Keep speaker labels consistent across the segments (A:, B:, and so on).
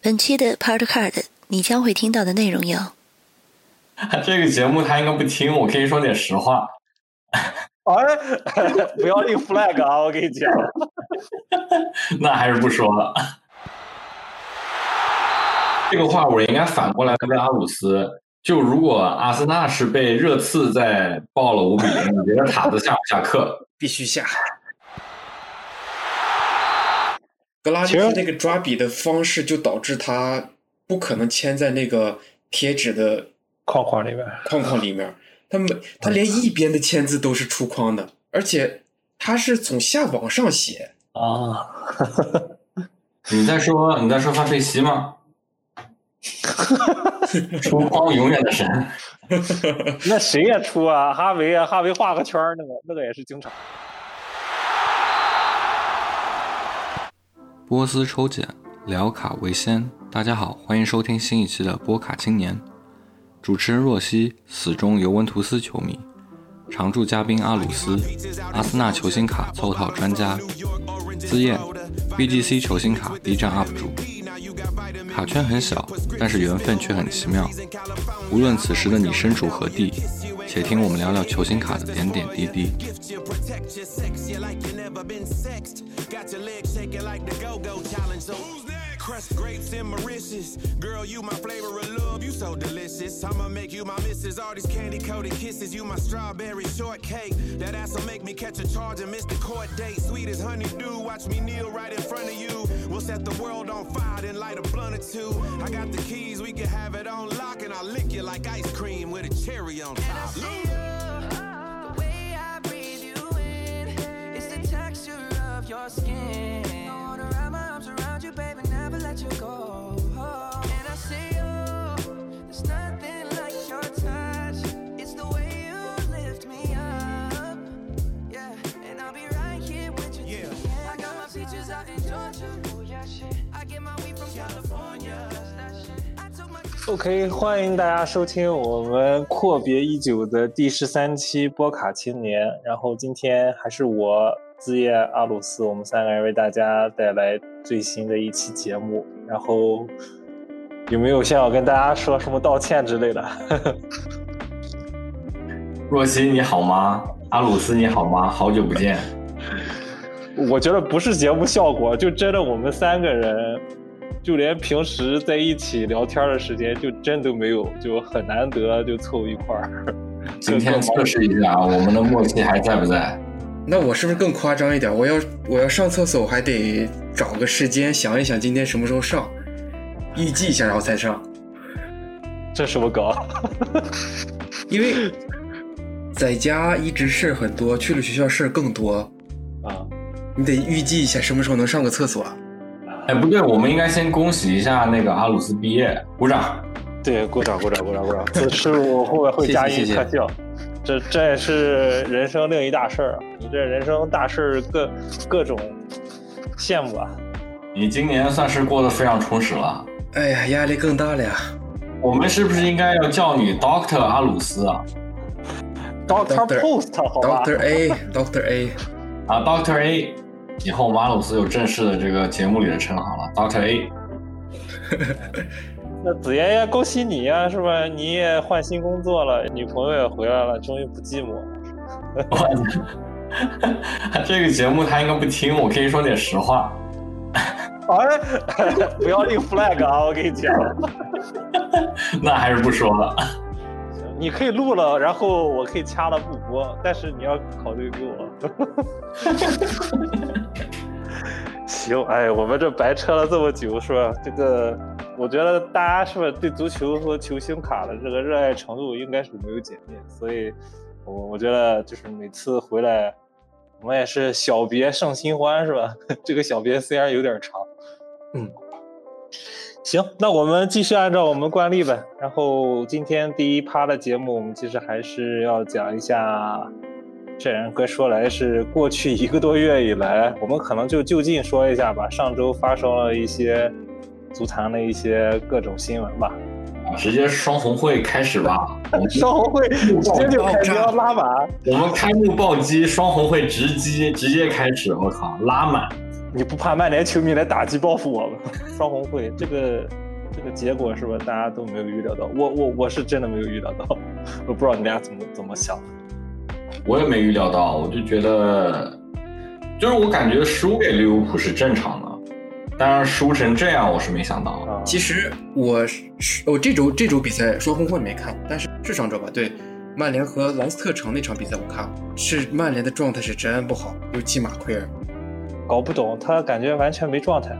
A: 本期的 Part Card 你将会听到的内容有：
B: 这个节目他应该不听，我可以说点实话。
C: 哎，不要立 flag 啊！我跟你讲，
B: 那还是不说了。这个话我应该反过来问阿鲁斯：就如果阿森纳是被热刺在爆了五比零，你觉得塔子下不下课？
D: 必须下。格拉利什那个抓笔的方式，就导致他不可能签在那个贴纸的
C: 框框里面。
D: 框框里面，他每他连一边的签字都是出框的，而且他是从下往上写
C: 啊。
B: 你在说你在说范佩西吗？出框永远的神。
C: 那谁也出啊？哈维啊，哈维画个圈那个那个也是经常。
E: 波斯抽检，聊卡为先。大家好，欢迎收听新一期的波卡青年。主持人若曦，死忠尤文图斯球迷。常驻嘉宾阿鲁斯，阿森纳球星卡凑套专家。资燕，BGC 球星卡 B 站 UP 主。卡圈很小，但是缘分却很奇妙。无论此时的你身处何地，且听我们聊聊球星卡的点点滴滴。
F: Crushed grapes and Mauritius. Girl, you my flavor of love, you so delicious. I'ma make you my missus. All these candy coated kisses, you my strawberry shortcake. That ass'll make me catch a charge and miss the court date. Sweet as honeydew, watch me kneel right in front of you. We'll set the world on fire, then light a blunt or two. I got the keys, we can have it on lock, and I'll lick you like ice cream with a cherry on top.
G: Your skin. I wanna wrap baby, never let you go. And I say, oh, there's nothing like your touch. It's the way you lift me up. Yeah, and I'll be right here with you. Yeah. I got my peaches out in Georgia. Oh, yeah, shit. I get my weed from California.
C: OK，欢迎大家收听我们阔别已久的第十三期波卡青年。然后今天还是我。子夜、阿鲁斯，我们三个人为大家带来最新的一期节目。然后有没有想要跟大家说什么道歉之类的？
B: 若曦你好吗？阿鲁斯你好吗？好久不见。
C: 我觉得不是节目效果，就真的我们三个人，就连平时在一起聊天的时间，就真都没有，就很难得就凑一块儿。
B: 今天测试一下，我们的默契还在不在？
D: 那我是不是更夸张一点？我要我要上厕所，我还得找个时间想一想今天什么时候上，预计一下然后才上。
C: 这什么梗？
D: 因为在家一直事儿很多，去了学校事儿更多
C: 啊。
D: 你得预计一下什么时候能上个厕所。
B: 哎，不对，我们应该先恭喜一下那个阿鲁斯毕业，鼓掌。
C: 对，鼓掌，鼓掌，鼓掌，鼓掌。此事我后面会加一特效。这这也是人生另一大事儿啊！你这人生大事儿各各种羡慕啊！
B: 你今年算是过得非常充实了。
D: 哎呀，压力更大了呀！
B: 我们是不是应该要叫你 Doctor 阿鲁斯啊
C: ？Doctor Post 好吧
D: ？Doctor A，Doctor A，
B: 啊，Doctor A，以后马鲁斯有正式的这个节目里的称号了，Doctor A。
C: 那子爷爷，恭喜你呀，是吧？你也换新工作了，女朋友也回来了，终于不寂寞。
B: 这个节目他应该不听，我可以说点实话。
C: 哎，不要立 flag 啊！我跟你讲。
B: 那还是不说了。
C: 行，你可以录了，然后我可以掐了不播，但是你要考虑给我。行，哎，我们这白扯了这么久，是吧？这个。我觉得大家是不是对足球和球星卡的这个热爱程度应该是没有减灭，所以，我我觉得就是每次回来，我们也是小别胜新欢，是吧？这个小别虽然有点长，嗯，行，那我们继续按照我们惯例呗。然后今天第一趴的节目，我们其实还是要讲一下，这人哥说来是过去一个多月以来，我们可能就就近说一下吧。上周发生了一些。足坛的一些各种新闻吧，
B: 直接双红会开始吧。
C: 双红会直接就开始要拉满，
B: 我们开幕暴击，双红会直击直接开始，我靠，拉满。
C: 你不怕曼联球迷来打击报复我们？双红会这个这个结果是不是？大家都没有预料到，我我我是真的没有预料到，我不知道你俩怎么怎么想。
B: 我也没预料到，我就觉得，就是我感觉输给利物浦是正常的，但是输成这样我是没想到。
C: 啊，
D: 其实我是我这周这周比赛双红会没看，但是是上周吧？对，曼联和兰斯特城那场比赛我看了，是曼联的状态是真不好，尤其马奎尔。
C: 搞不懂，他感觉完全没状态。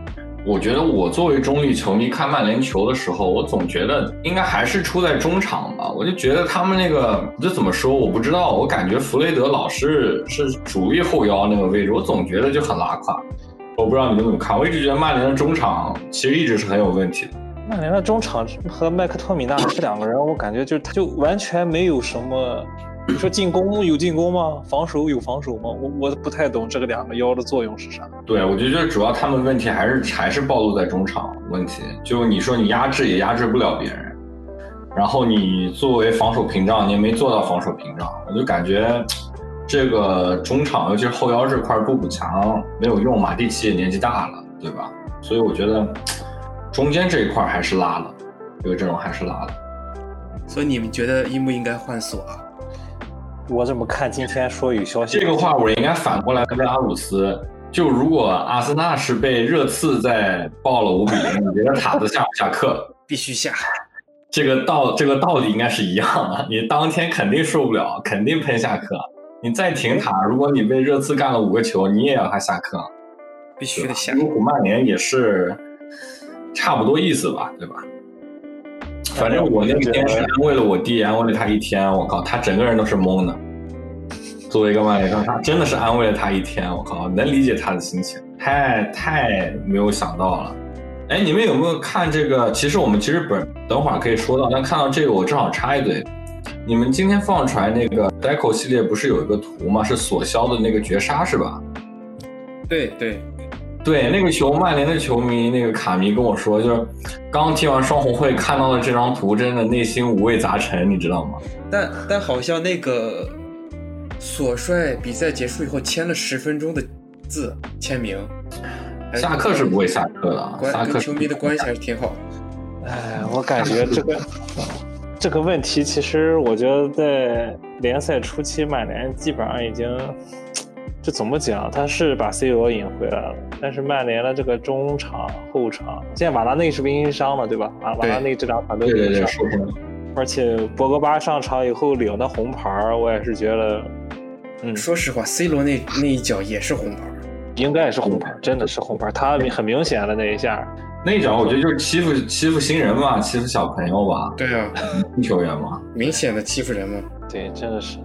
B: 我觉得我作为中立球迷看曼联球的时候，我总觉得应该还是出在中场吧。我就觉得他们那个这怎么说，我不知道。我感觉弗雷德老是是主力后腰那个位置，我总觉得就很拉胯。我不知道你们怎么看，我一直觉得曼联的中场其实一直是很有问题的。
C: 曼联的中场和麦克托米纳这两个人，我感觉就他就完全没有什么。你说进攻有进攻吗？防守有防守吗？我我不太懂这个两个腰的作用是啥。
B: 对，我就觉得主要他们问题还是还是暴露在中场问题。就你说你压制也压制不了别人，然后你作为防守屏障，你也没做到防守屏障，我就感觉这个中场，尤其是后腰这块不补强没有用。马蒂奇也年纪大了，对吧？所以我觉得中间这一块还是拉了，这个阵容还是拉了。
D: 所以你们觉得应不应该换索啊？
C: 我怎么看今天说有消息？
B: 这个话我应该反过来问阿鲁斯。就如果阿森纳是被热刺在爆了五比零，你觉得塔子下不下课？
D: 必须下。
B: 这个道这个道理应该是一样的。你当天肯定受不了，肯定喷下课。你再停塔，如果你被热刺干了五个球，你也要他下课。
D: 必须得下。
B: 利物浦曼联也是差不多意思吧，对吧？反正我那天是安慰了我弟，安慰了他一天。我靠，他整个人都是懵的。作为一个曼联他真的是安慰了他一天。我靠，能理解他的心情，太太没有想到了。哎，你们有没有看这个？其实我们其实本等会儿可以说到，但看到这个我正好插一嘴。你们今天放出来那个 Deco 系列不是有一个图吗？是索肖的那个绝杀是吧？
D: 对对
B: 对，那个球曼联的球迷那个卡迷跟我说，就是刚踢完双红会看到了这张图，真的内心五味杂陈，你知道吗？
D: 但但好像那个索帅比赛结束以后签了十分钟的字签名。
B: 下课是不会下课的，下课
D: 跟球迷的关系还是挺好。
C: 哎，我感觉这个这个问题，其实我觉得在联赛初期，曼联基本上已经，这怎么讲？他是把 C 罗引回来了，但是曼联的这个中场、后场，现在瓦拉内是不是因为伤了，对吧？瓦瓦拉内这两场都
B: 对对对，
C: 伤，而且博格巴上场以后领的红牌，我也是觉得，嗯，
D: 说实话，C 罗那那一脚也是红牌。
C: 应该也是红牌，真的是红牌，他很明显的那一下，
B: 那一脚我觉得就是欺负欺负新人嘛，欺负小朋友吧。
D: 对啊，
B: 新球员嘛，
D: 明显的欺负人嘛。
C: 对，真的是。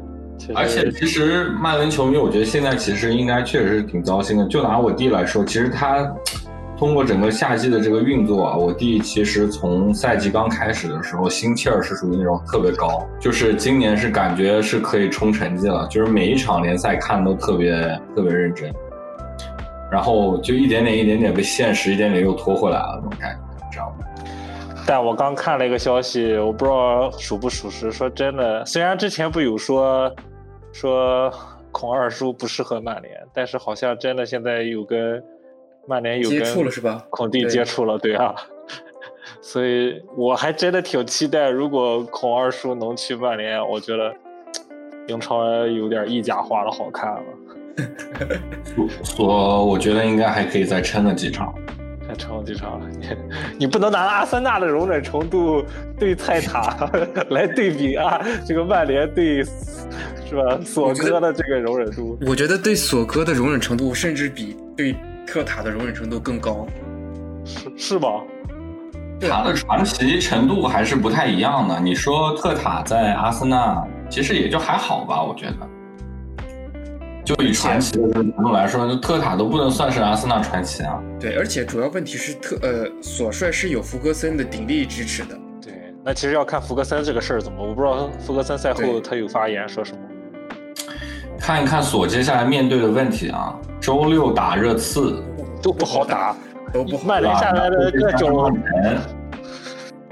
B: 而且其实曼联球迷，我觉得现在其实应该确实是挺糟心的。就拿我弟来说，其实他通过整个夏季的这个运作啊，我弟其实从赛季刚开始的时候，心气儿是属于那种特别高，就是今年是感觉是可以冲成绩了，就是每一场联赛看都特别特别认真。然后就一点点一点点被现实一点点又拖回来了那种感觉，你知道吗？
C: 但我刚看了一个消息，我不知道属不属实。说真的，虽然之前不有说说孔二叔不适合曼联，但是好像真的现在有跟曼联有
D: 接触了是吧？
C: 孔蒂接触了，对啊。所以我还真的挺期待，如果孔二叔能去曼联，我觉得 英超有点意甲化的好看了。
B: 所我觉得应该还可以再撑个几场，
C: 再撑个几场。你你不能拿阿森纳的容忍程度对泰塔 来对比啊，这个曼联对是吧？索哥的这个容忍度，
D: 我觉得对索哥的容忍程度甚至比对特塔的容忍程度更高，
C: 是是吗？
B: 他的传奇程度还是不太一样的。你说特塔在阿森纳，其实也就还好吧，我觉得。就以传奇的程度来说，特塔都不能算是阿森纳传奇啊。
D: 对，而且主要问题是特呃，索帅是有福格森的鼎力支持的。
C: 对，那其实要看福格森这个事儿怎么，我不知道福格森赛后他有发言说什么。
B: 看一看索接下来面对的问题啊，周六打热刺
C: 都不好打，
D: 都不好
C: 曼联下来的各种。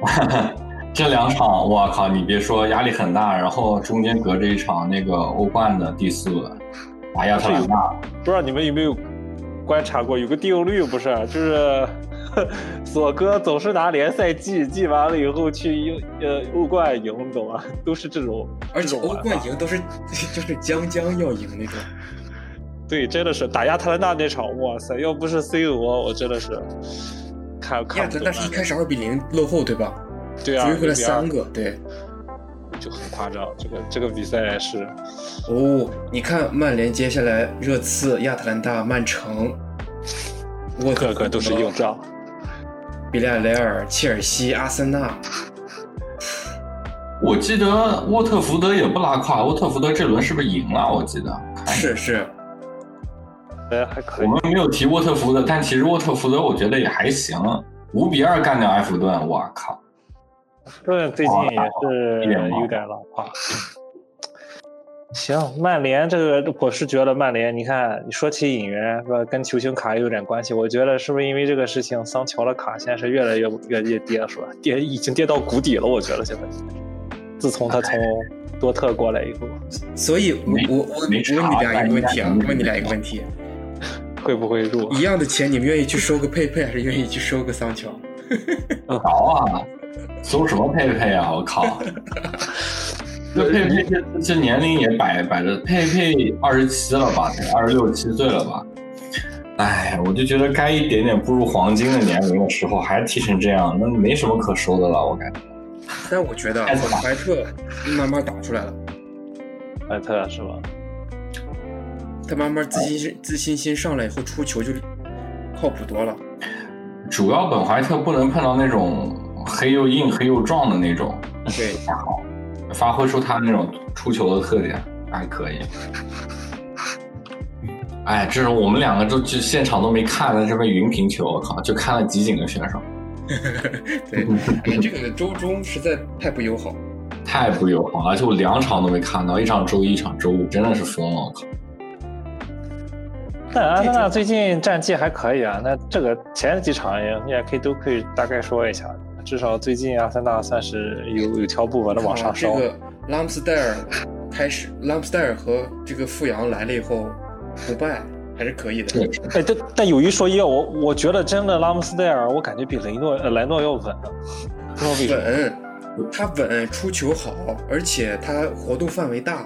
B: 这两场，我靠，你别说压力很大，然后中间隔着一场那个欧冠的第四轮。打亚特兰大，
C: 不知道你们有没有观察过，有个定律不是，就是 索哥总是拿联赛季季完了以后去英呃欧冠赢，你懂吗？都是这种，
D: 而且欧冠赢都是 就是将将要赢那种。
C: 对，真的是打亚特兰大那场，哇塞！要不是 C 罗，我真的是看看不懂
D: 特兰大是一开始二比零落后，对吧？
C: 对啊，
D: 追回了
C: 1比2
D: 三个，对。
C: 就很夸张。这个这个比赛是
D: 哦，你看曼联接下来热刺、亚特兰大、曼城，沃特
C: 个个都是硬仗。
D: 比利亚雷尔、切尔西、阿森纳，
B: 我记得沃特福德也不拉胯，沃特福德这轮是不是赢了？我记得
D: 是是，
C: 哎，还可以
B: 我。们没有提沃特福德，但其实沃特福德我觉得也还行，五比二干掉埃弗顿，我靠！
C: 对，最近也是有点老化。行，曼联这个我是觉得曼联，你看你说起引援说跟球星卡也有点关系，我觉得是不是因为这个事情，桑乔的卡现在是越来越越越跌，是吧？跌已经跌到谷底了，我觉得现在。自从他从多特过来以后，
D: 所以我我我我问
B: 没
D: 你俩一个问题啊，我问你俩一个问题，
C: 会不会入？
D: 一样的钱，你们愿意去收个佩佩，还是愿意去收个桑乔？
B: 好啊，收什么佩佩啊！我靠！这佩佩这这年龄也摆摆着，佩佩二十七了吧，才二十六七岁了吧？哎，我就觉得该一点点步入黄金的年龄的时候，还踢成这样，那没什么可说的了，我感觉。
D: 但我觉得
B: 太惨了
D: 怀特慢慢打出来了，
C: 怀特是吧？
D: 他慢慢自信心自信心上来以后，出球就靠谱多了。
B: 主要本怀特不能碰到那种黑又硬、黑又壮的那种，
D: 对，
B: 还好，发挥出他那种出球的特点还可以。哎，这种我们两个就就现场都没看的这边云评球，我靠，就看了集锦的选手，
D: 对，哎这个周中实在太不友好。
B: 太不友好，而且我两场都没看到，一场周一，一场周五，真的是疯了，我靠！
C: 但阿森纳最近战绩还可以啊，那这个前几场也也可以都可以大概说一下，至少最近阿森纳算是有有条不紊的往上烧。
D: 这个拉姆斯戴尔开始，拉姆斯戴尔和这个富阳来了以后不败还是可以的。
B: 对，
C: 哎，但但有一说一，我我觉得真的拉姆斯戴尔，我感觉比雷诺呃莱诺要稳，不知道为什么。
D: 稳，他稳，出球好，而且他活动范围大。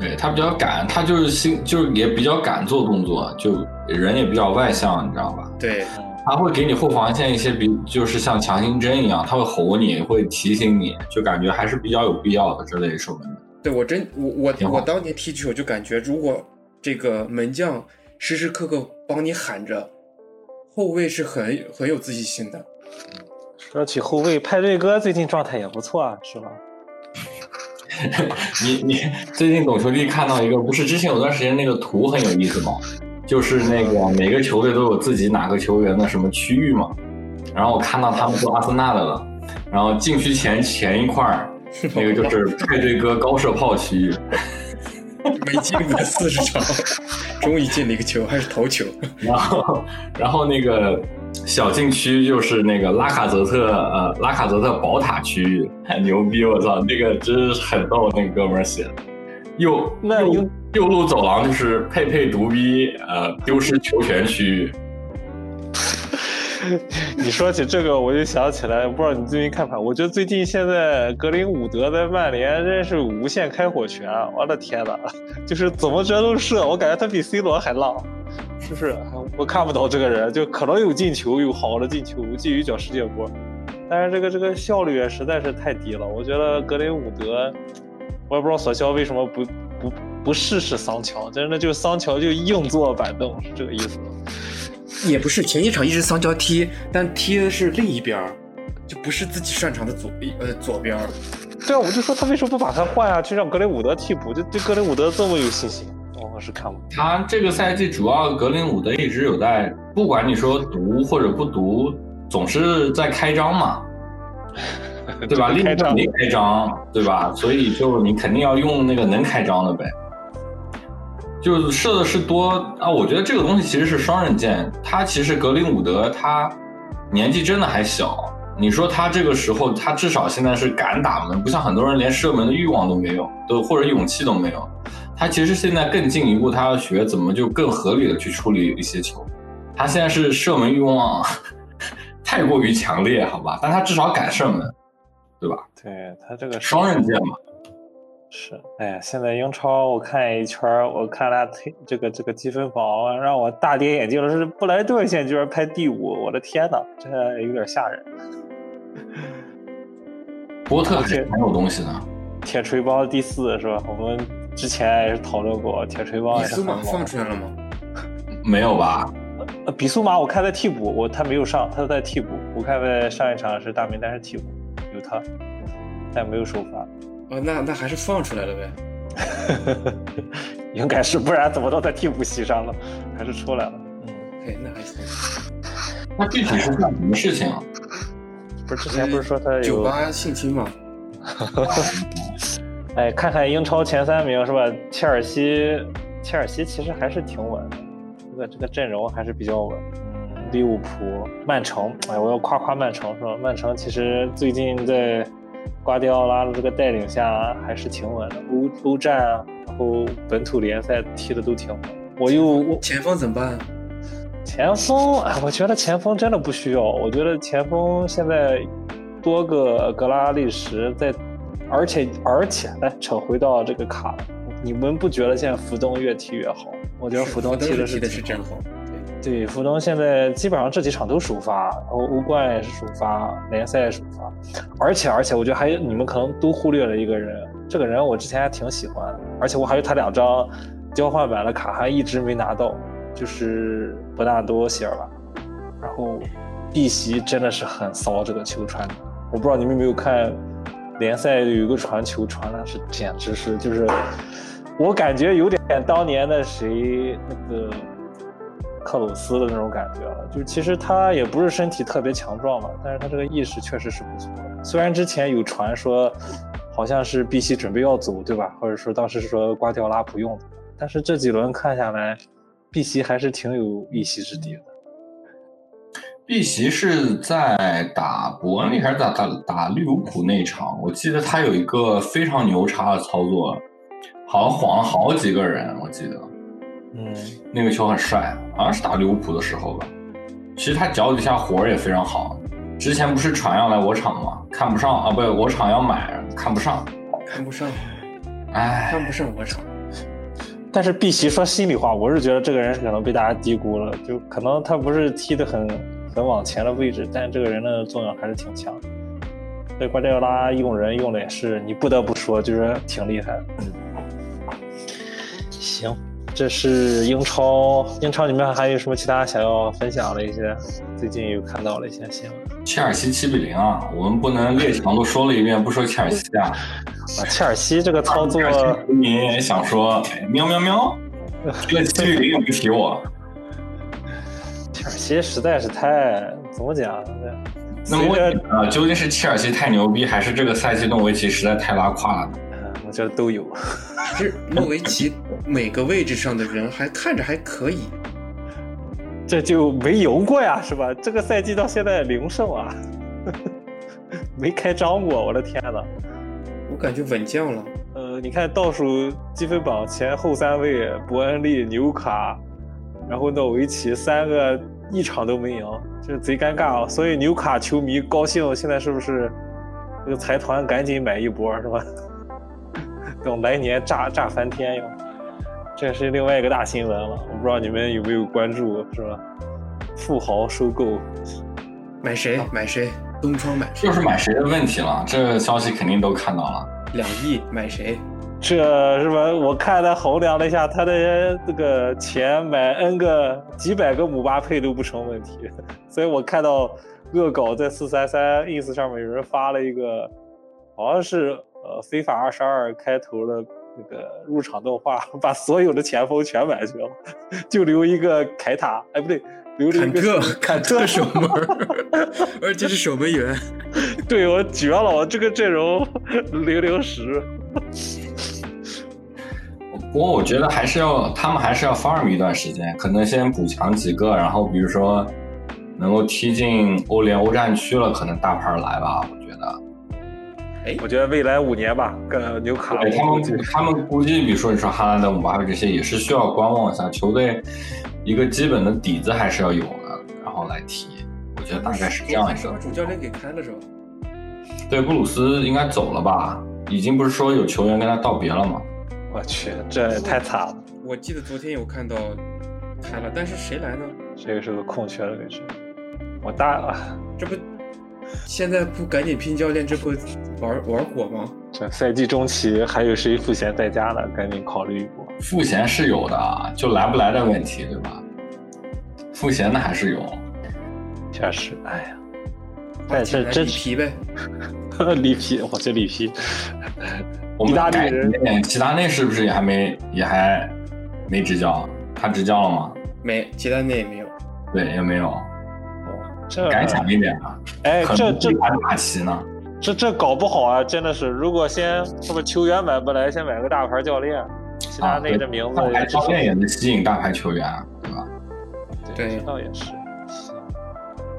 B: 对他比较敢，他就是心就是也比较敢做动作，就人也比较外向，你知道吧？
D: 对，
B: 他会给你后防线一些比就是像强心针一样，他会吼你，会提醒你，就感觉还是比较有必要的这类守门员。
D: 对我真我我我当年踢球就感觉，如果这个门将时时刻刻帮你喊着，后卫是很很有自信心的。
C: 说起后卫，派对哥最近状态也不错啊，是吧？
B: 你你最近懂球帝看到一个，不是之前有段时间那个图很有意思吗？就是那个每个球队都有自己哪个球员的什么区域嘛。然后我看到他们做阿森纳的了，然后禁区前前一块儿，那个就是派对哥高射炮区域。
D: 没进过四十场，终于进了一个球，还是头球。
B: 然后，然后那个小禁区就是那个拉卡泽特，呃，拉卡泽特宝塔区域，很牛逼！我操，那个真是很逗，那个哥们儿写的。右右
C: 那右
B: 右路走廊就是佩佩独逼，呃，丢失球权区域。
C: 你说起这个，我就想起来，不知道你最近看法？我觉得最近现在格林伍德在曼联真是无限开火权，我的天呐，就是怎么着都射，我感觉他比 C 罗还浪，是不是我看不懂这个人，就可能有进球，有好的进球，进一脚世界波，但是这个这个效率也实在是太低了。我觉得格林伍德，我也不知道索肖为什么不不不试试桑乔，真的就桑乔就硬坐板凳，是这个意思吗？
D: 也不是前一场一直桑乔踢，但踢的是另一边儿，就不是自己擅长的左呃左边儿。
C: 对啊，我就说他为什么不把他换啊？去让格林伍德替补，就对格林伍德这么有信心，我是看不懂。
B: 他这个赛季主要格林伍德一直有在，不管你说读或者不读，总是在开张嘛，对吧？另一
C: 开张
B: 个没开张，对吧？所以就你肯定要用那个能开张的呗。就是射的是多啊，我觉得这个东西其实是双刃剑。他其实格林伍德他年纪真的还小，你说他这个时候他至少现在是敢打门，不像很多人连射门的欲望都没有，都或者勇气都没有。他其实现在更进一步，他要学怎么就更合理的去处理一些球。他现在是射门欲望 太过于强烈，好吧？但他至少敢射门，对吧？
C: 对他这个
B: 双刃剑嘛。
C: 是，哎呀，现在英超我看一圈儿，我看他推这个这个积分榜，让我大跌眼镜的。是布莱顿现在居然排第五，我的天呐，这有点吓人。
B: 波特还是很有东西的。
C: 铁锤帮第四是吧？我们之前也是讨论过，铁锤帮
D: 比苏马放出来了吗？
B: 没有吧？
C: 呃，比苏马我看在替补，我他没有上，他在替补。我看在上一场是大名单是替补，有他，但没有首发。
D: 哦，那那还是放出来了呗。
C: 应该是，不然怎么到在替补席上了？还是出来了。嗯，
D: 嘿，那还行。
B: 那具体是干什么事情啊？
C: 不是之前不是说他有
D: 酒吧性侵吗？
C: 哎，看看英超前三名是吧？切尔西，切尔西其实还是挺稳的，这个这个阵容还是比较稳。嗯，利物浦、曼城，哎，我要夸夸曼城是吧？曼城其实最近在瓜迪奥拉的这个带领下还是挺稳的，欧欧战啊，然后本土联赛踢的都挺稳。我又我
D: 前锋怎么办？
C: 前锋，哎，我觉得前锋真的不需要。我觉得前锋现在多个格拉利什在，而且而且，来扯回到这个卡，你们不觉得现在福登越踢越好？我觉得福登踢的是
D: 踢的是真好。
C: 对，福登现在基本上这几场都首发，然后欧冠也是首发，联赛首发，而且而且，我觉得还你们可能都忽略了一个人，这个人我之前还挺喜欢，而且我还有他两张交换版的卡，还一直没拿到，就是伯纳多席尔瓦，然后碧玺真的是很骚这个球传的，我不知道你们有没有看联赛有一个传球传的是简直是就是，我感觉有点当年的谁那个。克鲁斯的那种感觉了，就其实他也不是身体特别强壮嘛，但是他这个意识确实是不错的。虽然之前有传说，好像是碧玺准备要走，对吧？或者说当时是说瓜迪奥拉不用的，但是这几轮看下来，碧玺还是挺有一席之地的。
B: 碧玺是在打伯恩利还是打打打利物浦那场？我记得他有一个非常牛叉的操作，好像晃了好几个人，我记得。
C: 嗯，
B: 那个球很帅，好像是打利物浦的时候吧。其实他脚底下活儿也非常好。之前不是传要来我场吗？看不上啊，不，我场要买，看不上，
D: 看不上，
B: 哎，
D: 看不上我场。
C: 但是碧玺说心里话，我是觉得这个人可能被大家低估了，就可能他不是踢得很很往前的位置，但是这个人的作用还是挺强。所以瓜迪奥拉用人用的也是，你不得不说就是挺厉害的。行。这是英超，英超里面还有什么其他想要分享的一些？最近有看到了一些新闻。
B: 切尔西七比零啊，我们不能列强都说了一遍，不说切尔西啊。
C: 啊，切尔西这个操作，
B: 你也想说哎喵喵喵，这个七比零也不提我。
C: 切尔西实在是太怎么讲？
B: 那么问题啊，究竟是切尔西太牛逼，还是这个赛季诺维奇实在太拉胯了呢？
C: 我觉得都有。
D: 是诺维奇每个位置上的人还看着还可以，
C: 这就没赢过呀，是吧？这个赛季到现在零胜啊，没开张过，我的天呐！
D: 我感觉稳降了。
C: 呃，你看倒数积分榜前后三位，伯恩利、纽卡，然后诺维奇三个一场都没赢，这贼尴尬啊！所以纽卡球迷高兴，现在是不是这个财团赶紧买一波，是吧？等来年炸炸翻天哟！这是另外一个大新闻了，我不知道你们有没有关注，是吧？富豪收购，
D: 买谁？买谁？东窗买谁？
B: 就是买谁的问题了，这个消息肯定都看到了。
D: 两亿买谁？
C: 这是吧？我看他衡量了一下，他的这个钱买 N 个几百个姆巴佩都不成问题，所以我看到恶搞在四三三 ins 上面有人发了一个，好像是。呃，非法二十二开头的那个入场动画，把所有的前锋全买去了，就留一个凯塔，哎，不对，留了一个
D: 坎特守门，而且是守门员。
C: 对我绝了，我这个阵容 零零十。
B: 不过我觉得还是要他们还是要 farm 一段时间，可能先补强几个，然后比如说能够踢进欧联欧战区了，可能大牌来吧。
D: 哎，
C: 我觉得未来五年吧，跟纽卡
B: 对他们，他们估计，比如说你说哈兰德、姆巴佩这些，也是需要观望一下球队一个基本的底子还是要有的，然后来踢。我觉得大概是这样一个
D: 把。主教练给开了是吧？
B: 对，布鲁斯应该走了吧？已经不是说有球员跟他道别了吗？
C: 我去，这也太惨了。
D: 我记得昨天有看到开了，但是谁来呢？
C: 这个是个空缺的位置，我大啊，
D: 这不现在不赶紧拼教练，这不玩玩火吗？
C: 这赛季中期还有谁赋闲在家呢？赶紧考虑一波。
B: 赋闲是有的，就来不来的问题，对吧？赋闲的还是有。
C: 确实，哎呀，但这真
D: 里皮呗，
C: 里皮，我这里皮，
B: 我们
C: 意大利
B: 改
C: 人
B: 变齐达内是不是也还没也还没执教？他执教了吗？
D: 没，齐达内也没有。
B: 对，也没有。
C: 这
B: 敢想一点啊！
C: 哎，这这
B: 还马奇呢。
C: 这这搞不好啊，真的是，如果先是不是球员买不来，先买个大牌教练，其他那的名字
B: 大牌教练也能吸引大牌球员，对吧？
D: 对
C: 这倒也是。行，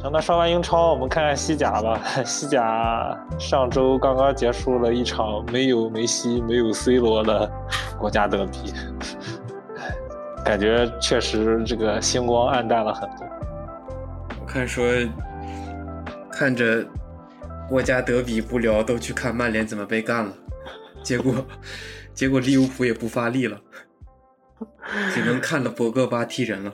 C: 行，那说完英超，我们看看西甲吧。西甲上周刚刚结束了一场没有梅西、没有 C 罗的国家德比，感觉确实这个星光暗淡了很多。
D: 我看说看着国家德比不聊，都去看曼联怎么被干了，结果结果利物浦也不发力了，只能看了博格巴踢人了。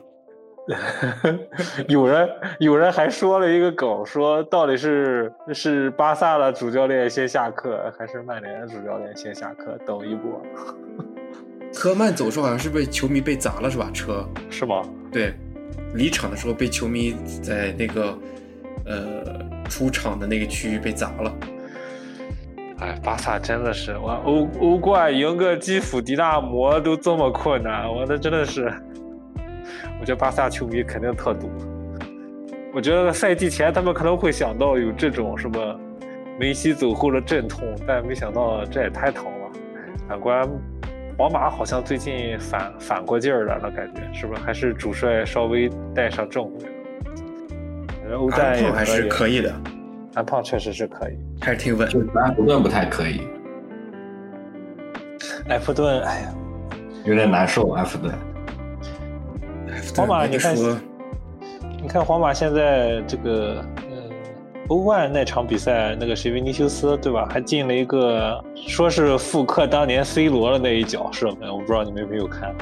C: 有人有人还说了一个梗，说到底是是巴萨的主教练先下课，还是曼联的主教练先下课？等一波，
D: 科曼走时候好像是被球迷被砸了是吧？车
C: 是吗？
D: 对，离场的时候被球迷在那个呃出场的那个区域被砸了。
C: 哎，巴萨真的是，我欧欧冠赢个基辅迪纳摩都这么困难，我那真的是，我觉得巴萨球迷肯定特堵。我觉得赛季前他们可能会想到有这种什么梅西走后的阵痛，但没想到这也太疼了。反观皇马好像最近反反过劲儿来了，感觉是不是？还是主帅稍微带上正味了。欧战
D: 还是可
C: 以，
D: 的，
C: 安胖确实是可以。
D: 还是挺稳。
B: 就是埃弗顿不太可以，
C: 埃弗顿，哎呀。
B: 有点难受。埃弗顿
C: 皇马，你看，你看皇马现在这个，呃，欧冠那场比赛，那个谁，维尼修斯对吧？还进了一个，说是复刻当年 C 罗的那一脚射门，我不知道你们有没有看。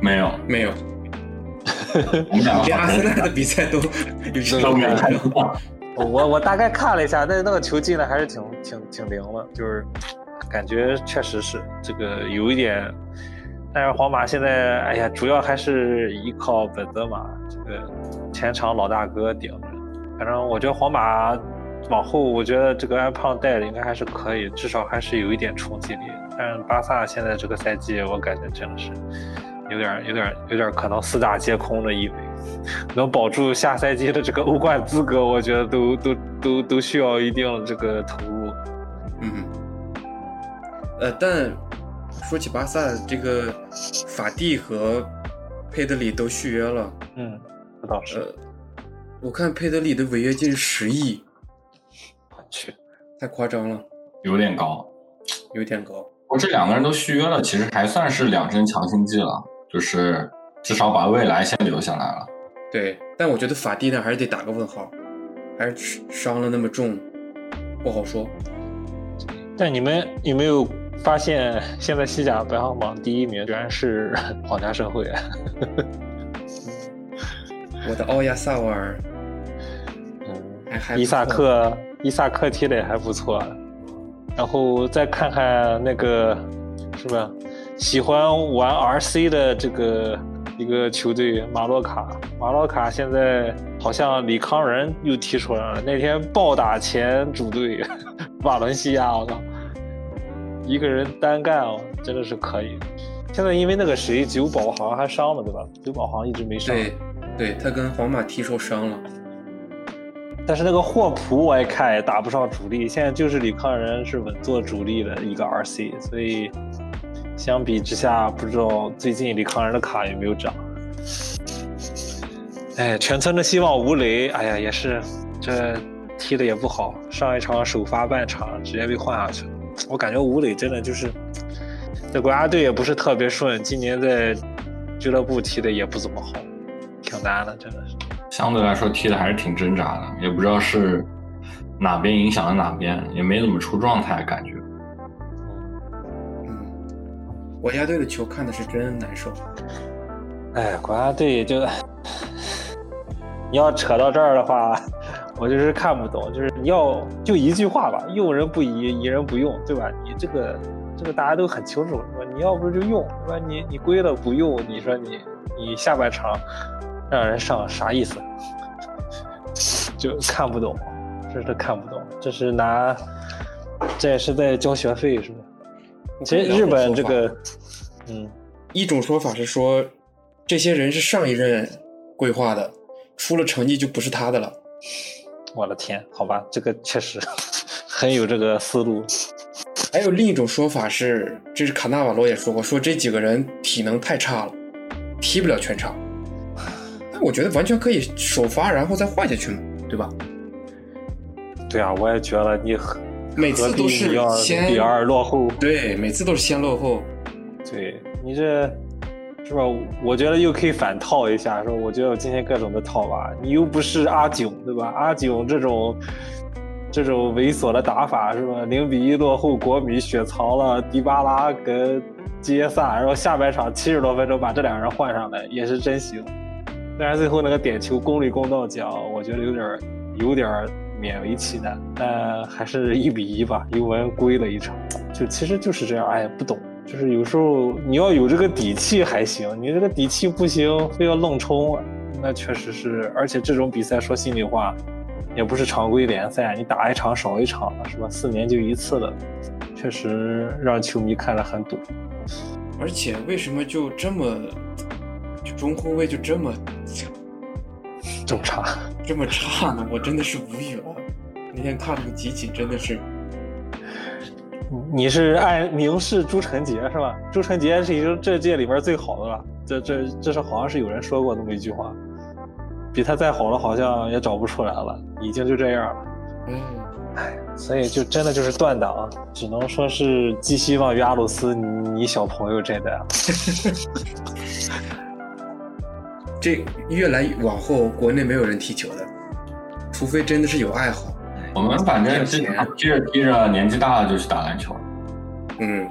B: 没有，
D: 没有，
B: 我们两个
D: 连阿森纳的比赛都有这种
B: 都没看。到。
C: 我我大概看了一下，那那个球进的还是挺挺挺灵的，就是感觉确实是这个有一点，但是皇马现在哎呀，主要还是依靠本泽马这个前场老大哥顶着。反正我觉得皇马往后，我觉得这个安胖带的应该还是可以，至少还是有一点冲击力。但是巴萨现在这个赛季，我感觉真的是有点有点有点可能四大皆空的意味。能保住下赛季的这个欧冠资格，我觉得都都都都需要一定的这个投入。
D: 嗯，呃，但说起巴萨，这个法蒂和佩德里都续约了。
C: 嗯，这倒是。
D: 呃，我看佩德里的违约金十亿，
C: 我去，
D: 太夸张了，
B: 有点高。
D: 有点高。
B: 我这两个人都续约了，其实还算是两针强心剂了，就是至少把未来先留下来了。
D: 对，但我觉得法蒂呢还是得打个问号，还是伤了那么重，不好说。
C: 但你们有没有发现，现在西甲排行榜第一名居然是皇家社会？
D: 我的奥亚萨瓦尔
C: 伊萨克，伊萨克踢的也还不错。然后再看看那个，是吧？喜欢玩 RC 的这个一个球队马洛卡，马洛卡现在好像李康仁又踢出来了。那天暴打前主队瓦伦西亚，我靠，一个人单干哦，真的是可以。现在因为那个谁九保好像还伤了，对吧？九保好像一直没伤。
D: 对，对他跟皇马踢受伤了。
C: 但是那个霍普我一看也打不上主力，现在就是李康仁是稳坐主力的一个 RC，所以相比之下，不知道最近李康仁的卡有没有涨。哎，全村的希望吴磊，哎呀，也是这踢的也不好，上一场首发半场直接被换下去了。我感觉吴磊真的就是在国家队也不是特别顺，今年在俱乐部踢的也不怎么好，挺难的，真的是。
B: 相对来说踢的还是挺挣扎的，也不知道是哪边影响了哪边，也没怎么出状态，感觉。
D: 嗯，国家队的球看的是真难受。
C: 哎，国家队就你要扯到这儿的话，我就是看不懂，就是你要就一句话吧，用人不疑，疑人不用，对吧？你这个这个大家都很清楚，是吧？你要不就用，对吧？你你归了不用，你说你你下半场让人上啥意思？就看不懂，真是看不懂，这是拿这也是在交学费是吧？其实日本这个，嗯，
D: 一种说法是说，这些人是上一任规划的，出了成绩就不是他的了。
C: 我的天，好吧，这个确实 很有这个思路。
D: 还有另一种说法是，这是卡纳瓦罗也说过，说这几个人体能太差了，踢不了全场。但我觉得完全可以首发，然后再换下去嘛，对吧？
C: 对啊，我也觉得你何
D: 每次都是先
C: 比二落后，
D: 对，每次都是先落后。
C: 对你这是吧？我觉得又可以反套一下，说我觉得我今天各种的套吧，你又不是阿囧，对吧？阿囧这种这种猥琐的打法是吧？零比一落后，国米雪藏了迪巴拉跟基耶萨，然后下半场七十多分钟把这两个人换上来，也是真行。虽然最后那个点球功利公道讲，我觉得有点儿有点儿勉为其难，但还是一比一吧，尤文归了一场。就其实就是这样，哎，不懂，就是有时候你要有这个底气还行，你这个底气不行，非要愣冲，那确实是，而且这种比赛说心里话，也不是常规联赛，你打一场少一场是吧？四年就一次的，确实让球迷看得很堵。
D: 而且为什么就这么，就中后卫就这么
C: 这么差，
D: 这么差呢？我真的是无语了。那天看那个集锦，真的是
C: 你是爱明示朱晨杰是吧？朱晨杰是已经这届里边最好的了，这这这是好像是有人说过那么一句话，比他再好的好像也找不出来了，已经就这样了。
D: 嗯，
C: 所以就真的就是断档，只能说是寄希望于阿鲁斯你你小朋友这代了。
D: 这越来往后，国内没有人踢球的，除非真的是有爱好。
B: 我们反正经常踢着踢着，年纪大了就去打篮球了。
D: 嗯，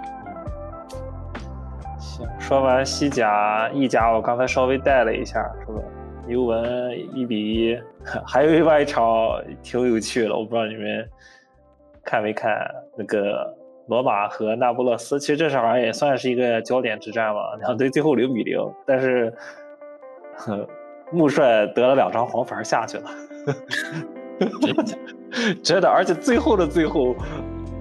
C: 行，说完西甲、意甲，我刚才稍微带了一下，是吧？尤文一比一，还有另外一场挺有趣的，我不知道你们看没看那个罗马和那不勒斯。其实这场好像也算是一个焦点之战吧，两队最后零比零，但是呵 穆帅得了两张黄牌下去了。真的，而且最后的最后，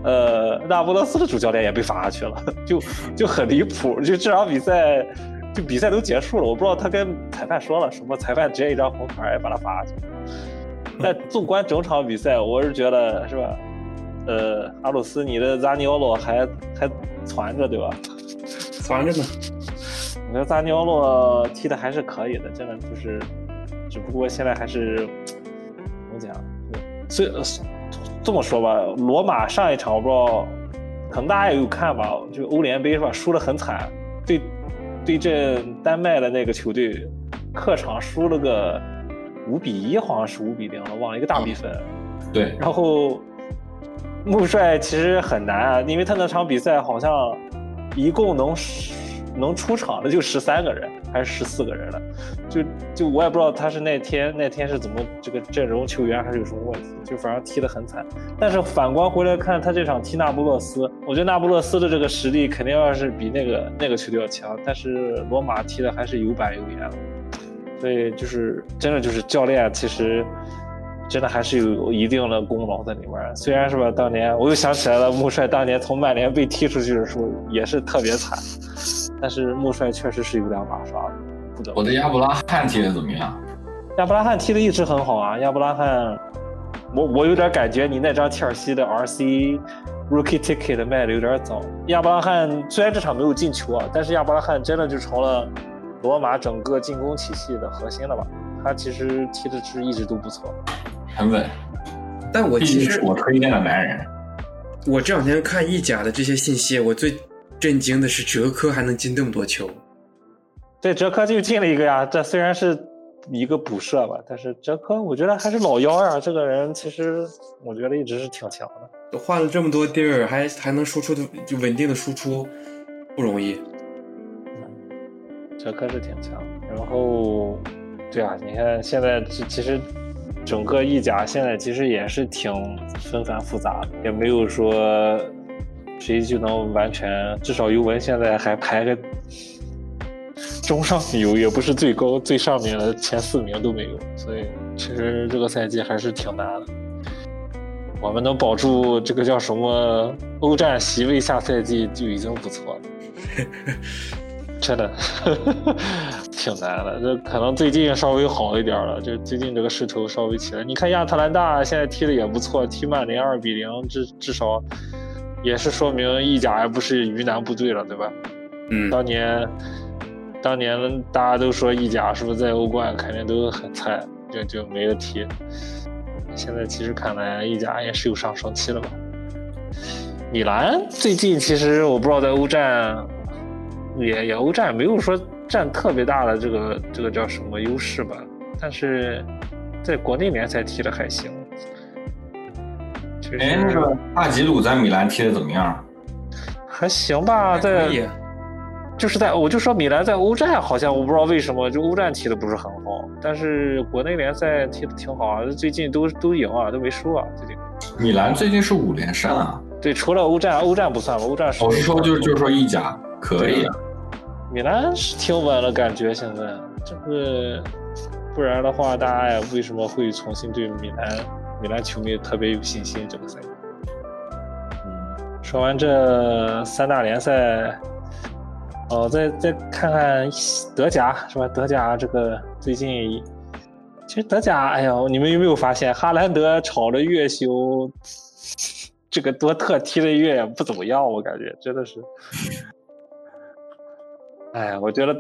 C: 呃，那不勒斯的主教练也被罚下去了，就就很离谱。就这场比赛，就比赛都结束了，我不知道他跟裁判说了什么，裁判直接一张红牌把他罚下去了。但纵观整场比赛，我是觉得是吧？呃，阿鲁斯，你的扎尼奥洛还还攒着对吧？
D: 攒着呢。
C: 我觉得扎尼奥洛踢的还是可以的，真的就是，只不过现在还是怎么讲？所以呃这么说吧，罗马上一场我不知道，可能大家也有看吧，就欧联杯是吧，输的很惨，对对阵丹麦的那个球队，客场输了个五比一，好像是五比零了，忘了一个大比分。
B: 对，
C: 然后穆帅其实很难啊，因为他那场比赛好像一共能能出场的就十三个人还是十四个人了，就就我也不知道他是那天那天是怎么这个阵容球员还是有什么问题，就反正踢得很惨。但是反观回来看他这场踢那不勒斯，我觉得那不勒斯的这个实力肯定要是比那个那个球队要强，但是罗马踢的还是有板有眼的，所以就是真的就是教练其实。真的还是有一定的功劳在里面。虽然是吧，当年我又想起来了，穆帅当年从曼联被踢出去的时候也是特别惨，但是穆帅确实是有两把刷子，
B: 我的亚布拉罕踢的怎么样？
C: 亚布拉罕踢的一直很好啊，亚布拉罕，我我有点感觉你那张切尔西的 RC Rookie Ticket 卖的有点早。亚布拉罕虽然这场没有进球啊，但是亚布拉罕真的就成了罗马整个进攻体系的核心了吧？他其实踢的是一直都不错。
B: 很稳。
D: 但我其实
B: 我推荐的男人。
D: 我这两天看意甲的这些信息，我最震惊的是哲科还能进那么多球。
C: 对，哲科就进了一个呀，这虽然是一个补射吧，但是哲科我觉得还是老幺呀，这个人其实我觉得一直是挺强的。
D: 都换了这么多地儿，还还能输出的就稳定的输出，不容易。
C: 哲科是挺强，然后，对啊，你看现在这其实整个意甲现在其实也是挺纷繁复杂的，也没有说谁就能完全，至少尤文现在还排个中上游，也不是最高最上面的前四名都没有，所以其实这个赛季还是挺难的。我们能保住这个叫什么欧战席位，下赛季就已经不错了。真的 挺难的，这可能最近稍微好一点了，就最近这个势头稍微起来。你看亚特兰大现在踢的也不错，踢曼联二比零，至至少也是说明意甲也不是鱼腩部队了，对吧？
D: 嗯，
C: 当年当年大家都说意甲是不是在欧冠肯定都很菜，就就没得踢。现在其实看来意甲也是有上升期了吧？米兰最近其实我不知道在欧战。也也欧战没有说占特别大的这个这个叫什么优势吧，但是在国内联赛踢的还行。
B: 哎，那个帕吉鲁在米兰踢的怎么样？
C: 还行吧，在就是在我就说米兰在欧战好像我不知道为什么就欧战踢的不是很好，但是国内联赛踢的挺好啊，最近都都赢啊，都没输啊，最近。
B: 米兰最近是五连胜啊。
C: 对，除了欧战，欧战不算吧，欧战是。
B: 我是说，就是就是说意甲可以啊。
C: 米兰是挺稳了，感觉现在这个，不然的话，大家也为什么会重新对米兰米兰球迷特别有信心？这个赛季，嗯，说完这三大联赛，哦，再再看看德甲是吧？德甲这个最近，其实德甲，哎呀，你们有没有发现，哈兰德炒的越凶，这个多特踢的越不怎么样？我感觉真的是。哎，我觉得，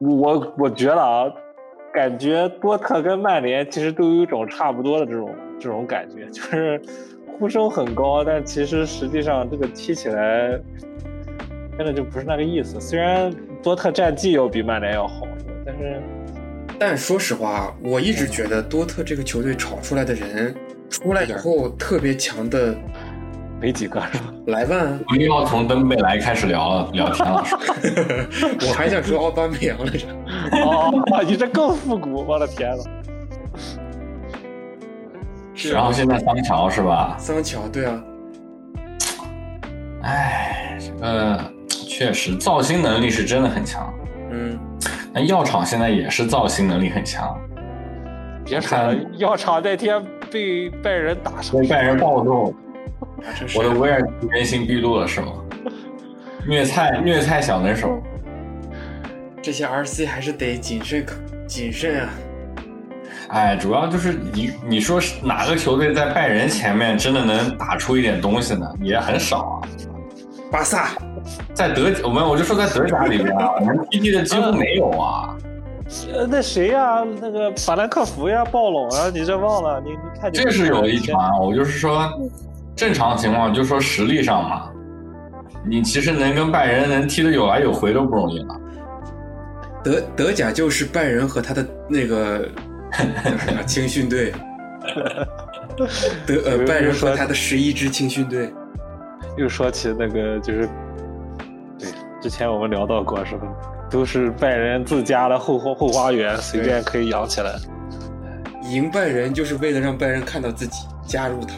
C: 我我觉得啊，感觉多特跟曼联其实都有一种差不多的这种这种感觉，就是呼声很高，但其实实际上这个踢起来真的就不是那个意思。虽然多特战绩要比曼联要好，但是，
D: 但说实话，我一直觉得多特这个球队炒出来的人出来以后特别强的。
C: 没几个是吧？
D: 来吧，
B: 我们要从登贝莱开始聊了聊天了。
D: 我还想说奥巴梅扬来着。
C: 哦，你这更复古，我的天呐。
B: 然后现在桑乔是吧？
D: 桑乔，对啊。
B: 哎，这个确实造星能力是真的很强。
D: 嗯。
B: 那药厂现在也是造星能力很强。
C: 别说了，药厂那天被拜仁打成，
B: 被拜仁暴揍。我的威尔原形毕露了是吗？虐菜虐菜小能手，
D: 这些 RC 还是得谨慎谨慎啊！
B: 哎，主要就是你你说哪个球队在拜仁前面真的能打出一点东西呢？也很少啊。
D: 巴萨
B: 在德我们我就说在德甲里面啊，能踢踢的几乎没有啊。
C: 呃，那谁呀？那个法兰克福呀，暴龙啊，你这忘了？你你看
B: 这是有一场，我就是说。正常情况就说实力上嘛，你其实能跟拜仁能踢得有来有回都不容易了。
D: 德德甲就是拜仁和他的那个 青训队，德呃拜仁和他的十一支青训队。
C: 又说起那个就是，对，之前我们聊到过是吧？都是拜仁自家的后后后花园，随便可以养起来。
D: 赢拜仁就是为了让拜仁看到自己加入他。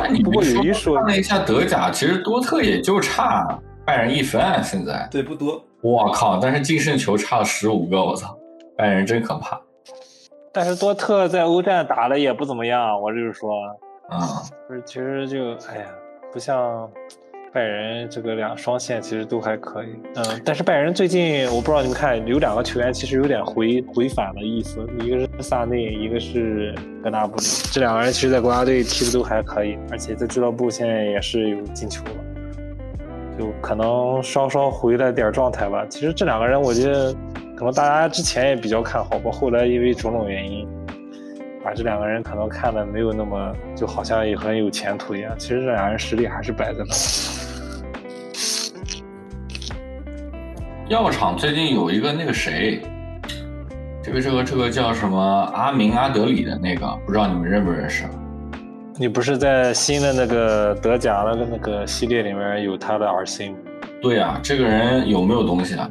C: 哎，
B: 你
C: 不过有一说，
B: 看了一下德甲，其实多特也就差拜仁一分啊，现在
D: 对不多。
B: 我靠！但是净胜球差了十五个，我操！拜仁真可怕。
C: 但是多特在欧战打的也不怎么样，我就是说，
B: 啊，
C: 不是，其实就哎呀，不像拜仁这个两双线其实都还可以，嗯，但是拜仁最近我不知道你们看有两个球员其实有点回回返的意思，一个是萨内，一个是格纳布里，这两个人其实在国家队踢的都还可以，而且在俱乐部现在也是有进球了，就可能稍稍回来点状态吧。其实这两个人我觉得可能大家之前也比较看好吧，后来因为种种原因把这两个人可能看的没有那么，就好像也很有前途一样。其实这俩人实力还是摆在那。
B: 药厂最近有一个那个谁，这个这个这个叫什么阿明阿德里的那个，不知道你们认不认识？
C: 你不是在新的那个德甲那个那个系列里面有他的 RC 吗？
B: 对啊，这个人有没有东西啊？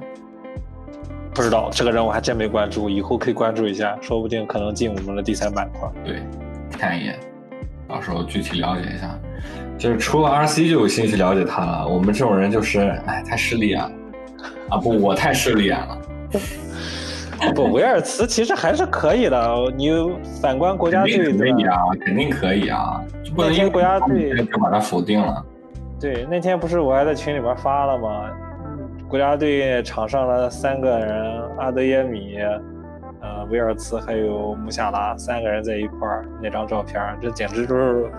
C: 不知道这个人我还真没关注，以后可以关注一下，说不定可能进我们的第三板块。
B: 对，看一眼，到时候具体了解一下。就是除了 RC 就有兴趣了解他了，我们这种人就是，哎，太势利眼了。啊不，我太势利眼了。
C: 不，维尔茨其实还是可以的。你反观国家队对吧
B: 以啊，肯定可以啊，就不能因为
C: 国家队
B: 就把他否定了。
C: 对，那天不是我还在群里边发了吗？国家队场上的三个人，阿德耶米、呃维尔茨还有穆夏拉三个人在一块儿那张照片，这简直就是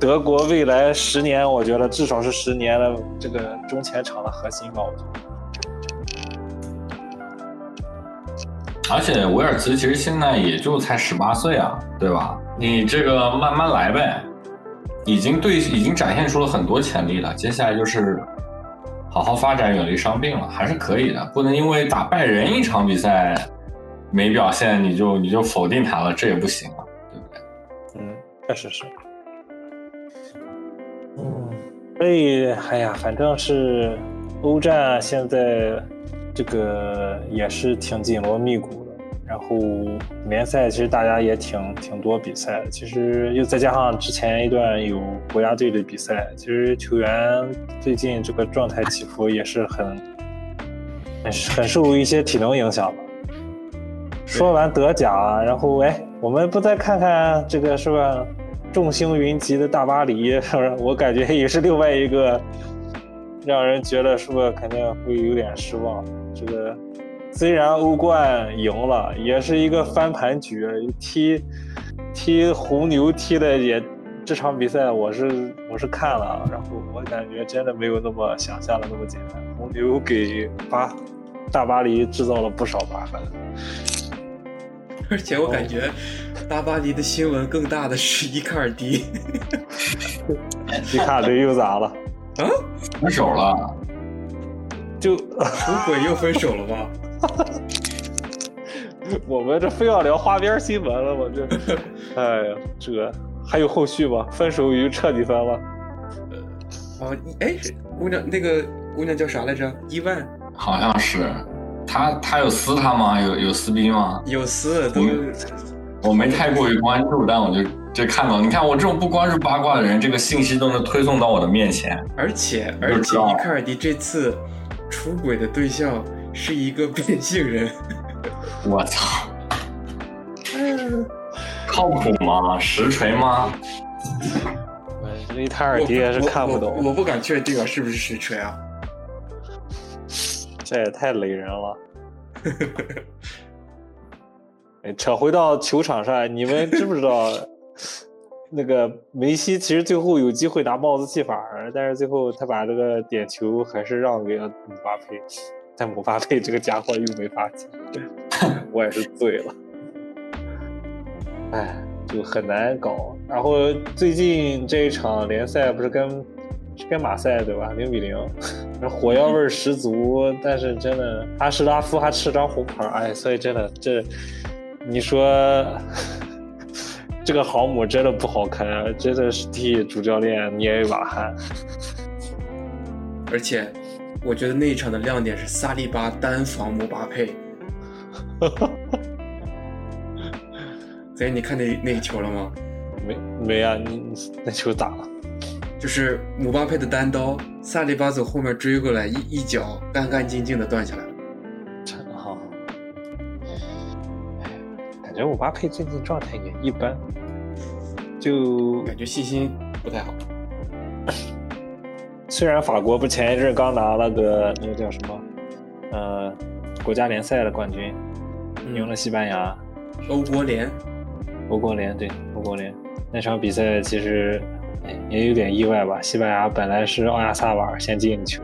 C: 德国未来十年，我觉得至少是十年的这个中前场的核心吧。我觉得
B: 而且维尔茨其实现在也就才十八岁啊，对吧？你这个慢慢来呗，已经对已经展现出了很多潜力了，接下来就是好好发展，远离伤病了，还是可以的。不能因为打拜仁一场比赛没表现，你就你就否定他了，这也不行啊，对不对？
C: 嗯，确实是。嗯，所以哎呀，反正是欧战现在这个也是挺紧锣密鼓的。然后联赛其实大家也挺挺多比赛的，其实又再加上之前一段有国家队的比赛，其实球员最近这个状态起伏也是很很 很受一些体能影响的。说完德甲，然后哎，我们不再看看这个是吧？众星云集的大巴黎，是不是？我感觉也是另外一个让人觉得是不是肯定会有点失望。这个虽然欧冠赢了，也是一个翻盘局，踢踢红牛踢的也这场比赛我是我是看了，然后我感觉真的没有那么想象的那么简单。红牛给巴大巴黎制造了不少麻烦。
D: 而且我感觉大巴黎的新闻更大的是伊卡尔迪，
C: 伊卡尔迪又咋了？
D: 啊，
B: 分手了，
C: 就
D: 出轨又分手了吧？
C: 我们这非要聊花边新闻了吗？这，哎呀，这还有后续吗？分手已经彻底分了。
D: 哦，哎，姑娘，那个姑娘叫啥来着？伊万
B: 好像是他他有撕他吗？有有撕逼吗？
D: 有撕都
B: 我没太过于关注，但我就就看到，你看我这种不关注八卦的人，这个信息都能推送到我的面前。
D: 而且而且伊卡尔迪这次出轨的对象是一个变性人，
B: 我操！靠谱吗？实锤吗？
C: 这伊卡尔迪也是看不
D: 我
C: 懂，
D: 我我不敢确定啊，是不是实锤啊？
C: 这也太雷人了。哎，扯回到球场上，你们知不知道，那个梅西其实最后有机会拿帽子戏法，但是最后他把这个点球还是让给了姆巴佩，但姆巴佩这个家伙又没法进，我也是醉了。哎，就很难搞。然后最近这一场联赛不是跟是跟马赛对吧？零比零，火药味十足。但是真的，阿什拉夫还吃张红牌儿，哎，所以真的这，你说 这个航母真的不好看啊，真的是替主教练捏一把汗。
D: 而且我觉得那一场的亮点是萨利巴单防姆巴佩。所以，你看那那一球了吗？
C: 没没啊？你你那球咋了？
D: 就是姆巴佩的单刀，萨利巴从后面追过来，一一脚干干净净的断下来了。
C: 真好。感觉姆巴佩最近状态也一般，就
D: 感觉信心不太好。
C: 虽然法国不前一阵刚拿了个那个叫什么，呃，国家联赛的冠军，赢了西班牙，
D: 欧国联，
C: 欧国联对欧国联那场比赛其实哎也有点意外吧。西班牙本来是奥亚萨瓦尔先进的球，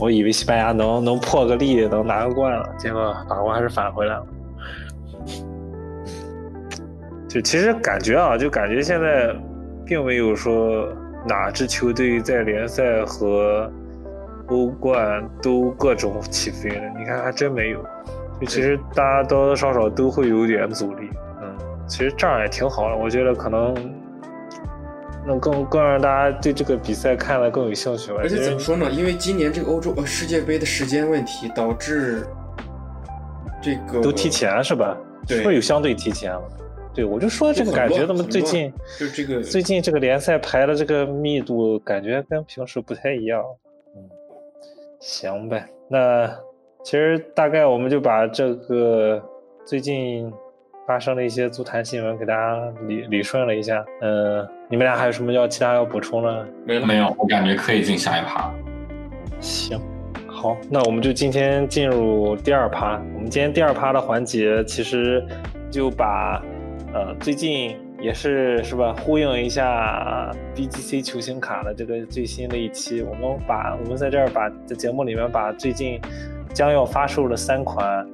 C: 我以为西班牙能能破个例，能拿个冠了，结果法国还是返回来了。就其实感觉啊，就感觉现在并没有说哪支球队在联赛和欧冠都各种起飞了。你看，还真没有。就其实大家多多少少都会有点阻力。嗯，其实这样也挺好的，我觉得可能能更更让大家对这个比赛看得更有兴趣吧。
D: 而且怎么说呢？因为今年这个欧洲呃世界杯的时间问题，导致这个
C: 都提前是吧？
D: 对
C: 是不是有相对提前了？对，我就说这个感觉怎么最近
D: 就这个
C: 最近这个联赛排的这个密度，感觉跟平时不太一样。嗯，行呗，那其实大概我们就把这个最近发生的一些足坛新闻给大家理理顺了一下。嗯、你们俩还有什么要其他要补充的？
D: 没了
B: 没有，我感觉可以进下一趴。
C: 行，好，那我们就今天进入第二趴。我们今天第二趴的环节，其实就把呃最近也是是吧，呼应一下 BGC 球星卡的这个最新的一期，我们把我们在这儿把在节目里面把最近将要发售的三款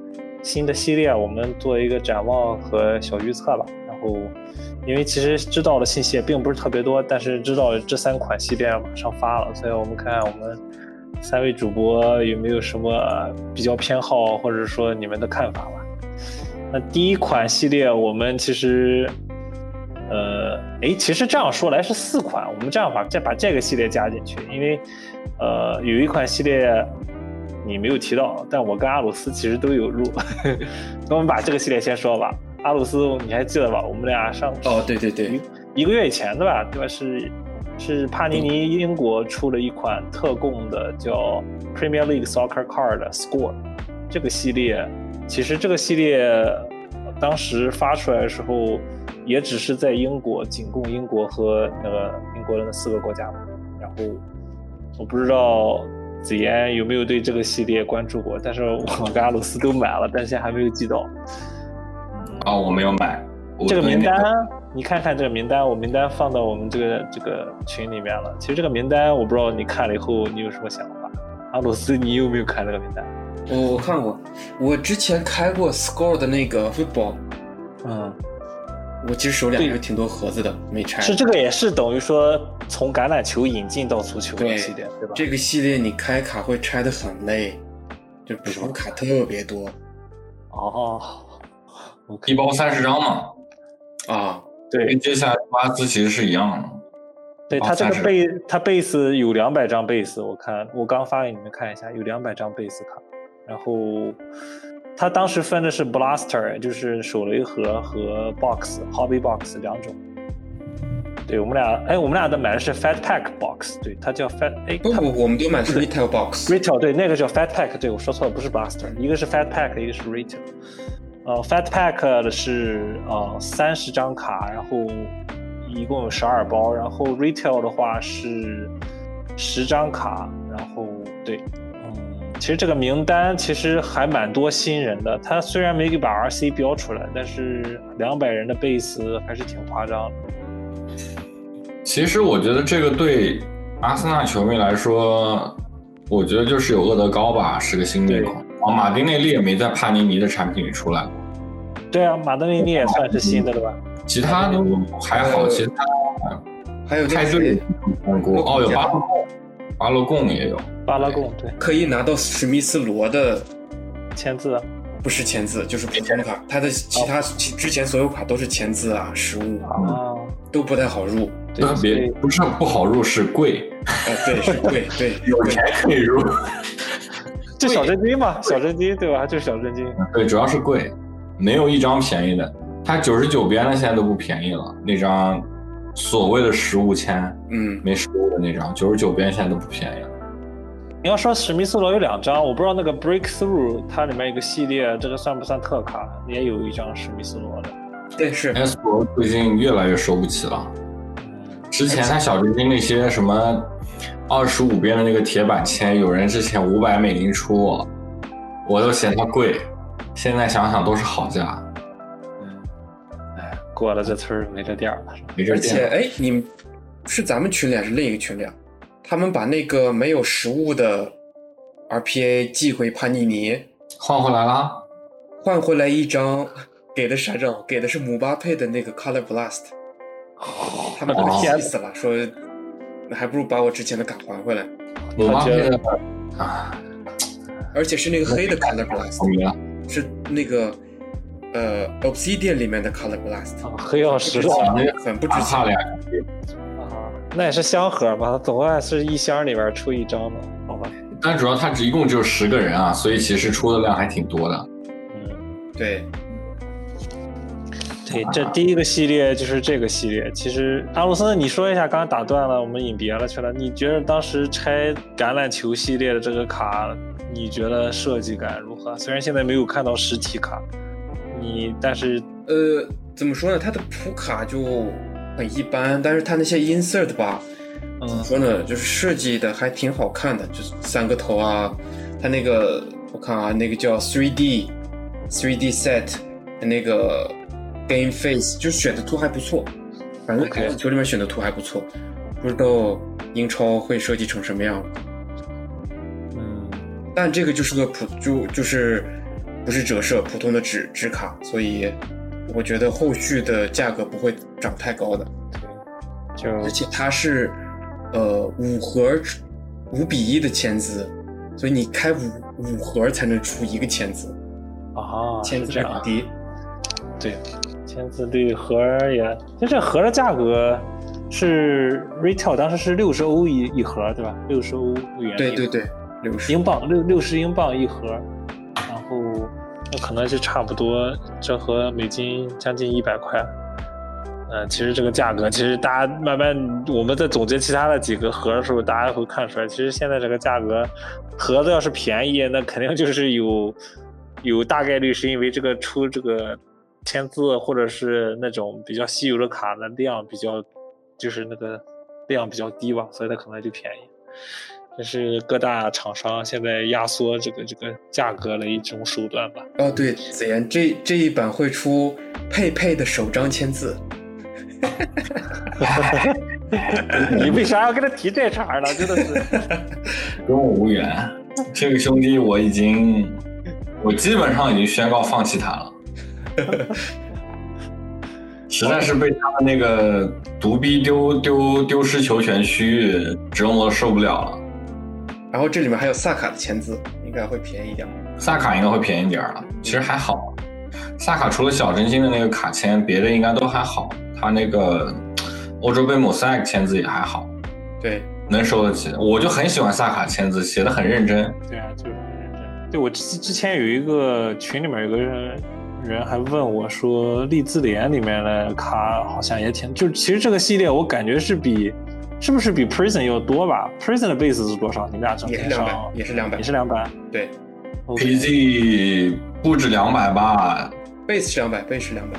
C: 新的系列，我们做一个展望和小预测吧。然后，因为其实知道的信息也并不是特别多，但是知道这三款系列马上发了，所以我们看看我们三位主播有没有什么比较偏好，或者说你们的看法吧。那第一款系列，我们其实，呃，哎，其实这样说来是四款，我们这样把再把这个系列加进去，因为，呃，有一款系列你没有提到，但我跟阿鲁斯其实都有入，那我们把这个系列先说吧。阿鲁斯，你还记得吧？我们俩上
D: 哦，对对对，
C: 一个月以前的吧，对吧？是是帕尼尼英国出了一款特供的叫 Premier League Soccer Card Score 这个系列。其实这个系列当时发出来的时候，也只是在英国，仅供英国和那个英国的那四个国家嘛。然后我不知道子妍有没有对这个系列关注过，但是我跟阿鲁斯都买了，但现在还没有寄到。
B: 啊，我没有买。
C: 这个名单，你看看这个名单，我名单放到我们这个这个群里面了。其实这个名单，我不知道你看了以后你有什么想法。阿鲁斯，你有没有看这个名单？
D: 我我看过，我之前开过 Score 的那个 Football，
C: 嗯，
D: 我其实手里还有挺多盒子的，没拆。
C: 是这个也是等于说从橄榄球引进到足球的系列，对吧？
D: 这个系列你开卡会拆的很累，就补充卡特别多
C: 哦，
B: 一包三十张嘛，
D: 啊。
C: 对
B: 跟接下来巴斯其实是一样的。
C: 对，
B: 哦
C: 它这个
B: 30
C: 贝它贝斯有两百张贝斯，我看我刚发给你们看一下，有两百张贝斯卡。然后他当时分的是 Blaster，就是手雷盒和 Box Hobby Box 两种。对我们俩，哎，我们俩的买的是 Fat Pack Box，对，它叫 Fat，哎，它
D: 不不，我们都买的是 Retail Box。
C: Retail 对，那个叫 Fat Pack，对我说错了，不是 Blaster，一个是 Fat Pack，一个是 Retail。呃，Fat Pack 的是呃三十张卡，然后一共有十二包，然后 Retail 的话是十张卡，然后对，嗯，其实这个名单其实还蛮多新人的，他虽然没给把 RC 标出来，但是两百人的 base 还是挺夸张的。
B: 其实我觉得这个对阿森纳球迷来说，我觉得就是有厄德高吧，是个新面孔。哦，马丁内利也没在帕尼尼的产品里出来过，
C: 对啊，马丁内利也算是新的了吧？
B: 其他都还好，
D: 呃
B: 其他
D: 还有那个
B: 派对
D: 谁
B: 看过。哦，有巴洛贡，巴洛贡也有。
C: 巴拉贡对
D: 可以拿到史密斯罗的，
C: 签字啊，
D: 不是签字就是普通卡，他的其他其之前所有卡都是签字啊、实物啊，
C: 啊，
D: 都不太好入。
C: 对
B: 特别不是不好入，是贵，
D: 哎，对，是贵，对，
B: 有钱可以入。
C: 就小真金嘛，小真金对吧？就是小真金。
B: 对，主要是贵，没有一张便宜的。它九十九边的现在都不便宜了，那张所谓的实物签
D: 嗯，
B: 没实物的那张，九十九边现在都不便宜了。
C: 你要说史密斯罗有两张，我不知道那个 Breakthrough 它里面有个系列，这个算不算特卡？也有一张史密斯罗的。
D: 对，是
B: S 罗最近越来越收不起了。之前他小真金那些什么二十五边的那个铁板签，有人之前五百美金出我，我都嫌它贵，现在想想都是好价，
C: 哎，过了这村儿没这店儿了。
B: 没这
D: 而且
B: 店。
D: 哎，你们是咱们群里还是另一个群里啊？他们把那个没有实物的 RPA 寄回帕尼尼，
B: 换回来了，
D: 换回来一张给的是啥证？给的是姆巴佩的那个 Color Blast，他们都
B: 哦
D: 气死了，说那还不如把我之前的卡还回来，
B: 姆
C: 巴佩
B: 的啊，
D: 而且是那个黑的 Color
B: 我
D: Blast，是那个呃 Obsidian 里面的 Color Blast，
C: 啊黑曜石的
D: 很不值钱
C: 那也是箱盒吧？它总共还是一箱里边出一张嘛，好吧？
B: 但主要它只一共只有十个人啊，所以其实出的量还挺多的。
C: 嗯，
D: 对，
C: 对，这第一个系列就是这个系列。其实阿鲁森，你说一下，刚刚打断了，我们引别了去了。你觉得当时拆橄榄球系列的这个卡，你觉得设计感如何？虽然现在没有看到实体卡，你但是
D: 呃，怎么说呢？它的普卡就很一般，但是它那些 insert 吧，怎么
C: 嗯
D: 说呢？就是设计的还挺好看的，就是三个头啊，它那个我看啊，那个叫 three D three D set 那个 game face，就选的图还不错，反正球里面选的图还不错，不知道英超会设计成什么样。
C: 嗯
D: 但这个就是个普就就是不是折射普通的纸纸卡，所以我觉得后续的价格不会涨太高的。
C: 就
D: 而且它是呃五盒五比一的签字，所以你开五五盒才能出一个签字，
C: 啊，
D: 签字很低。
C: 对，签字对盒儿也，就这盒的价格是 retail 当时是六十欧一一盒，对吧？六十欧元。
D: 对对。对，六十
C: 英镑六六十英镑一盒，然后那可能是差不多，折合美金将近一百块。嗯，其实这个价格，其实大家慢慢我们在总结其他的几个盒的时候，大家会看出来，其实现在这个价格，盒子要是便宜，那肯定就是有有大概率是因为这个出这个签字或者是那种比较稀有的卡的量比较，就是那个量比较低吧，所以它可能就便宜。这是各大厂商现在压缩这个这个价格的一种手段吧。
D: 哦，对，子妍这这一版会出佩佩的首张签字，
C: 你为啥要跟他提这茬呢？真的是，
B: 跟我无缘。这个兄弟我已经，我基本上已经宣告放弃他了，实在是被他的那个独逼丢丢丢失球权区域折磨的受不了了。
D: 然后这里面还有萨卡的签字，应该会便宜一点。
B: 萨卡应该会便宜点儿了，其实还好。萨卡除了小真心的那个卡签，别的应该都还好。他那个欧洲杯 mosaic 签字也还好，
D: 对，
B: 能收得起。我就很喜欢萨卡签字，写的很认真。
C: 对啊，就是很认真。对我之之前有一个群里面有个人人还问我说，利兹联里面的卡好像也挺，就其实这个系列我感觉是比是不是比 Prison 要多吧？Prison 的 base 是多少？你们俩整
D: 也是两百，也是两百
C: 也，是两百。
D: 对
B: PG 不止两百吧
D: ，base 是两百，base 是两百。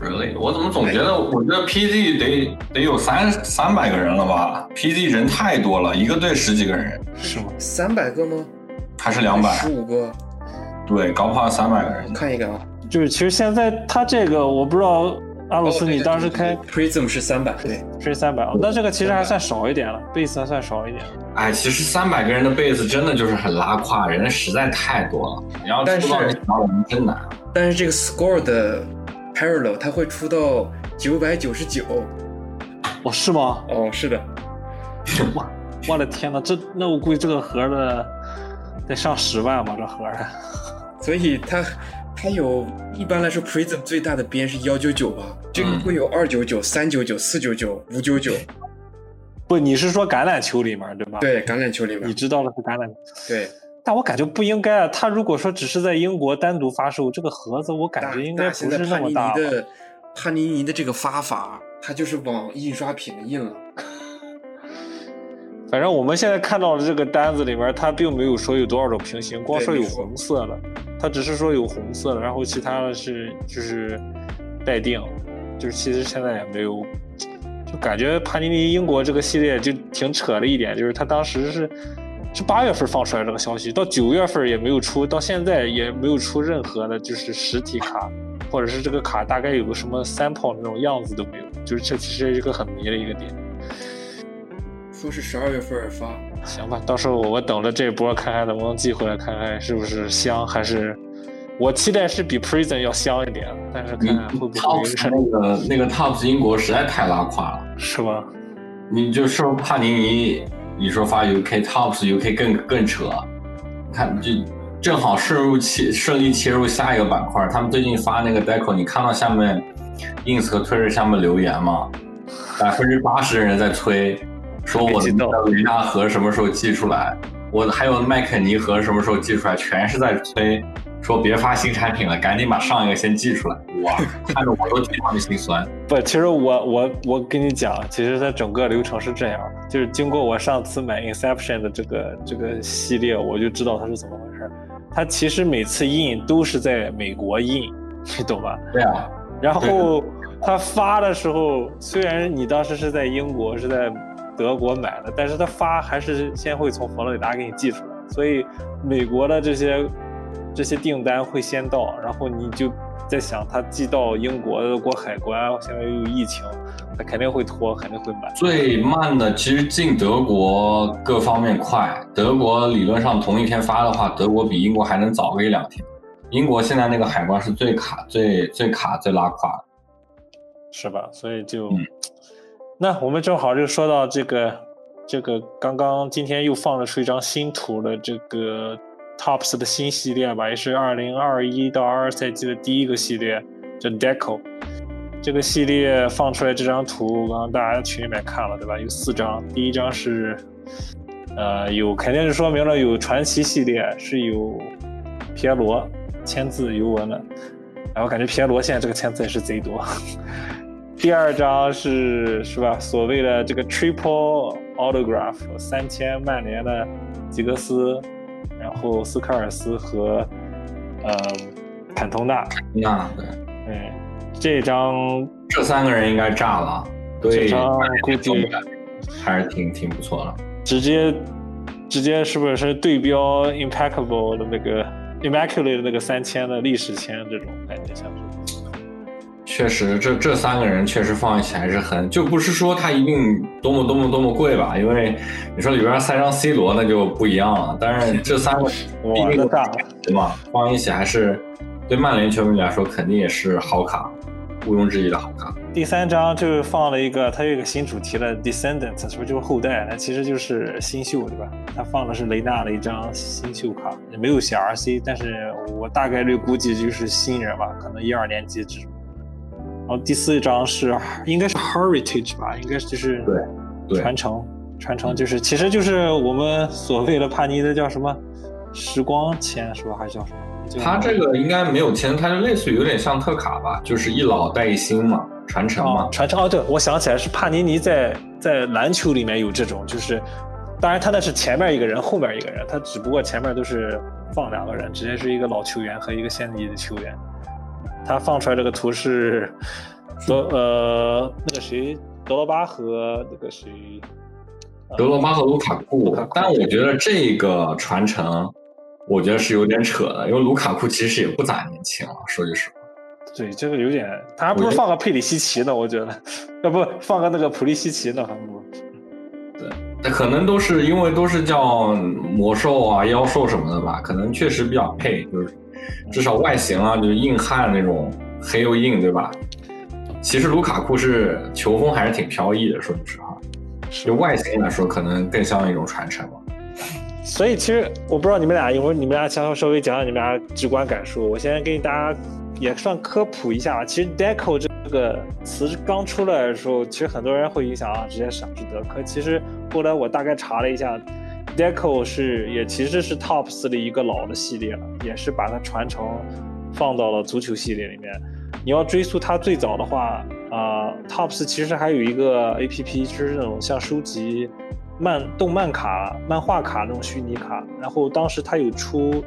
B: ？Really？我怎么总觉得，我觉得 PG 得得有三三百个人了吧？PG 人太多了，一个队十几个人，
C: 是吗？
D: 三百个吗？
B: 还是两百？
D: 十五个，
B: 对，搞不好三百个人。
D: 看一个啊。
C: 就是其实现在他这个我不知道，阿鲁斯你当时开
D: Prism 是三百，对，
C: 是三百，那这个其实还算少一点了，base 还算少一点。
B: 哎，其实三百个人的 base 真的就是很拉胯，人实在太多了，你要
D: 但是
B: 出到那条人真难。
D: 但是这个 Score 的 Parallel 它会出到九百九十九。
C: 哦，是吗？
D: 哦，是的，
C: 哇，我的天呐，这那我估计这个盒的得上十万吧，这盒的。
D: 所以它它有一般来说 Prism 最大的边是幺九九吧，这个
B: 嗯
D: 会有二九九、三九九、四九九、五九九。
C: 不，你是说橄榄球里面对吧？，
D: 对，橄榄球里面你，
C: 知道的是橄榄球，
D: 对，
C: 但我感觉不应该啊。他如果说只是在英国单独发售，这个盒子我感觉应该不是那
D: 现在帕尼。尼的帕尼尼的这个发法，它就是往印刷品的印了。
C: 反正我们现在看到的这个单子里面，它并没有说有多少种平行，光说有红色的，它只是说有红色的，然后其他的是就是待定，就是其实现在也没有，就感觉帕尼尼英国这个系列就挺扯的一点，就是它当时是是八月份放出来这个消息，到九月份也没有出，到现在也没有出任何的就是实体卡，或者是这个卡大概有个什么 sample 那种样子都没有，就是这其实是一个很迷的一个点。
D: 说是十二月份发，
C: 行吧，到时候我们等着这波看看能不能寄回来，看看是不是香，还是我期待是比 Prison 要香一点，但是看看会不会
B: Tops 那个那个 Tops 英国实在太拉胯了。
C: 是吗？
B: 你就是帕尼尼，你说发 UK Tops UK 更更扯，看就正好顺入切顺利切入下一个板块。他们最近发那个 Deco，你看到下面 Ins 和 Twitter 下面留言吗？百分之八十的人在催，说我的雷纳盒什么时候寄出来，我还有麦肯尼盒什么时候寄出来，全是在催，说别发新产品了，赶紧把上一个先寄出来。哇，看着我都替他们心酸。
C: 不，其实我我我跟你讲，其实它整个流程是这样，就是经过我上次买 Inception 的这个这个系列，我就知道它是怎么回事。它其实每次印都是在美国印，你懂吧？
B: 对啊。
C: 然后它发的时候，虽然你当时是在英国是在德国买的，但是他发还是先会从佛罗里达给你寄出来，所以美国的这些这些订单会先到，然后你就。在想他寄到英国过海关，现在又有疫情，他肯定会拖，肯定会慢。
B: 最慢的其实进德国各方面快，德国理论上同一天发的话，德国比英国还能早个一两天。英国现在那个海关是最卡、最最卡、最拉胯，
C: 是吧？所以就，那我们正好就说到这个，这个刚刚今天又放了出一张新图的这个。Tops 的新系列吧，也是二零二一到二赛季的第一个系列，叫 Deco。这个系列放出来这张图，刚刚大家群里面看了对吧？有四张，第一张是，呃，有肯定是说明了有传奇系列，是有皮耶罗签字尤文的。然后感觉皮耶罗现在这个签字也是贼多。第二张是是吧？所谓的这个 Triple Autograph 三千曼联的吉格斯。然后斯科尔斯和呃坎通纳，
B: 那对，
C: 嗯，这张
B: 这三个人应该炸了，对
C: 这张估计
B: 还是挺挺不错的，
C: 直接直接是不是是对标 impeccable 的那个 immaculate 的那个三千的历史签这种感觉像是。
B: 确实，这这三个人确实放一起还是很，就不是说他一定多么多么多么贵吧，因为你说里边塞张 C 罗那就不一样了。但是这三个 毕竟大对吧？放一起还是对曼联球迷来说肯定也是好卡，毋庸置疑的好卡。
C: 第三张就是放了一个，它有一个新主题了，Descendants，是不是就是后代？那其实就是新秀对吧？他放的是雷纳的一张新秀卡，也没有写 RC，但是我大概率估计就是新人吧，可能一二年级这种。然后第四张是应该是 heritage 吧，应该就是
B: 对
C: 传承传承，就是其实就是我们所谓的帕尼的叫什么时光签是吧，还是叫什么？
B: 他这个应该没有签，他就类似于有点像特卡吧，就是一老带一新嘛，传承嘛。
C: 传承哦，对，我想起来是帕尼尼在在篮球里面有这种，就是当然他那是前面一个人，后面一个人，他只不过前面都是放两个人，直接是一个老球员和一个现役的球员。他放出来这个图是德呃那个谁德罗巴和那个谁
B: 德罗巴和卢卡库，但我觉得这个传承，我觉得是有点扯的，因为卢卡库其实也不咋年轻了，说句实话。
C: 对，这个有点，他还不如放个佩里西奇呢，我觉得，要不放个那个普利西奇呢，还不如。
B: 对，那可能都是因为都是叫魔兽啊、妖兽什么的吧，可能确实比较配，就是。至少外形啊，就是硬汉那种黑又硬，对吧？其实卢卡库是球风还是挺飘逸的，说句实话。就外形来说，可能更像一种传承吧。
C: 所以其实我不知道你们俩，一会儿你们俩想稍微讲讲你们俩直观感受。我先给大家也算科普一下。其实 “deco” 这个词刚出来的时候，其实很多人会影响啊，直接想是德科。其实后来我大概查了一下。Deco 是也其实是 Tops 的一个老的系列了，也是把它传承放到了足球系列里面。你要追溯它最早的话，啊，Tops 其实还有一个 APP，就是那种像收集漫动漫卡、漫画卡那种虚拟卡。然后当时它有出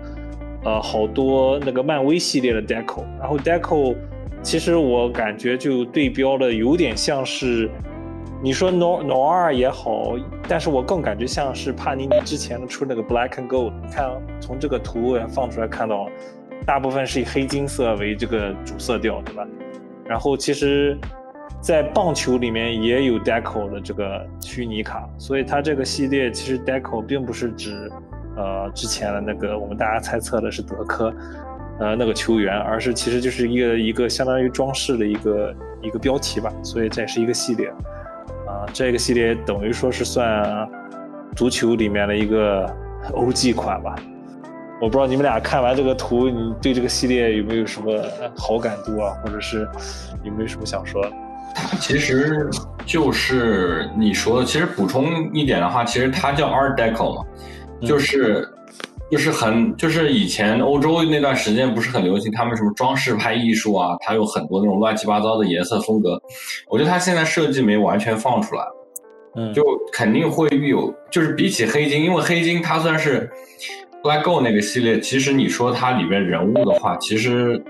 C: 呃好多那个漫威系列的 Deco，然后 Deco 其实我感觉就对标的有点像是。你说 No No 二也好，但是我更感觉像是帕尼尼之前出那个 Black and Gold。你看，从这个图放出来看到，大部分是以黑金色为这个主色调，对吧？然后其实，在棒球里面也有 Deco 的这个虚拟卡，所以它这个系列其实 Deco 并不是指，呃，之前的那个我们大家猜测的是德科，呃那个球员，而是其实就是一个一个相当于装饰的一个一个标题吧，所以这也是一个系列啊、这个系列等于说是算足球里面的一个 OG 款吧。我不知道你们俩看完这个图，你对这个系列有没有什么好感度啊，或者是有没有什么想说？
B: 它其实就是你说的，其实补充一点的话，其实它叫 Art Deco 嘛，就是就是很就是以前欧洲那段时间不是很流行他们什么装饰派艺术啊，它有很多那种乱七八糟的颜色风格，我觉得它现在设计没完全放出来，
C: 嗯，
B: 就肯定会有，就是比起黑金，因为黑金它算是 Black Gold 那个系列，其实你说它里面人物的话，其实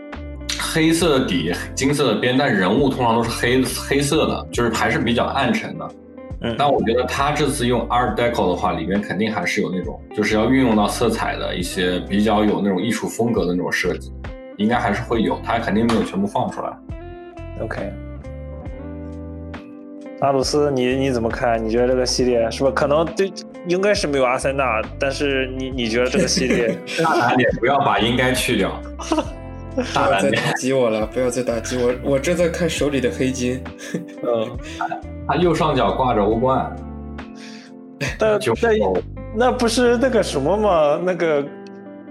B: 黑色的底、金色的边，但人物通常都是黑黑色的，就是还是比较暗沉的。
C: 嗯
B: 但我觉得他这次用 Art Deco 的话，里面肯定还是有那种，就是要运用到色彩的一些比较有那种艺术风格的那种设计，应该还是会有，他肯定没有全部放出来。
C: OK，阿鲁斯，你你怎么看？你觉得这个系列是不是可能对应该是没有阿森纳，但是你你觉得这个系列
B: 大胆点，不要把应该去掉。
D: 不
B: 大胆点，
D: 要再打击我了，不要再打击我，我正在看手里的黑金。
C: 嗯，
B: 他右上角挂着欧冠，就
C: 但但那不是那个什么吗？那个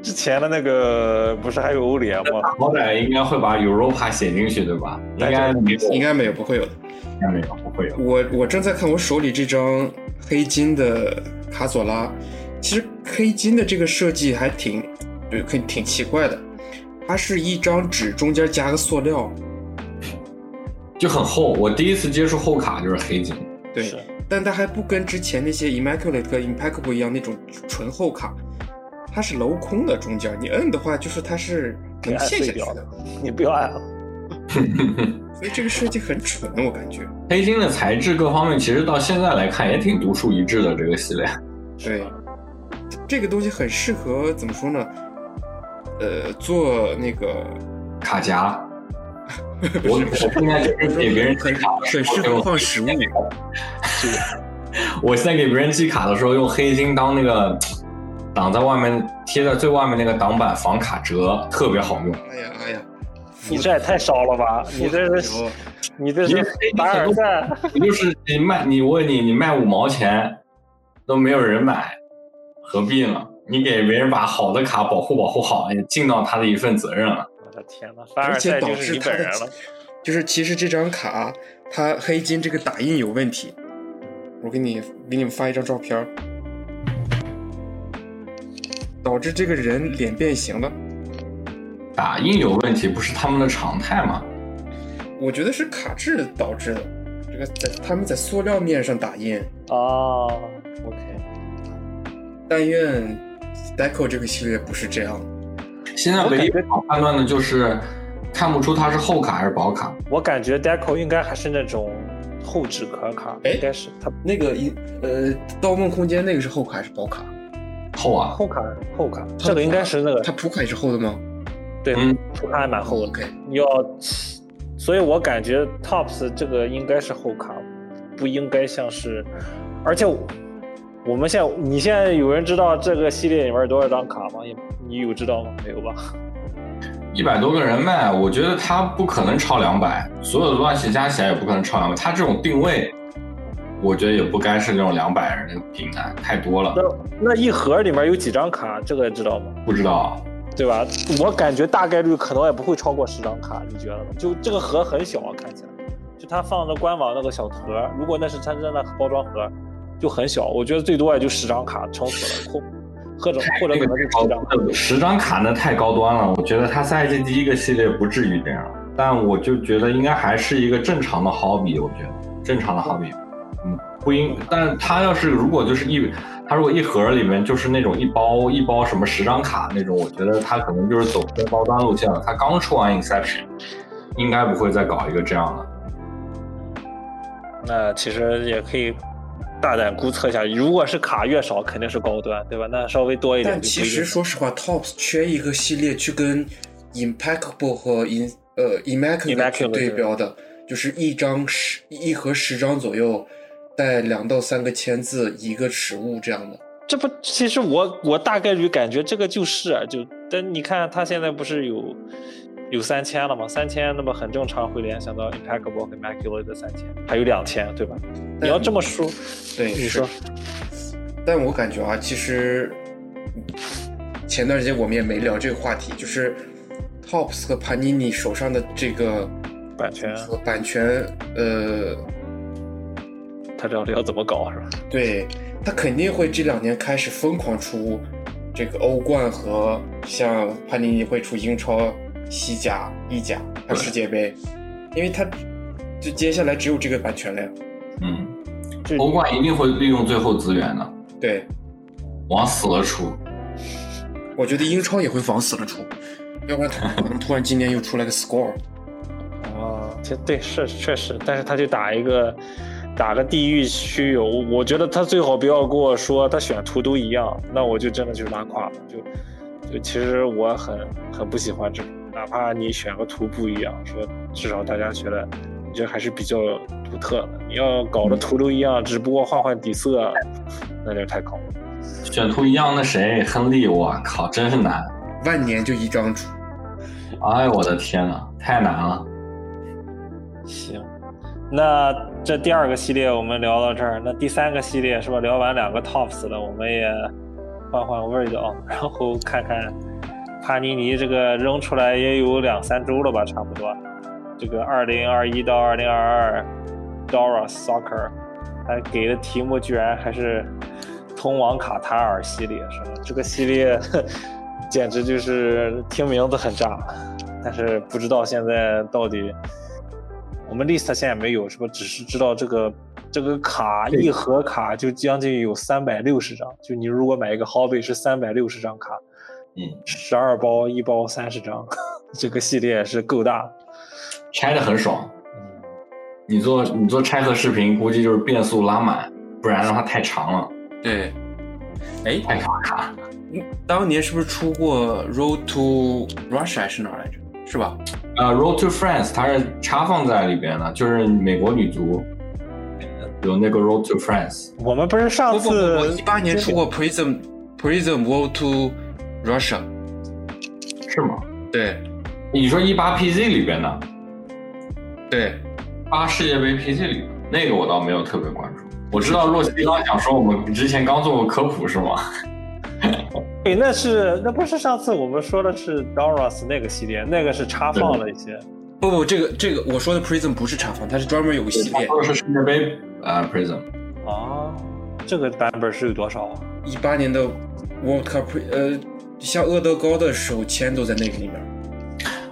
C: 之前的那个不是还有欧联吗？
B: 好歹应该会把 Europa 写进去，对吧？应该没有，
D: 应该没有，不会有的。
B: 应该没有，不会有。
D: 我我正在看我手里这张黑金的卡索拉，其实黑金的这个设计还挺，对，很挺奇怪的。它是一张纸中间加个塑料，
B: 就很厚。我第一次接触厚卡就是黑金，
D: 对，但它还不跟之前那些 Immaculate 和 Impeccable 一样那种纯厚卡，它是镂空的，中间你摁的话就是它是能
C: 按
D: 陷下去的，
C: 你不要按了。
D: 所以这个设计很蠢，我感觉。
B: 黑金的材质各方面其实到现在来看也挺独树一帜的。这个系列，
D: 对，这个东西很适合怎么说呢？呃，做那个
B: 卡夹。我我现在就是给别人寄
D: 很
B: 卡的时
D: 很适合
B: 候用
D: 放食物。
B: 我现在给别人寄 卡的时候用黑金当那个挡在外面贴在最外面那个挡板防卡折，特别好用。
D: 哎呀哎呀，
C: 你这也太烧了吧！你这是你这是
B: 你
C: 凡尔赛。
B: 你就是你卖，你问你你卖五毛钱都没有人买，何必呢？你给别人把好的卡保护保护好，也尽到他的一份责任了。
C: 我的天呐，凡
D: 而
C: 尔赛
D: 且导致
C: 就是你本人
D: 它的
C: 了。
D: 就是其实这张卡它黑金这个打印有问题。我给你给你们发一张照片儿，导致这个人脸变形了。
B: 打印有问题不是他们的常态吗？
D: 我觉得是卡质导致的。这个在他们在塑料面上打印，
C: 哦，OK，
D: 但愿 Deco 这个系列不是这样。
B: 现在唯一不好判断的就是看不出它是厚卡还是薄卡。
C: 我感觉 Deco 应该还是那种厚纸壳卡，
D: 哎
C: 应该是它
D: 那个一呃，《盗梦空间》那个是厚卡还是薄卡？
B: 厚啊，
C: 厚卡厚卡，这个应该是那个
D: 它普卡也是厚的吗
C: 对
B: 嗯，
C: 普卡还蛮厚的。
D: ？OK，
C: 要，所以我感觉 Tops 这个应该是厚卡，不应该像是，而且我我们现在你现在有人知道这个系列里面有多少张卡吗？也你有知道吗？没有吧？
B: 一百多个人卖，我觉得他不可能超两百，所有的乱序加起来也不可能超两百。他这种定位，我觉得也不该是那种两百人的平台，太多了。
C: 那那一盒里面有几张卡？这个知道吗？
B: 不知道，
C: 对吧？我感觉大概率可能也不会超过十张卡，你觉得呢？就这个盒很小啊，看起来，就他放的官网那个小盒，如果那是它真的包装盒，就很小，我觉得最多也就十张卡，撑死了，或 或者或者可能是十张。
B: 十张卡那太高端了，我觉得它赛季第一个系列不至于这样，但我就觉得应该还是一个正常的 hobby，我觉得正常的 hobby，嗯，不应，但是它要是如果就是一，他如果一盒里面就是那种一包一包什么十张卡那种，我觉得他可能就是走偏高端路线了。他刚出完 Inception，应该不会再搞一个这样的。
C: 那其实也可以大胆估测一下，如果是卡越少，肯定是高端，对吧？那稍微多一点
D: 但其实说实话，Tops 缺一个系列去跟 Impeccable 和 In 呃
C: Immaculate，
D: 对标的，就是一张十一盒十张左右，带两到三个签字，一个实物这样的。
C: 这不，其实我我大概率感觉这个就是啊，就但你看他现在不是有有三千了吗？三千那么很正常会联想到 impeccable 和 immaculate 的三千，还有两千对吧？你要这么说，
D: 对，
C: 你说。
D: 但我感觉啊，其实前段时间我们也没聊这个话题，就是 Tops 和 Panini 手上的这个
C: 版权
D: 和版权，呃，
C: 他到底要怎么搞是吧？
D: 对他肯定会这两年开始疯狂出这个欧冠和像潘尼尼会出英超、西甲、意甲还有世界杯，因为他就接下来只有这个版权了呀。
B: 嗯，
C: 这
B: 欧冠一定会利用最后资源的，
D: 对，
B: 往死了出。
D: 我觉得英超也会往死了出，要不然突可能突然今年又出来个 Score。
C: 哦，这对是确实，但是他就打一个打个地域区有，我觉得他最好不要跟我说他选图都一样，那我就真的就拉垮了。就就其实我很很不喜欢这种，哪怕你选个图不一样，说至少大家觉得你这还是比较独特的。你要搞的图都一样，只不过换换底色，那就太高了。
B: 选图一样，那谁亨利，我靠，真是难。
D: 万年就一张图，
B: 哎呦我的天呐，太难了。
C: 行，那这第二个系列我们聊到这儿，那第三个系列是吧？聊完两个 tops 了，我们也换换味道，然后看看帕尼尼这个扔出来也有两三周了吧，差不多。这个二零二一到二零二二 Dora Soccer，还给的题目居然还是通往卡塔尔系列，是吧？这个系列 简直就是听名字很炸，但是不知道现在到底。我们 list 现在没有，是吧？只是知道这个这个卡一盒卡就将近有三百六十张，就你如果买一个 hobby 是三百六十张卡，
B: 嗯，
C: 十二包一包三十张，这个系列是够大。
B: 拆的很爽。你做你做拆盒视频，估计就是变速拉满，不然的话太长了，
D: 对。哎，
B: 太卡卡。
D: 当年是不是出过 Road to Russia 还是哪儿来着？是吧？
B: 呃，Road to France 它是插放在里边的，就是美国女足 有那个 Road to France。
C: 我们不是上次
D: 一八年出过 Prism Prism World to Russia，
B: 是吗？
D: 对
B: 你说一八 PZ 里边的，
D: 对，
B: 八世界杯 PG 里那个我倒没有特别关注。我知道若曦刚想说我们之前刚做过科普是吗？
C: 对，那是那不是上次我们说的是 Doros 那个系列，那个是插放了一些。
D: 不不，这个这个我说的 Prism 不是插放，它是专门有个系列。
B: 说的是世界杯啊 Prism。
C: 啊，这个版本是有多少啊？
D: 一八年的 World Cup，呃，像厄德高的手签都在那个里面，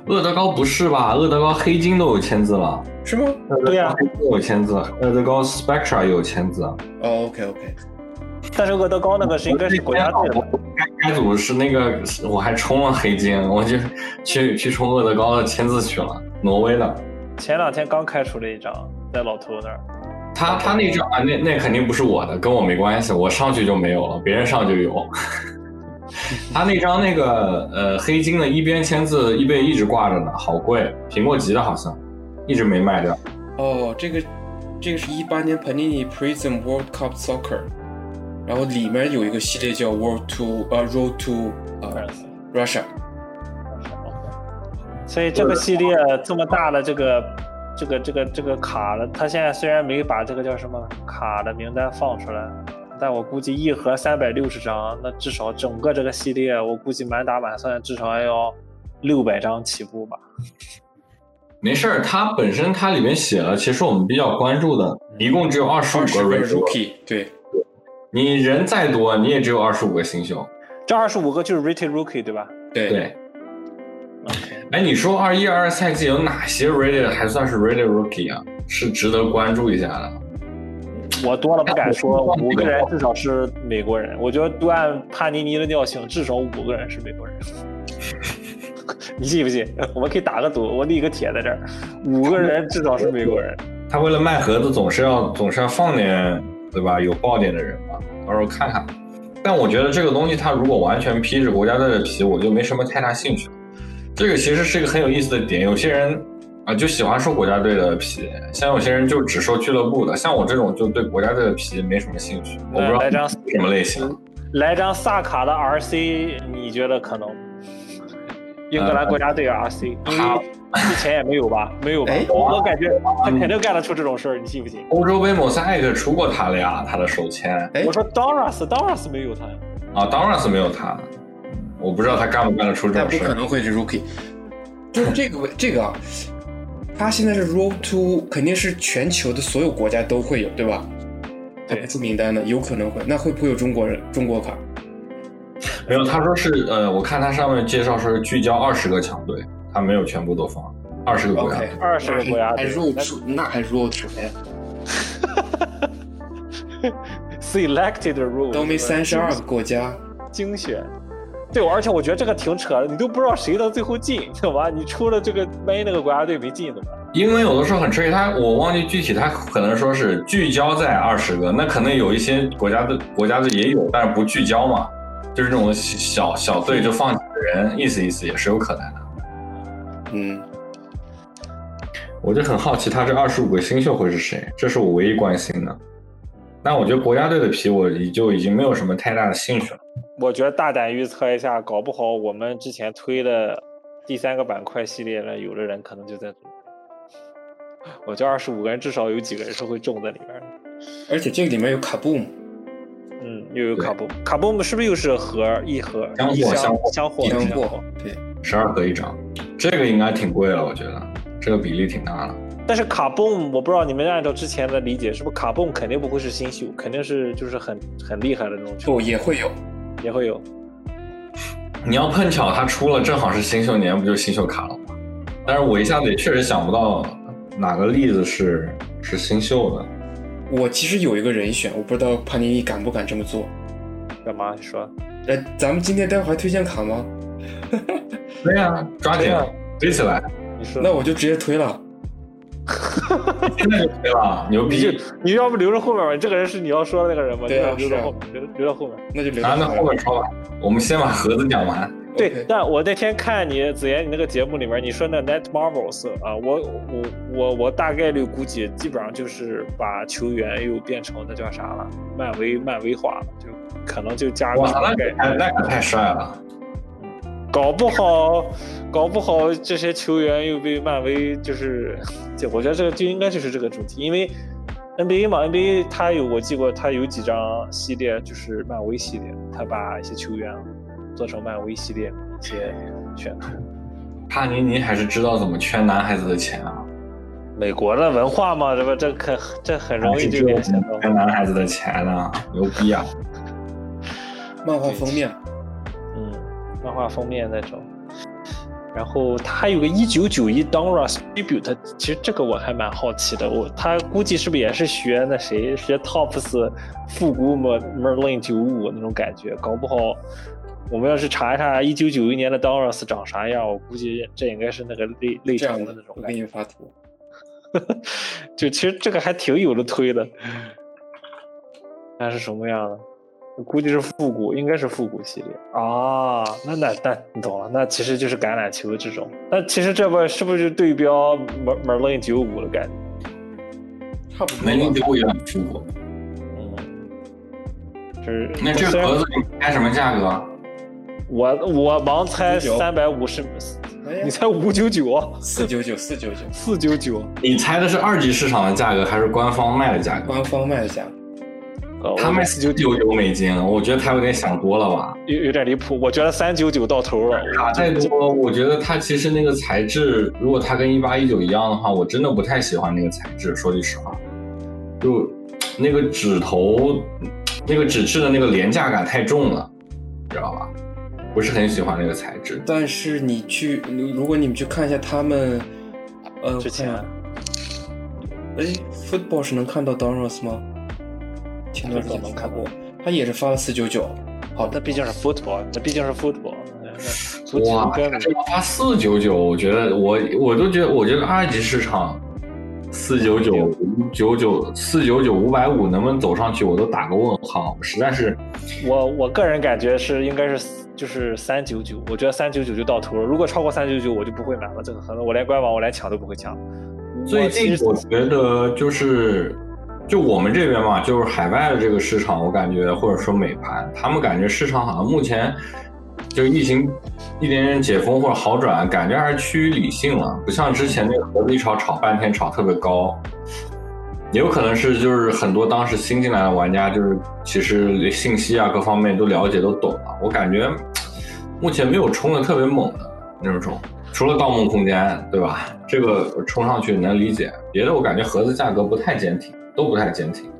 B: 厄德高不是吧？厄德高黑金都有签字了，
D: 是吗？
C: 对呀、
B: 黑金有签字，厄德高 Spectra 也有签字。
D: 哦，OK OK，
C: 但是厄德高那个是应该是国家队的。
B: 开组是那个，我还充了黑金，我就去去充厄德高的签字去了，挪威的。
C: 前两天刚开出了一张，在老头那儿。
B: 他他那张啊，那那肯定不是我的，跟我没关系，我上去就没有了，别人上就有。他那张那个呃黑金的一边签字，eBay 一直挂着呢，好贵，苹果级的好像，一直没卖掉。
D: 哦，这个这个是一八年 Panini Prism World Cup Soccer，然后里面有一个系列叫 World to 呃 Road to 呃 Russia，
C: 所以这个系列这么大的这个这个这个这个卡了，他现在虽然没把这个叫什么卡的名单放出来，但我估计一盒三百六十张，那至少整个这个系列，我估计满打满算至少要六百张起步吧。
B: 没事儿，它本身它里面写了，其实我们比较关注的，一共只有二十五个
D: 二十个 rookie，Rookie，对，
B: 你人再多，你也只有二十五个新秀。
C: 这二十五个就是 rated rookie 对吧？
D: 对
B: 对，哎，你说二一二二赛季有哪些 rated 还算是 rated rookie 啊？是值得关注一下的。
C: 我多了不敢说，五个人至少是美国人。我觉得都按帕尼尼的尿性，至少五个人是美国人。你信不信？我们可以打个赌，我立个帖在这儿，五个人至少是美国人。
B: 他为了卖盒子，总是要总是要放点，对吧？有爆点的人嘛，到时候看看。但我觉得这个东西，他如果完全披着国家队的皮，我就没什么太大兴趣了。这个其实是一个很有意思的点，有些人啊就喜欢收国家队的皮，像有些人就只收俱乐部的，像我这种就对国家队的皮没什么兴趣。我不知道
C: 来张
B: 什么类型。
C: 来张萨卡的 RC，你觉得可能？英格兰国家队 RC，因为之前也没有吧？没有吧
D: 哎？
C: 我我感觉他肯定干得出这种事儿，你信不信？
B: 欧洲杯某赛克出过他了呀，他的手签
D: 哎
C: 我说 Doras，Doras 没有他呀。
B: 啊，当然是没有他，我不知道他干不干得出这种事儿。
D: 不可能会是 rookie。就是这个这个啊，他现在是 roll to，肯定是全球的所有国家都会有，对吧？他
C: 对
D: 出名单的，有可能会。那会不会有中国人中国卡？
B: 没有，他说是呃，我看他上面介绍说是聚焦二十个强队，他没有全部都放，二十个国家。
C: 二十个国家
D: 还
C: 队
D: roll
C: 那
D: 出，那还 roll 什么呀
C: ？selected rule
D: 都没三十二个国家，
C: 精选。对，而且我觉得这个挺扯的，你都不知道谁到最后进，懂吧？你出了这个，万一那个国家队没进怎么办？
B: 英文有的时候很 tricky，他我忘记具体，他可能说是聚焦在二十个，那可能有一些国家队国家队也有，但是不聚焦嘛，就是那种小小队就放几个人，意思意思也是有可能的。
D: 嗯，
B: 我就很好奇，他这二十五个新秀会是谁？这是我唯一关心的。但我觉得国家队的皮我已就已经没有什么太大的兴趣了。
C: 我觉得大胆预测一下，搞不好我们之前推的第三个板块系列呢，有的人可能就在。我觉得二十五个人至少有几个人是会中在里边的。
D: 而且这个里面有卡布姆，
C: 嗯，又有卡布，卡布姆是不是又是盒一盒
B: 箱货
C: 一箱
B: 箱货
C: 箱货
D: 洋
C: 箱
D: 货，对，
B: 十二盒一张，这个应该挺贵了，我觉得这个比例挺大的。
C: 但是卡蹦，我不知道你们按照之前的理解，是不是卡蹦肯定不会是新秀，肯定是就是很很厉害的那种球
D: 不
C: 员，
D: 也会有。
C: 也会有。
B: 你要碰巧他出了，正好是新秀年，不就新秀卡了吗？但是我一下子也确实想不到哪个例子是是新秀的。
D: 我其实有一个人选，我不知道帕尼尼敢不敢这么做。
C: 干嘛？你说？
D: 呃，咱们今天待会儿还推荐卡吗？
B: 对呀、抓紧推起来，
C: 你说？
D: 那我就直接推了。
B: 现在就推了，牛
C: 你就
B: 逼！
C: 你要不留着后面吧？这个人是你要说的那个人吗？
D: 对啊
C: 留
D: 是啊
C: 着后面，留留到后面。
D: 那就留
B: 啊，那
D: 到
B: 后面说吧，我们先把盒子讲完。
C: 对但我那天看你子妍你那个节目里面，你说那 Net Marvels 啊，我我我我大概率估计基本上就是把球员又变成那叫啥了，漫威漫威化了，就可能就加个
B: 哇，那那可太帅了！
C: 搞不好，搞不好这些球员又被漫威就是，就我觉得这个就应该就是这个主题，因为 NBA 嘛，NBA 它有我记过，它有几张系列就是漫威系列，他把一些球员做成漫威系列一些选图。
B: 帕尼尼还是知道怎么圈男孩子的钱啊，
C: 美国的文化嘛，这不这可这很容易就联想到。
B: 圈男孩子的钱呢，牛逼啊！
D: 漫画封面，
C: 嗯，漫画封面那种。然后他还有个一九九一 Donruss Tribute，其实这个我还蛮好奇的，我他估计是不是也是学那谁学 Tops 复古 Mer Merlin 九五那种感觉，搞不好我们要是查一查一九九一年的 Donruss 长啥样，我估计这应该是那个类类
D: 这样的
C: 那种
D: 我给。你发图。
C: 就其实这个还挺有的推的，那是什么样的，我估计是复古，应该是复古系列啊。那那那你懂了，那其实就是橄榄球这种。那其实这不是不是就对标 Mer Merlin 九五的感觉？
D: 差不多
B: Merlin
D: 九
B: 五也很复古。
C: 嗯，就是
B: 那这个盒子你猜什么价格？
C: 我我盲猜
D: 599
C: 三百五十，你猜五九九啊？
D: 四九九四九九，
C: 四九九？
B: 你猜的是二级市场的价格还是官方卖的价格？
D: 官方卖的价格。
C: 呃，
B: 他卖四九九九美金，我觉得他有点想多了吧？
C: 有有点离谱，我觉得三九九到头了。
B: 卡太多，我觉得它其实那个材质，如果它跟一八一九一样的话，我真的不太喜欢那个材质。说句实话，就那个指头，那个纸质的那个廉价感太重了，知道吧？不是很喜欢那个材质。
D: 但是你去，如如果你们去看一下他们，呃，
C: 之前
D: 哎，football 是能看到 Donruss 吗？前段时间
C: 能
D: 发
C: 看
D: 过，他也是发了四九九。好的，
C: 那毕竟是 football，那毕竟是 football，足
B: 发四九九，我觉得我我都觉得，我觉得二级市场四九九、五九九、四九九、五百五能不能走上去，我都打个问号。实在是
C: 我我个人感觉是应该是就是三九九，我觉得三九九就到头了。如果超过三九九，我就不会买了。这个可能我连官网我连抢都不会抢。
B: 最
C: 我其实
B: 近我觉得就是就我们这边嘛，就是海外的这个市场，我感觉或者说美盘，他们感觉市场好像目前就疫情一点点解封或者好转，感觉还是趋于理性了，不像之前那个盒子一炒炒半天炒特别高。也有可能是就是很多当时新进来的玩家，就是其实信息啊各方面都了解都懂了。我感觉目前没有冲的特别猛的那种，除了《盗梦空间》，对吧？这个冲上去能理解，别的我感觉盒子价格不太坚挺，都不太坚挺。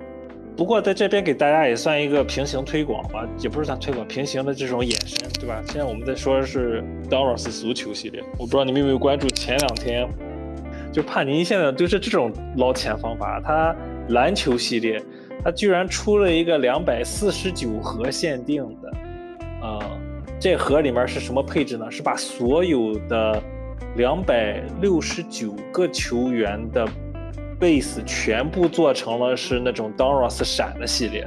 C: 不过在这边给大家也算一个平行推广吧，也不是算推广，平行的这种衍生，对吧？现在我们在说的是 Doros 足球系列，我不知道你们有没有关注前两天。就帕尼现在就是这种捞钱方法，他篮球系列，他居然出了一个两百四十九盒限定的，呃，这盒里面是什么配置呢？是把所有的两百六十九个球员的 base 全部做成了是那种 Doros 闪的系列，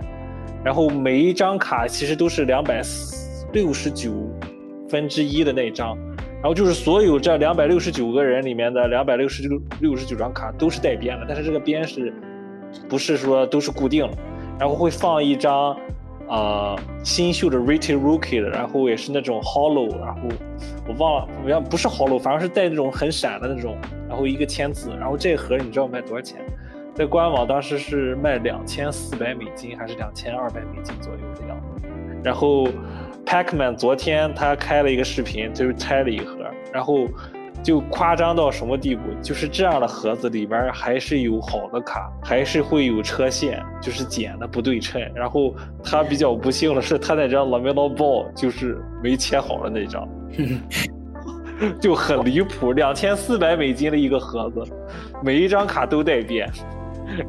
C: 然后每一张卡其实都是两百六十九分之一的那张。然后就是所有这两百六十九个人里面的两百六十九六十九张卡都是带边的，但是这个边是，不是说都是固定的，然后会放一张，呃，新秀的 Rated Rookie 的，然后也是那种 Hollow，然后我忘了，好像不是 Hollow，反正是带那种很闪的那种，然后一个签字，然后这盒你知道卖多少钱？在官网当时是卖两千四百美金还是两千二百美金左右的样子，然后。Pacman 昨天他开了一个视频，就是拆了一盒，然后就夸张到什么地步？就是这样的盒子里边还是有好的卡，还是会有车线，就是剪的不对称。然后他比较不幸的是，他那张 Lamelo Ball 就是没切好的那张，就很离谱。两千四百美金的一个盒子，每一张卡都带变，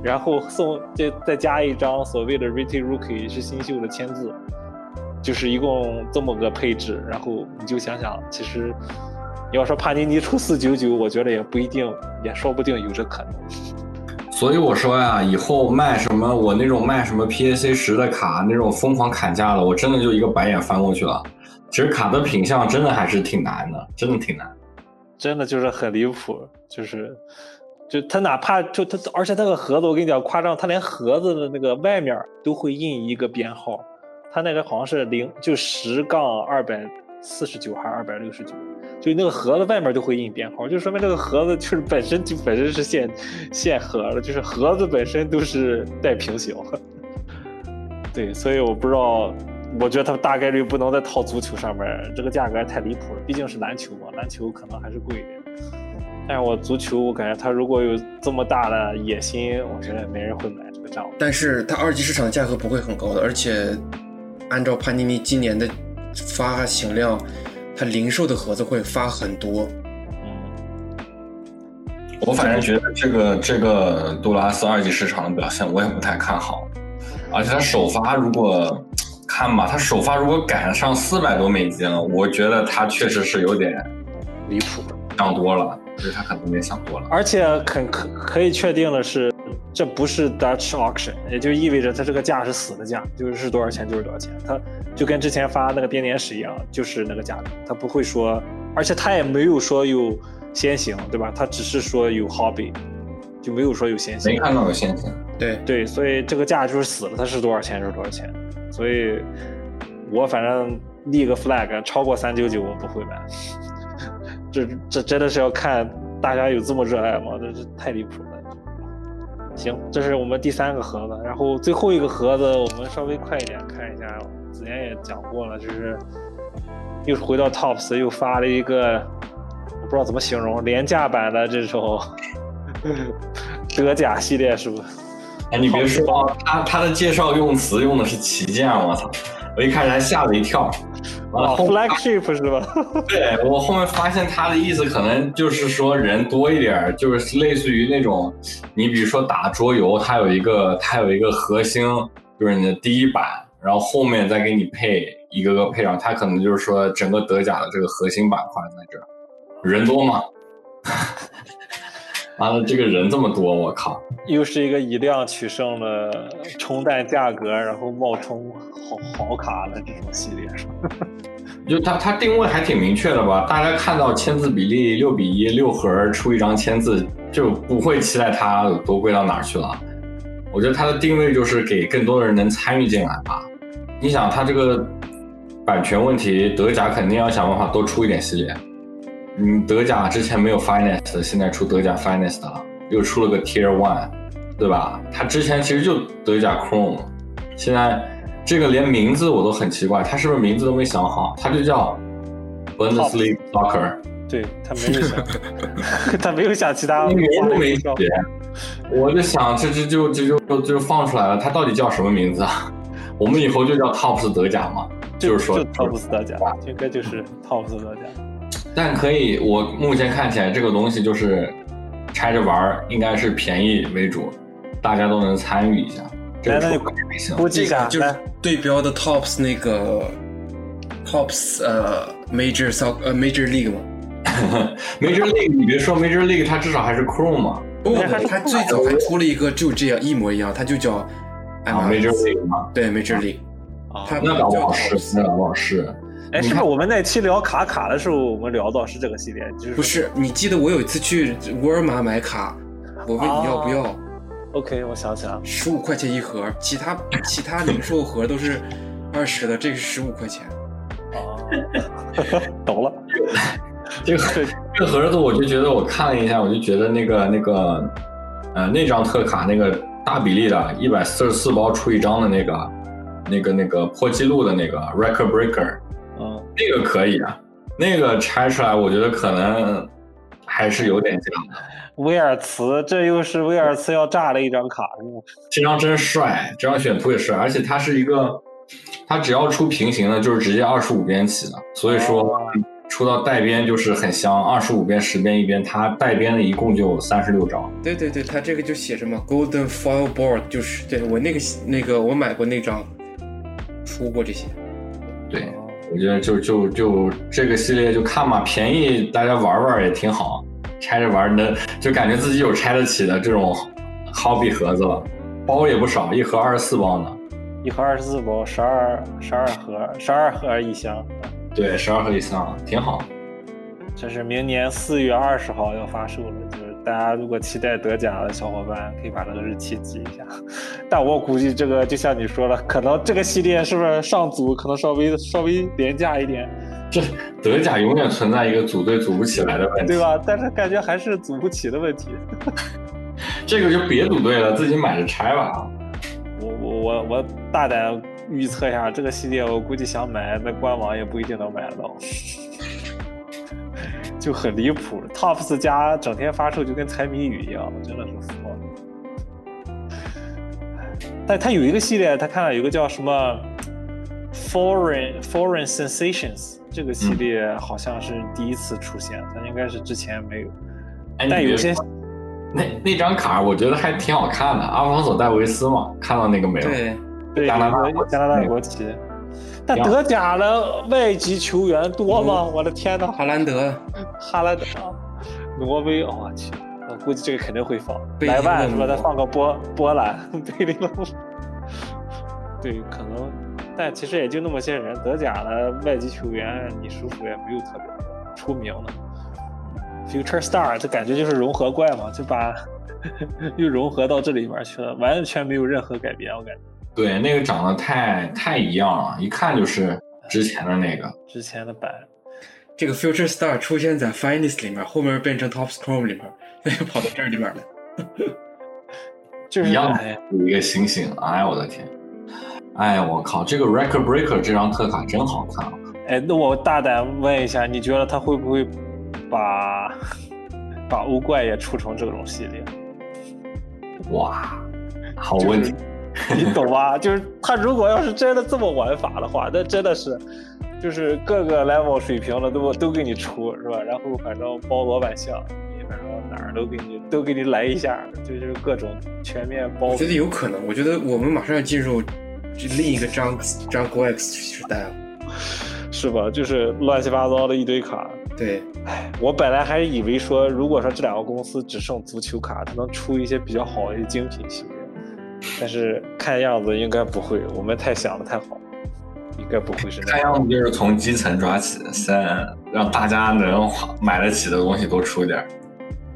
C: 然后送再再加一张所谓的 Rated Rookie 是新秀的签字。就是一共这么个配置，然后你就想想，其实你要说帕尼尼出四九九，我觉得也不一定，也说不定有这可能。
B: 所以我说呀，以后卖什么我那种卖什么 PAC 十的卡那种疯狂砍价的，我真的就一个白眼翻过去了。其实卡的品相真的还是挺难的，真的挺难，
C: 真的就是很离谱，就是就他哪怕就他，而且那个盒子我跟你讲夸张，他连盒子的那个外面都会印一个编号。他那个好像是零，就十杠二百四十九还是二百六十九，就那个盒子外面都会印编号，就说明这个盒子就是本身就本身是限限盒的，就是盒子本身都是带平行。对，所以我不知道，我觉得他大概率不能再套足球上面，这个价格太离谱了，毕竟是篮球嘛，篮球可能还是贵一点。但是我足球，我感觉他如果有这么大的野心，我觉得没人会买这个账。
D: 但是它二级市场价格不会很高的，而且。按照潘尼尼今年的发行量，它零售的盒子会发很多。
B: 嗯，我反正觉得这个这个杜拉斯二级市场的表现我也不太看好，而且他首发如果看吧，他首发如果赶上四百多美金，我觉得他确实是有点
C: 离谱，
B: 想多了，就是他可能也想多了。
C: 而且肯可可以确定的是。这不是 Dutch auction，也就意味着他这个价是死的价，就是多少钱就是多少钱。他就跟之前发那个编年史一样，就是那个价格，它不会说，而且他也没有说有先行，对吧？他只是说有 hobby，就没有说有先行。
B: 没看到有先行。
D: 对
C: 对，所以这个价就是死了，它是多少钱就是多少钱。所以，我反正立个 flag，超过三九九我不会买。这这真的是要看大家有这么热爱吗？这是太离谱了。行，这是我们第三个盒子，然后最后一个盒子我们稍微快一点看一下。子言也讲过了，就是又回到 Tops 又发了一个，我不知道怎么形容，廉价版的这种 德甲系列，是不？
B: 哎，你别说，他他的介绍用词用的是旗舰，我操！我一开始还吓了一跳。
C: 哦，flagship 是吧？
B: 对我后面发现他的意思可能就是说人多一点，就是类似于那种，你比如说打桌游，它有一个它有一个核心，就是你的第一版，然后后面再给你配一个个配上，它可能就是说整个德甲的这个核心板块在这儿，人多吗？完了，这个人这么多，我靠！
C: 又是一个以量取胜的冲淡价格，然后冒充好好卡的这种系列，是吧？
B: 就它它定位还挺明确的吧？大家看到签字比例六比一，六盒出一张签字，就不会期待它多贵到哪儿去了。我觉得它的定位就是给更多的人能参与进来吧。你想，它这个版权问题，德甲肯定要想办法多出一点系列。嗯，德甲之前没有 Finance，现在出德甲 Finest 了，又出了个 Tier One，对吧？它之前其实就德甲 Chrome，现在这个连名字我都很奇怪，它是不是名字都没想好？它就叫 Bundesliga Soccer。
C: 对他没有想，他没有想其他
B: 名
C: 字
B: 都没
C: 里胡哨
B: 写，我就想这这就这就就就放出来了，他到底叫什么名字啊？我们以后就叫 Tops 德甲嘛，就是说
C: Tops 德甲，应该就是 Tops 德甲。
B: 但可以，我目前看起来这个东西就是拆着玩儿，应该是便宜为主，大家都能参与一下。这个
C: 来那
B: 出口也行。
C: 估计一下，
D: 这个就是对标的 Tops 那个 Tops 呃 Major Soc 呃 Major League 嘛。
B: Major League，你别说 Major League，它至少还是 Chrome 嘛，
D: 不它最早还出了一个就这样一模一样，它就叫
B: 啊 MLS，Major League 嘛，
D: 对 Major League，
C: 啊
D: 它
B: 那搞不
D: 叫
B: 好是那搞不好是。
C: 哎，是不是我们那期聊卡卡的时候，我们聊到是这个系列？就是
D: 不是？你记得我有一次去沃尔玛买卡，我问你要不要
C: ，？OK，我想起来了。
D: 十五块钱一盒，其他其他零售盒都是二十的，这个是十五块钱。
C: 啊，懂了。
B: 这个这个盒子，我就觉得我看了一下，我就觉得那个那个，呃，那张特卡那个大比例的，一百四十四包出一张的那个，那个那个破纪录的那个 Record Breaker，
C: 嗯，
B: 那个可以啊，那个拆出来，我觉得可能还是有点像的。
C: 威尔茨，这又是威尔茨要炸的一张卡，是吗？
B: 这张真帅，这张选图也帅，而且它是一个，它只要出平行的，就是直接二十五边起的，所以说
C: 哦
B: 出到带边就是很香，二十五边十边一边，它带边的一共就三十六张。
D: 对对对，它这个就写什么 Golden Foil Board，就是对我那个那个我买过那张，出过这些。
B: 对，我觉得就就就这个系列就看嘛，便宜大家玩玩也挺好，拆着玩的就感觉自己有拆得起的这种 hobby 盒子了，包也不少，一盒二十四包呢。
C: 一盒二十四包，十二十二盒，十二盒一箱。
B: 对，十二盒一箱，挺好。
C: 这是明年四月二十号要发售了，就是大家如果期待德甲的小伙伴，可以把那个日期记一下。但我估计这个就像你说了，可能这个系列是不是上组可能稍微稍微廉价一点，
B: 这德甲永远存在一个组队组不起来的问题，
C: 对？吧？但是感觉还是组不起的问题。
B: 这个就别组队了，自己买着拆吧。
C: 我我我我大胆预测一下，这个系列我估计想买，那官网也不一定能买得到，就很离谱。Tops 家整天发售就跟猜谜语一样，真的是服了。但它有一个系列，他看到有一个叫什么 Foreign Foreign Sensations，这个系列好像是第一次出现，它应该是之前没有。
B: 哎，
C: 但有些
B: 那那张卡，我觉得还挺好看的，阿方索戴维斯嘛，看到那个没有？
D: 对，
C: 对，
B: 加拿大
C: 加拿大国旗。但德甲的外籍球员多吗？我的天呐，
D: 哈兰德、
C: 哈兰德、挪威，哦我去，我估计这个肯定会放。
D: 贝利
C: 莱万是吧？再放个波波兰、贝利勒姆。对，可能，但其实也就那么些人。德甲的外籍球员，你数数也没有特别出名的。Future Star，这感觉就是融合怪嘛，就把 又融合到这里面去了，完全没有任何改变，我感觉。
B: 对，那个长得太太一样了，一看就是之前的那个。
C: 之前的版。
D: 这个 Future Star 出现在 Finest 里面，后面变成 Tops Chrome 里面，又跑到这里面来。
C: 就是
B: 一样
C: 哎
B: 有一个星星，哎我的天，哎我靠，这个 Record Breaker 这张特卡真好看啊！
C: 哎，那我大胆问一下，你觉得他会不会把把欧怪也出成这种系列？
B: 哇，好问题，
C: 你懂吧？就是他如果要是真的这么玩法的话，那真的是就是各个 level 水平的都都给你出是吧？然后反正包罗万象，你反正哪儿都给你都给你来一下，就是各种全面包
D: 我觉得有可能，我觉得我们马上要进入另一个张张国 X 时代了。
C: 是吧？就是乱七八糟的一堆卡。
D: 对，哎
C: 我本来还以为说，如果说这两个公司只剩足球卡，它能出一些比较好的精品系列，但是看样子应该不会，我们太想的太好，应该不会是。
B: 看样子就是从基层抓起，先让大家能买得起的东西多出点儿。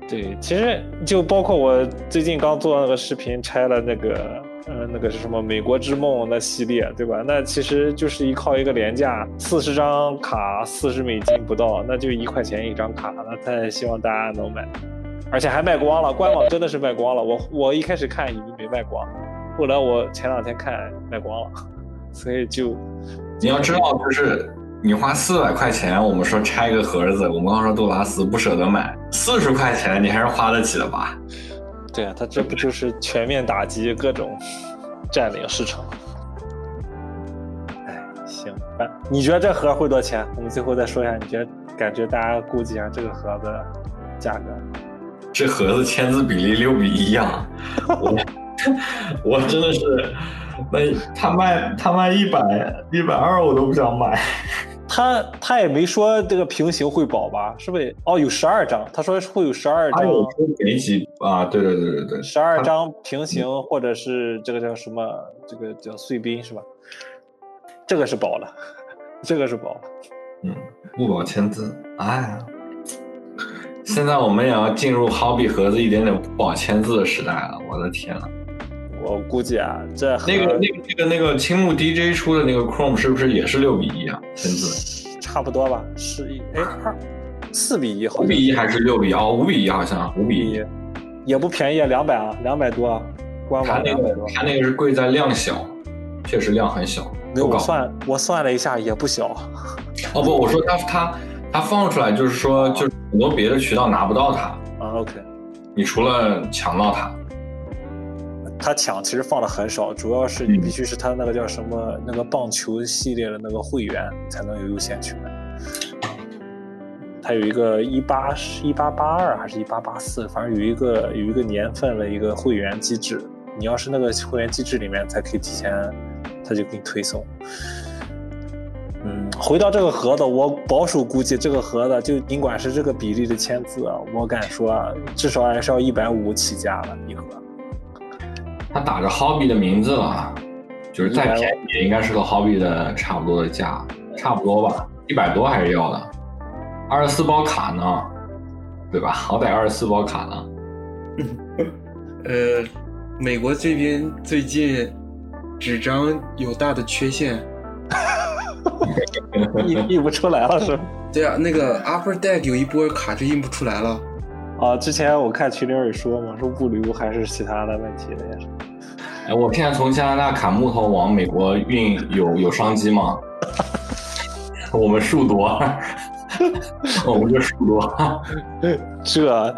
C: 对，其实就包括我最近刚做那个视频，拆了那个，呃，那个是什么《美国之梦》那系列，对吧？那其实就是依靠一个廉价，四十张卡四十美金不到，那就一块钱一张卡，那太希望大家能买，而且还卖光了，官网真的是卖光了。我我一开始看以为没卖光，后来我前两天看卖光了，所以就
B: 你要知道，就是你花四百块钱，我们说拆个盒子，我们刚说杜拉斯不舍得买，四十块钱你还是花得起的吧？
C: 对啊，他这不就是全面打击各种占领市场？哎，行，那你觉得这盒会多少钱？我们最后再说一下，你觉得感觉大家估计一下这个盒子价格？
B: 这盒子签字比例六比一啊！我我真的是，那他卖他卖一百一百二我都不想买。
C: 他他也没说这个平行会保吧？是不是？哦，有十二张，他说会有十二张，
B: 他有说给几啊？对对对对对，
C: 十二张平行或者是这个叫什么？这个叫碎冰是吧？这个是保了，这个是保了。
B: 嗯，不保签字，哎呀，现在我们也要进入好比盒子一点点不保签字的时代了，我的天呐！
C: 我估计啊，这
B: 那个那个那个那个青木 DJ 出的那个 Chrome 是不是也是六比一啊？签字
C: 差不多吧，是一哎二四比一，
B: 五比一还是六比一？哦，五比一好像五比一。
C: 也不便宜，两百啊，两百多啊，官
B: 它那个
C: 网两百多。
B: 它那个是贵在量小，确实量很小，
C: 没有。我算我算了一下，也不小。
B: 哦不，我说它它它放出来就是说，就是很多别的渠道拿不到它，
C: 啊，OK，
B: 你除了抢到它，
C: 它抢其实放的很少，主要是你必须是它那个叫什么那个棒球系列的那个会员才能有优先权。它有一个一八一八八二还是一八八四，反正有一个有一个年份的一个会员机制，你要是那个会员机制里面才可以提前，他就给你推送。嗯，回到这个盒子，我保守估计这个盒子就尽管是这个比例的签字啊，我敢说啊至少还是要一百五起价了一盒。
B: 它打着 Hobby 的名字了，就是再便宜也应该是个 Hobby 的差不多的价，差不多吧，一百多还是要的。二十四包卡呢，对吧？好歹二十四包卡呢。
D: 呃，美国这边最近纸张有大的缺陷。
C: 印印不出来了是吧？
D: 对啊，那个 Upper Deck 有一波卡就印不出来了。
C: 啊，之前我看群里也说嘛，说物流还是其他的问题的也是。
B: 哎，我现在从加拿大砍木头往美国运有有商机吗？我们树多，我们就树多。
C: 这，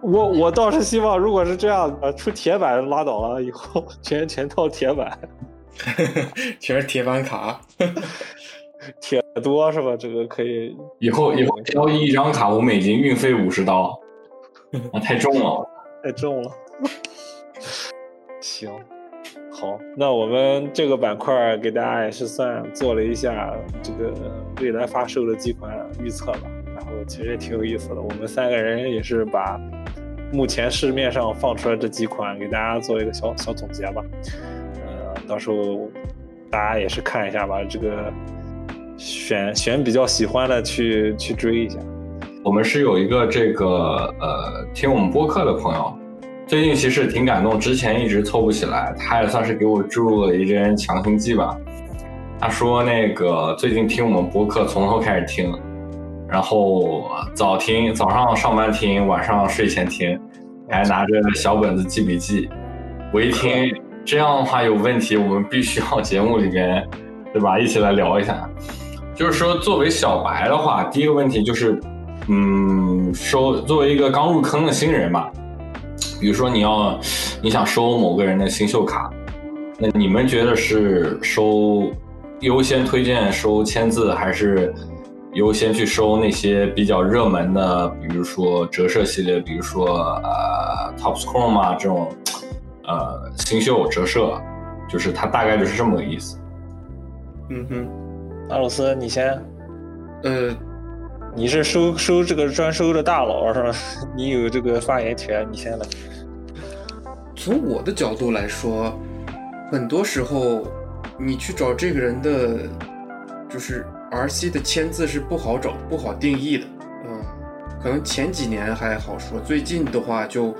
C: 我我倒是希望，如果是这样，呃，出铁板拉倒了，以后全全套铁板，
D: 全是铁板卡。
C: 铁多是吧？这个可以。
B: 以后以后交易一张卡五美金，运费五十刀，啊，太重了，
C: 太重了。行，好，那我们这个板块给大家也是算做了一下这个未来发售的几款预测吧，然后其实也挺有意思的。我们三个人也是把目前市面上放出来这几款给大家做一个小小总结吧。到时候大家也是看一下吧，这个选选比较喜欢的去去追一下。
B: 我们是有一个这个呃听我们播客的朋友，最近其实挺感动，之前一直凑不起来，他也算是给我注入了一针强心剂吧。他说那个最近听我们播客从头开始听，然后早听早上上班听，晚上睡前听，还拿着小本子记笔记。我一听这样的话有问题，我们必须要节目里面，对吧？一起来聊一下。就是说，作为小白的话，第一个问题就是，嗯，收作为一个刚入坑的新人吧，比如说你要你想收某个人的新秀卡，那你们觉得是收优先推荐收签字，还是优先去收那些比较热门的，比如说折射系列，比如说呃 top score 嘛这种呃星宿折射，就是它大概就是这么个意思。
D: 嗯哼，
C: 阿鲁斯，你先。
D: 呃，
C: 你是收收这个专收的大佬是吧？你有这个发言权，你先来。
D: 从我的角度来说，很多时候你去找这个人的，就是 RC 的签字是不好找、不好定义的。嗯，可能前几年还好说，最近的话就，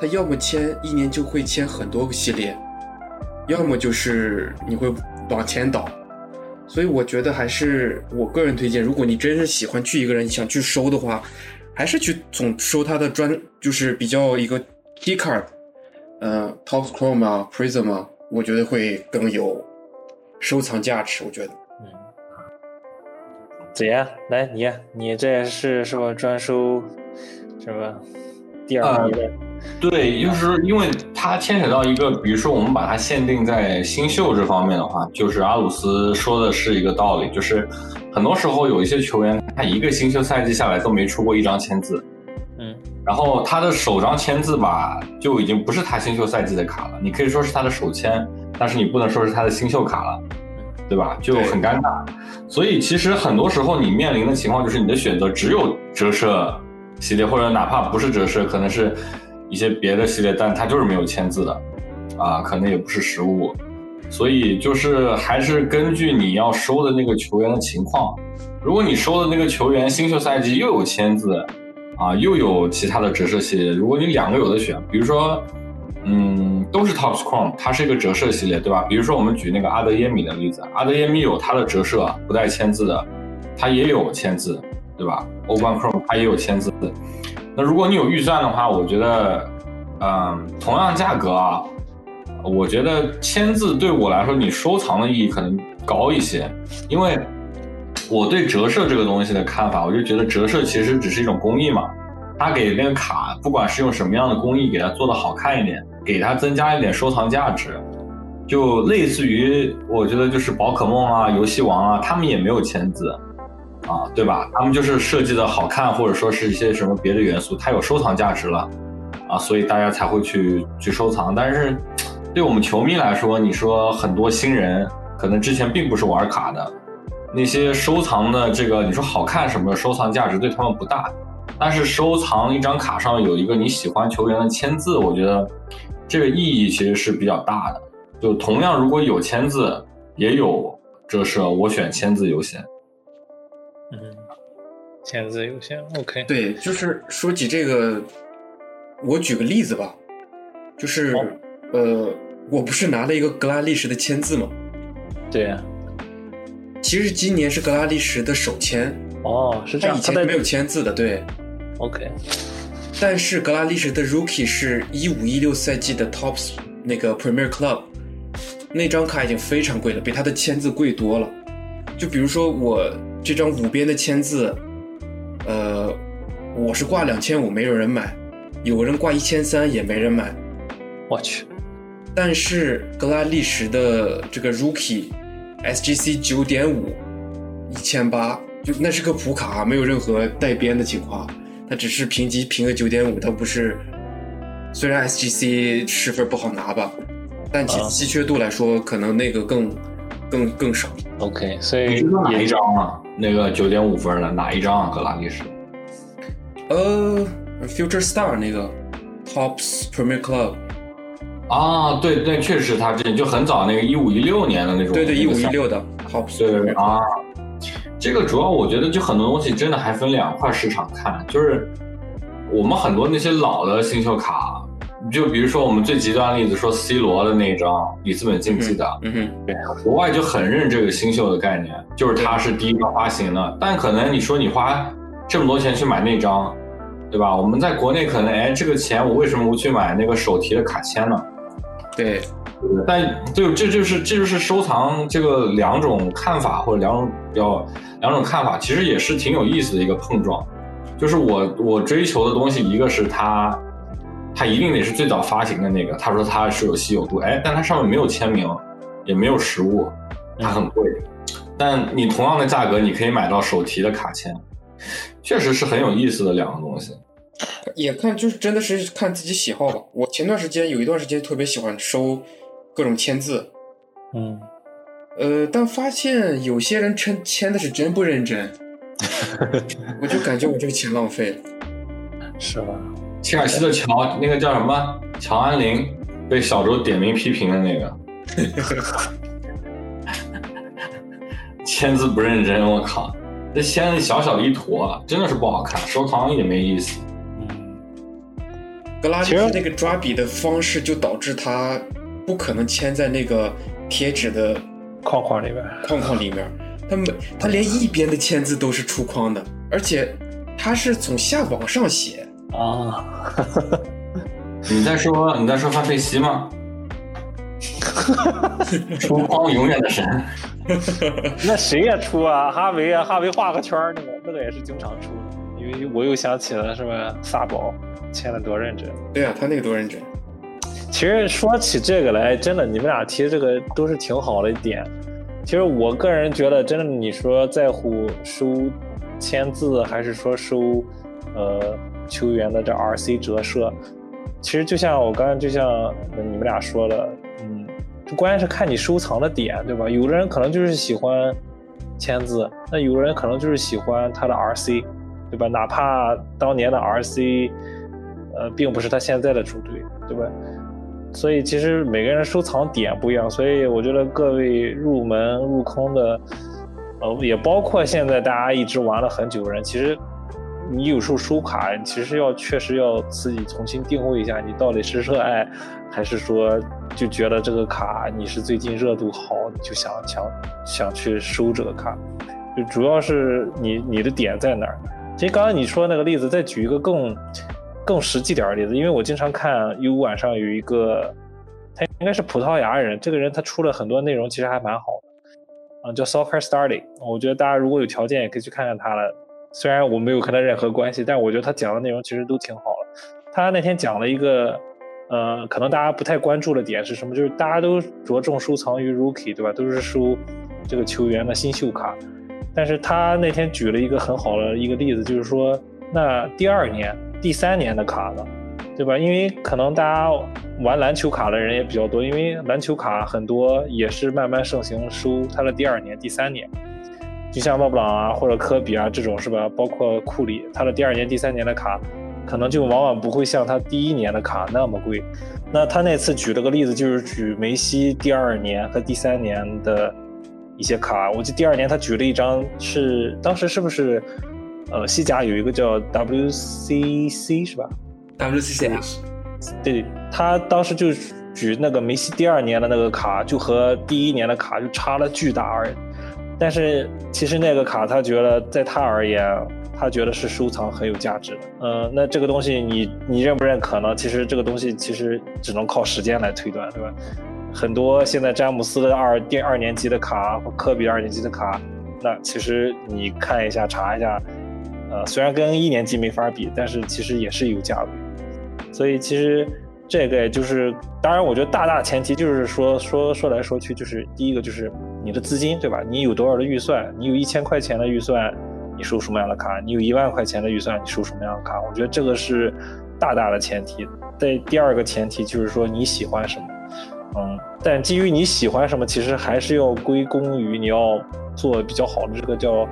D: 他要么签一年就会签很多个系列，要么就是你会往前倒。所以我觉得还是我个人推荐，如果你真是喜欢去一个人想去收的话，还是去总收他的专，就是比较一个 key card，呃，Top Chrome 啊，Prism 啊，我觉得会更有收藏价值。我觉得，嗯
C: 子言，来你，你这是什么？专收什么第二名的？
B: 对，就是因为它牵扯到一个，比如说我们把它限定在新秀这方面的话，就是阿鲁斯说的是一个道理，就是很多时候有一些球员他一个新秀赛季下来都没出过一张签字，
C: 嗯，
B: 然后他的首张签字吧就已经不是他新秀赛季的卡了，你可以说是他的首签，但是你不能说是他的新秀卡了，对吧？就很尴尬。所以其实很多时候你面临的情况就是你的选择只有折射系列，或者哪怕不是折射，可能是。一些别的系列，但它就是没有签字的，啊，可能也不是实物，所以就是还是根据你要收的那个球员的情况。如果你收的那个球员新秀赛季又有签字，啊，又有其他的折射系列，如果你两个有的选，比如说，嗯，都是 tops chrome，它是一个折射系列，对吧？比如说我们举那个阿德耶米的例子，阿德耶米有它的折射不带签字的，它也有签字，对吧？欧冠 Chrome 它也有签字。那如果你有预算的话，我觉得，嗯，同样价格啊，我觉得签字对我来说，你收藏的意义可能高一些，因为我对折射这个东西的看法，我就觉得折射其实只是一种工艺嘛，它给那个卡，不管是用什么样的工艺给它做的好看一点，给它增加一点收藏价值，就类似于我觉得就是宝可梦啊、游戏王啊，他们也没有签字。啊，对吧？他们就是设计的好看，或者说是一些什么别的元素，它有收藏价值了，啊，所以大家才会去去收藏。但是，对我们球迷来说，你说很多新人可能之前并不是玩卡的，那些收藏的这个，你说好看什么，收藏价值对他们不大。但是收藏一张卡上有一个你喜欢球员的签字，我觉得这个意义其实是比较大的。就同样，如果有签字，也有折射，我选签字优先。
C: 嗯，签字优先，OK。
D: 对，就是说起这个，我举个例子吧，就是呃，我不是拿了一个格拉利什的签字吗？
C: 对呀。
D: 其实今年是格拉利什的首签。
C: 哦，是这样。
D: 他以前没有签字的，对。
C: OK。
D: 但是格拉利什的 Rookie 是一五一六赛季的 Tops 那个 Premier Club，那张卡已经非常贵了，比他的签字贵多了。就比如说我。这张五边的签字，呃，我是挂两千五，没有人买；有人挂一千三，也没人买。
C: 我去！
D: 但是格拉利什的这个 Rookie SGC 九点五，一千八，就那是个普卡，没有任何带边的情况，它只是评级评个九点五，它不是。虽然 SGC 十分不好拿吧，但其稀缺度来说，可能那个更更更少。
C: OK，所以
B: 哪一张啊？那个九点五分的哪一张啊？格拉利什？
D: 呃，Future Star 那个 Tops Premier Club。
B: 啊，对对，确实他这就很早那个一五一六年的那种。
D: 对对，一五一六的 Tops。
B: 对啊，这个主要我觉得就很多东西真的还分两块市场看，就是我们很多那些老的新秀卡。就比如说我们最极端的例子，说 C 罗的那张里斯本竞技的，
D: 嗯哼，
B: 对，国外就很认这个新秀的概念，就是他是第一个发行的。但可能你说你花这么多钱去买那张，对吧？我们在国内可能，哎，这个钱我为什么不去买那个手提的卡签呢？
D: 对，
B: 但就这就是这就是收藏这个两种看法或者两种比较两种看法，其实也是挺有意思的一个碰撞。就是我我追求的东西，一个是它。它一定得是最早发行的那个。他说它是有稀有度，哎，但它上面没有签名，也没有实物，它很贵。但你同样的价格，你可以买到手提的卡签，确实是很有意思的两个东西。
D: 也看就是真的是看自己喜好吧。我前段时间有一段时间特别喜欢收各种签字，
C: 嗯，
D: 呃，但发现有些人签签的是真不认真，我就感觉我这个钱浪费了，
C: 是吧？
B: 切尔西的乔，那个叫什么？乔安林被小周点名批评的那个，签字不认真，我靠！这签的小小的一坨，真的是不好看，收藏也没意思。
D: 格拉利
C: 其实
D: 斯那个抓笔的方式就导致他不可能签在那个贴纸的
C: 框框里面。
D: 框框里面，他每他连一边的签字都是出框的，而且他是从下往上写，
C: 啊，
B: 你在说你在说范佩西吗？出框永远的神，
C: 那谁也出啊？哈维啊，哈维画个圈儿，那个那个也是经常出的。因为我又想起了什么？萨宝签的多认真。
D: 对啊，他那个多认真。
C: 其实说起这个来，真的，你们俩提这个都是挺好的一点。其实我个人觉得，真的，你说在乎收签字，还是说收呃球员的这 RC 折射，其实就像我刚才就像你们俩说的，嗯，就关键是看你收藏的点，对吧？有的人可能就是喜欢签字，那有的人可能就是喜欢他的 RC，对吧？哪怕当年的 RC，呃，并不是他现在的主队，对吧？所以其实每个人收藏点不一样，所以我觉得各位入门入坑的，呃，也包括现在大家一直玩了很久的人，其实你有时候收卡，其实要确实要自己重新定位一下，你到底是热爱，还是说就觉得这个卡你是最近热度好，你就想想想去收这个卡，就主要是你你的点在哪儿。其实刚刚你说那个例子，再举一个更更实际点的例子，因为我经常看 U 晚上有一个，他应该是葡萄牙人，这个人他出了很多内容，其实还蛮好的，啊，叫 Soccer Study。我觉得大家如果有条件也可以去看看他了。虽然我没有跟他任何关系，但我觉得他讲的内容其实都挺好的。他那天讲了一个，呃，可能大家不太关注的点是什么？就是大家都着重收藏于 Rookie，对吧？都是收这个球员的新秀卡。但是他那天举了一个很好的一个例子，就是说，那第二年、第三年的卡呢，对吧？因为可能大家玩篮球卡的人也比较多，因为篮球卡很多也是慢慢盛行收它的第二年、第三年。就像勒布朗啊或者科比啊这种是吧？包括库里，他的第二年、第三年的卡，可能就往往不会像他第一年的卡那么贵。那他那次举了个例子，就是举梅西第二年和第三年的一些卡。我记得第二年他举了一张是当时是不是呃西甲有一个叫 WCC 是吧
D: ？WCC 啊，
C: 对他当时就举那个梅西第二年的那个卡，就和第一年的卡就差了巨大而已。但是其实那个卡，他觉得在他而言，他觉得是收藏很有价值的。嗯、那这个东西你你认不认可呢？其实这个东西其实只能靠时间来推断，对吧？很多现在詹姆斯的二第二年级的卡或科比二年级的卡，那其实你看一下查一下，呃，虽然跟一年级没法比，但是其实也是有价的。所以其实这个就是，当然我觉得大大前提就是说说说来说去，就是第一个就是你的资金对吧？你有多少的预算？你有一千块钱的预算，你收什么样的卡？你有一万块钱的预算，你收什么样的卡？我觉得这个是大大的前提。在第二个前提就是说你喜欢什么，嗯，但基于你喜欢什么，其实还是要归功于你要做比较好的这个叫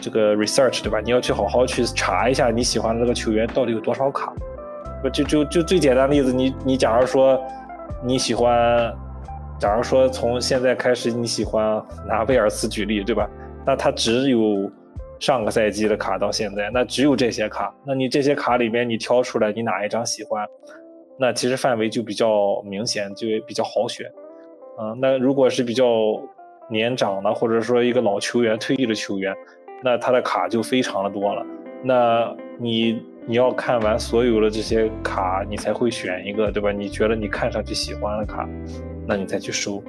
C: 这个 research 对吧？你要去好好去查一下你喜欢的这个球员到底有多少卡。就就就最简单的例子，你你假如说你喜欢，假如说从现在开始你喜欢拿威尔斯举例，对吧？那他只有上个赛季的卡到现在，那只有这些卡，那你这些卡里面你挑出来你哪一张喜欢，那其实范围就比较明显，就比较好选。嗯、那如果是比较年长的，或者说一个老球员、退役的球员，那他的卡就非常的多了。那你你要看完所有的这些卡，你才会选一个，对吧？你觉得你看上去喜欢的卡，那你再去收。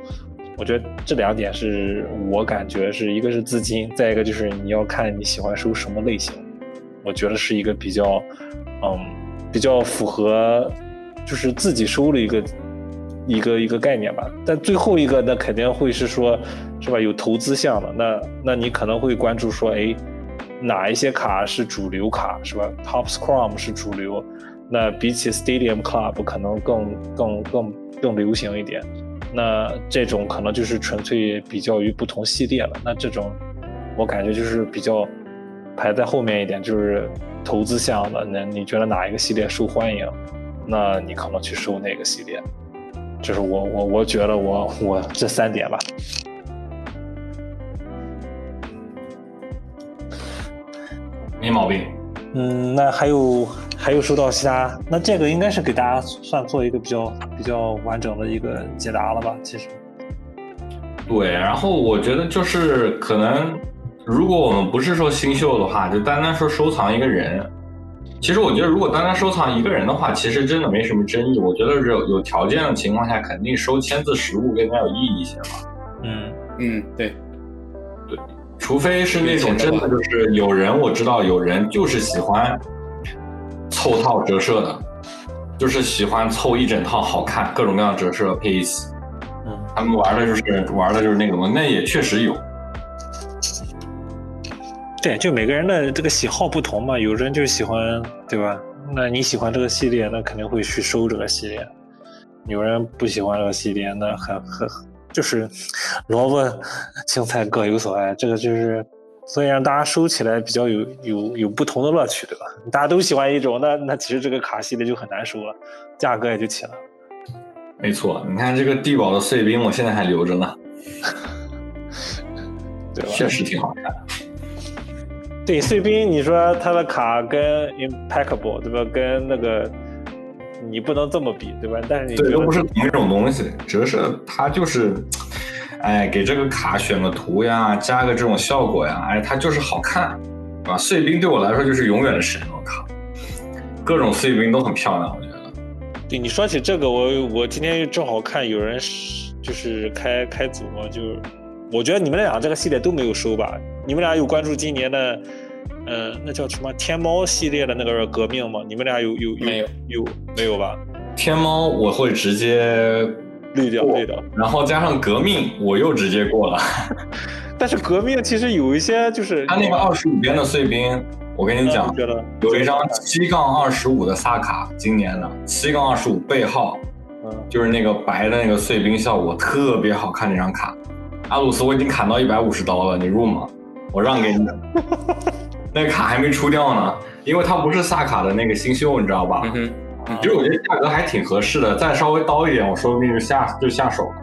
C: 我觉得这两点是我感觉是一个是资金，再一个就是你要看你喜欢收什么类型。我觉得是一个比较，嗯，比较符合就是自己收的一个一个一个概念吧。但最后一个那肯定会是说，是吧？有投资项的，那那你可能会关注说，哎，哪一些卡是主流卡，是吧？Top Scrum 是主流，那比起 Stadium Club 可能更更更更流行一点。那这种可能就是纯粹比较于不同系列了。那这种我感觉就是比较排在后面一点，就是投资项的。那你觉得哪一个系列受欢迎？那你可能去收那个系列。就是我我我觉得我我这三点吧。
B: 没毛病。
C: 嗯，那还有还有收到其他，那这个应该是给大家算做一个比较比较完整的一个解答了吧？其实，
B: 对，然后我觉得就是可能，如果我们不是说新秀的话，就单单说收藏一个人，其实我觉得如果单单收藏一个人的话，其实真的没什么争议。我觉得有有条件的情况下，肯定收签字实物更加有意义一些嘛。
C: 嗯
D: 嗯，对，
B: 除非是那种真的就是有人，我知道有人就是喜欢凑套折射的，就是喜欢凑一整套好看，各种各样折射配一起。
C: 嗯，
B: 他们玩的就是玩的就是那种，那也确实有。
C: 对，就每个人的这个喜好不同嘛，有人就喜欢，对吧？那你喜欢这个系列，那肯定会去收这个系列。有人不喜欢这个系列，那很很就是萝卜青菜各有所爱，这个就是所以让大家收起来比较有有有不同的乐趣，对吧？大家都喜欢一种，那那其实这个卡系列就很难收了，价格也就起来了。
B: 没错，你看这个地堡的碎冰，我现在还留着呢，
C: 对吧？
B: 确实挺好看。
C: 对碎冰，你说它的卡跟 Impeccable 对吧？跟那个你不能这么比对吧？但是你
B: 对，
C: 觉得
B: 都不是同一种东西，只是它就是，哎，给这个卡选个图呀，加个这种效果呀，哎，它就是好看，对吧？碎冰对我来说就是永远的神，我靠，各种碎冰都很漂亮，我觉得。
C: 对你说起这个，我我今天正好看有人就是开开组嘛，就我觉得你们俩这个系列都没有收吧？你们俩有关注今年的，呃，那叫什么天猫系列的那个革命吗？你们俩有有有
D: 没有
C: 有没有吧？
B: 天猫我会直接过
C: 绿掉绿掉。
B: 然后加上革命我又直接过了。
C: 但是革命其实有一些就是
B: 他那个二十五边的碎冰，我跟你讲
C: 嗯，
B: 有一张七杠二十五的萨卡，今年的七杠二十五背号，
C: 嗯
B: 就是那个白的那个碎冰效果特别好看那张卡。阿鲁斯我已经砍到一百五十刀了，你入吗？我让给你。那个卡还没出掉呢，因为它不是萨卡的那个新秀，你知道吧？
D: 嗯哼，
B: 其实我觉得价格还挺合适的，再稍微高一点，我说不定就下就下手了。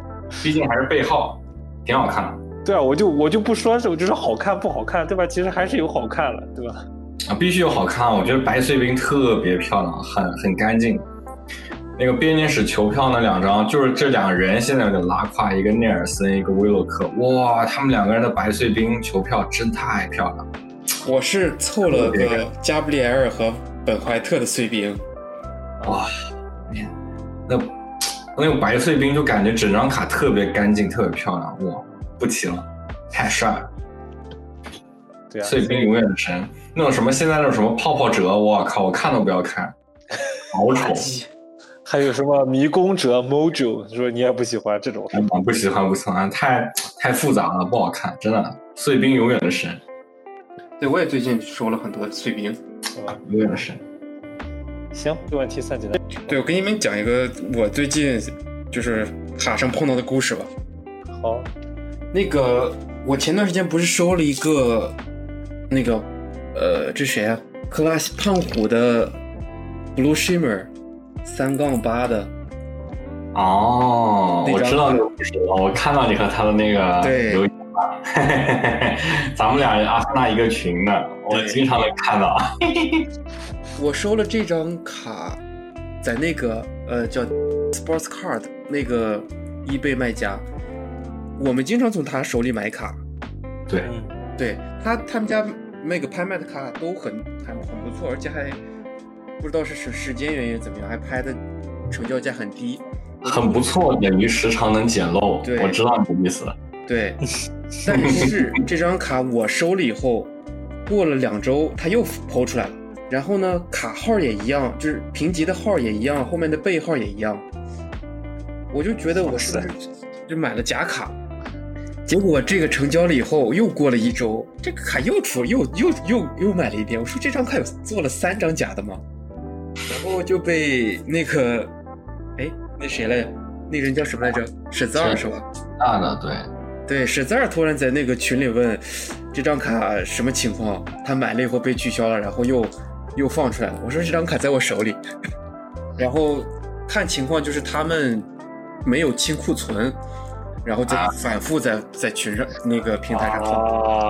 B: 毕竟还是背号，挺好看的
C: 对啊，我就我就不说是，我就是好看不好看，对吧？其实还是有好看了，对吧？
B: 啊，必须有好看。我觉得白碎冰特别漂亮，很很干净。那个编年史球票那两张，就是这两人现在有点拉胯，一个内尔森，一个威洛克。哇，他们两个人的白碎冰球票真太漂亮了。
D: 我是凑了个加布里埃尔和本怀特的碎冰，
B: 哇，那那个白碎冰就感觉整张卡特别干净，特别漂亮。哇，不提了，太帅了。
C: 对啊，
B: 碎冰永远的神。那种什么现在那种什么泡泡折，我靠，我看都不要看，好丑。
C: 还有什么迷宫者 Mojo，你说你也不喜欢这种
B: 不喜欢，不喜欢，太太复杂了，不好看，真的。碎冰永远的神，
D: 对我也最近收了很多碎冰。
B: 永远的神。
C: 行，这个问题算简单。
D: 对，我给你们讲一个我最近就是卡上碰到的故事吧。
C: 好，
D: 那个我前段时间不是收了一个那个呃，这谁啊？克拉西胖虎的 Blue Shimmer 三杠八的，
B: 哦，我知道那个故事了，我看到你和他的那个
D: 对
B: 留言了，咱们俩阿森纳一个群的，我经常能看到。
D: 我收了这张卡，在那个呃叫 Sports Card 那个 eBay 卖家，我们经常从他手里买卡。
B: 对，
C: 嗯，
D: 对他他们家那个拍卖的卡都很很很不错，而且还不知道是时时间原因怎么样，还拍的成交价很低。
B: 很不错，等于时常能捡漏。
D: 对
B: 我知道你的意思。
D: 对，但是这张卡我收了以后，过了两周它又抛出来了，然后呢卡号也一样，就是评级的号也一样，后面的背号也一样，我就觉得我是不是就买了假卡？结果这个成交了以后，又过了一周，这个卡又出，又又又又买了一遍。我说这张卡有做了三张假的吗？然后就被那个，哎，那谁来着？那人叫什么来着？史兹尔是吧？
B: 大的对，
D: 对，史兹尔突然在那个群里问这张卡什么情况，他买了以后被取消了，然后又又放出来了。我说这张卡在我手里，然后看情况就是他们没有清库存，然后再
B: 啊
D: 反复在在群上那个平台上放。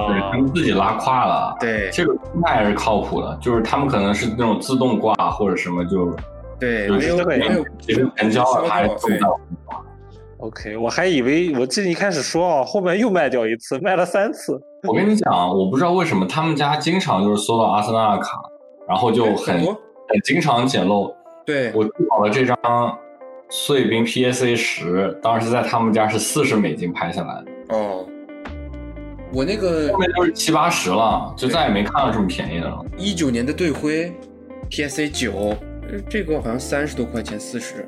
B: 对，
C: 啊
B: 他，们自己拉胯了。
D: 对
B: 这个心态是靠谱的，就是他们可能是那种自动挂或者什么就
D: 对，
B: 就是
D: 没有
C: 这个
D: 没有
B: 其实成交了，他还
D: 对
B: 送到。
C: OK，我还以为我记得一开始说啊，后面又卖掉一次，卖了三次。
B: 我跟你讲，我不知道为什么他们家经常就是搜到阿森纳的卡，然后就很
D: 很
B: 经常捡漏。
D: 对
B: 我记好了这张碎冰 PSA 十，当时在他们家是四十美金拍下来的，
D: 哦，我那个
B: 后面都是七八十了，就再也没看到这么便宜的了。
D: 一九年的队徽 PSA 九，呃这个好像三十多块钱，四十。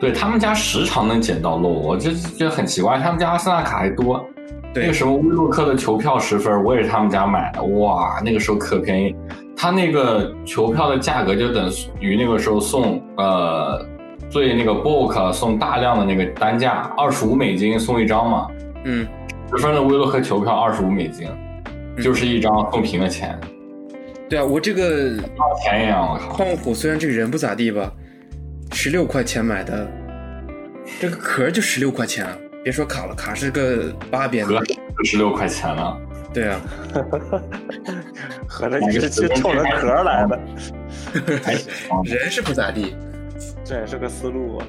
B: 对他们家时常能捡到漏，我就觉得很奇怪，他们家阿森纳卡还多。那
D: 对
B: 个什么威洛克的球票十分，我也是他们家买的，哇，那个时候可便宜。他那个球票的价格就等于那个时候送呃最那个 Book 送大量的那个单价，二十五美金送一张嘛，
D: 嗯，
B: 十分的威洛克球票二十五美金，
D: 嗯。
B: 就是一张送平的钱，
D: 对啊，我这个
B: 花钱一样，我靠。
D: 胖虎虽然这个人不咋地吧，十六块钱买的，这个壳就十六块钱啊！别说卡了，卡是个八边的，
B: 十六块钱了，
D: 对啊，
C: 合着你是去冲着壳来的，
B: 还行啊。
D: 人是不咋地。
C: 这也是个思路啊。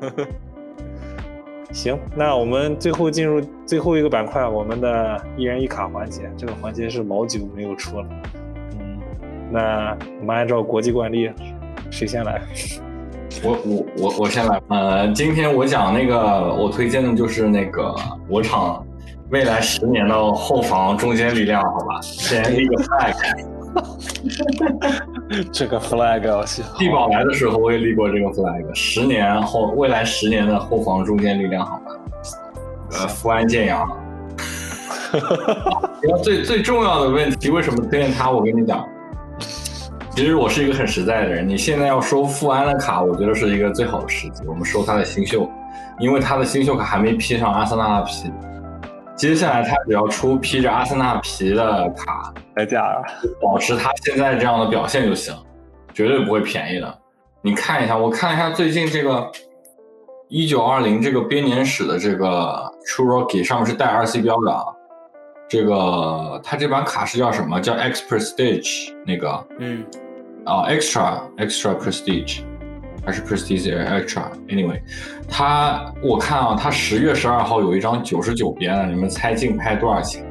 C: 行，那我们最后进入最后一个板块，我们的一人一卡环节。这个环节是老久没有出了，嗯，那我们按照国际惯例，谁先来？
B: 我我我我先来，呃，今天我讲那个，我推荐的就是那个我厂未来十年的后防中坚力量，好吧？先立个 flag。
C: 这个 flag 我去，
B: 地保来的时候我也立过这个 flag，十年后未来十年的后防中坚力量，好吧？呃，福安建阳。然后最最重要的问题，为什么推荐他？我跟你讲，其实我是一个很实在的人。你现在要收富安的卡，我觉得是一个最好的时机。我们收他的新秀，因为他的新秀卡还没披上阿森纳的皮。接下来他只要出披着阿森纳皮的卡，
C: 代价啊，
B: 保持他现在这样的表现就行，绝对不会便宜的。你看一下，我看一下最近这个一九二零这个编年史的这个 True Rookie 上面是带 RC 标的啊。这个它这版卡是叫什么？叫 X Prestige 那个
D: 嗯，
B: 啊、Extra Extra Prestige 还是 Prestige Extra？Anyway，它我看啊，它十月十二号有一张九十九边的，你们猜竞拍多少钱？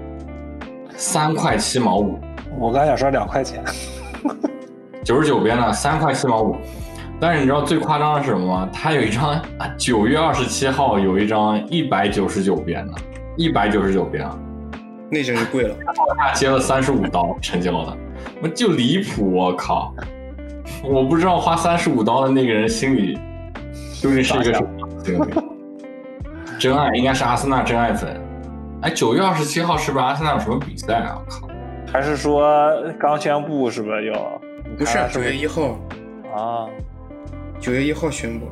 B: 三块七毛五。
C: 我刚想说两块钱，
B: 九十九边的三块七毛五。但是你知道最夸张的是什么吗？它有一张啊九月二十七号有一张一百九十九边的，一百九十九边啊，
D: 那真是贵了。
B: 他接了三十五刀成交的，我就离谱！我靠，我不知道花三十五刀的那个人心里究竟是一个什么心理？真爱应该是阿森纳真爱粉。哎，九月二十七号是不是阿森纳有什么比赛啊？我靠！
C: 还是说刚宣布是不是要？
D: 不是九月一号，
C: 啊，
D: 九月一号宣布。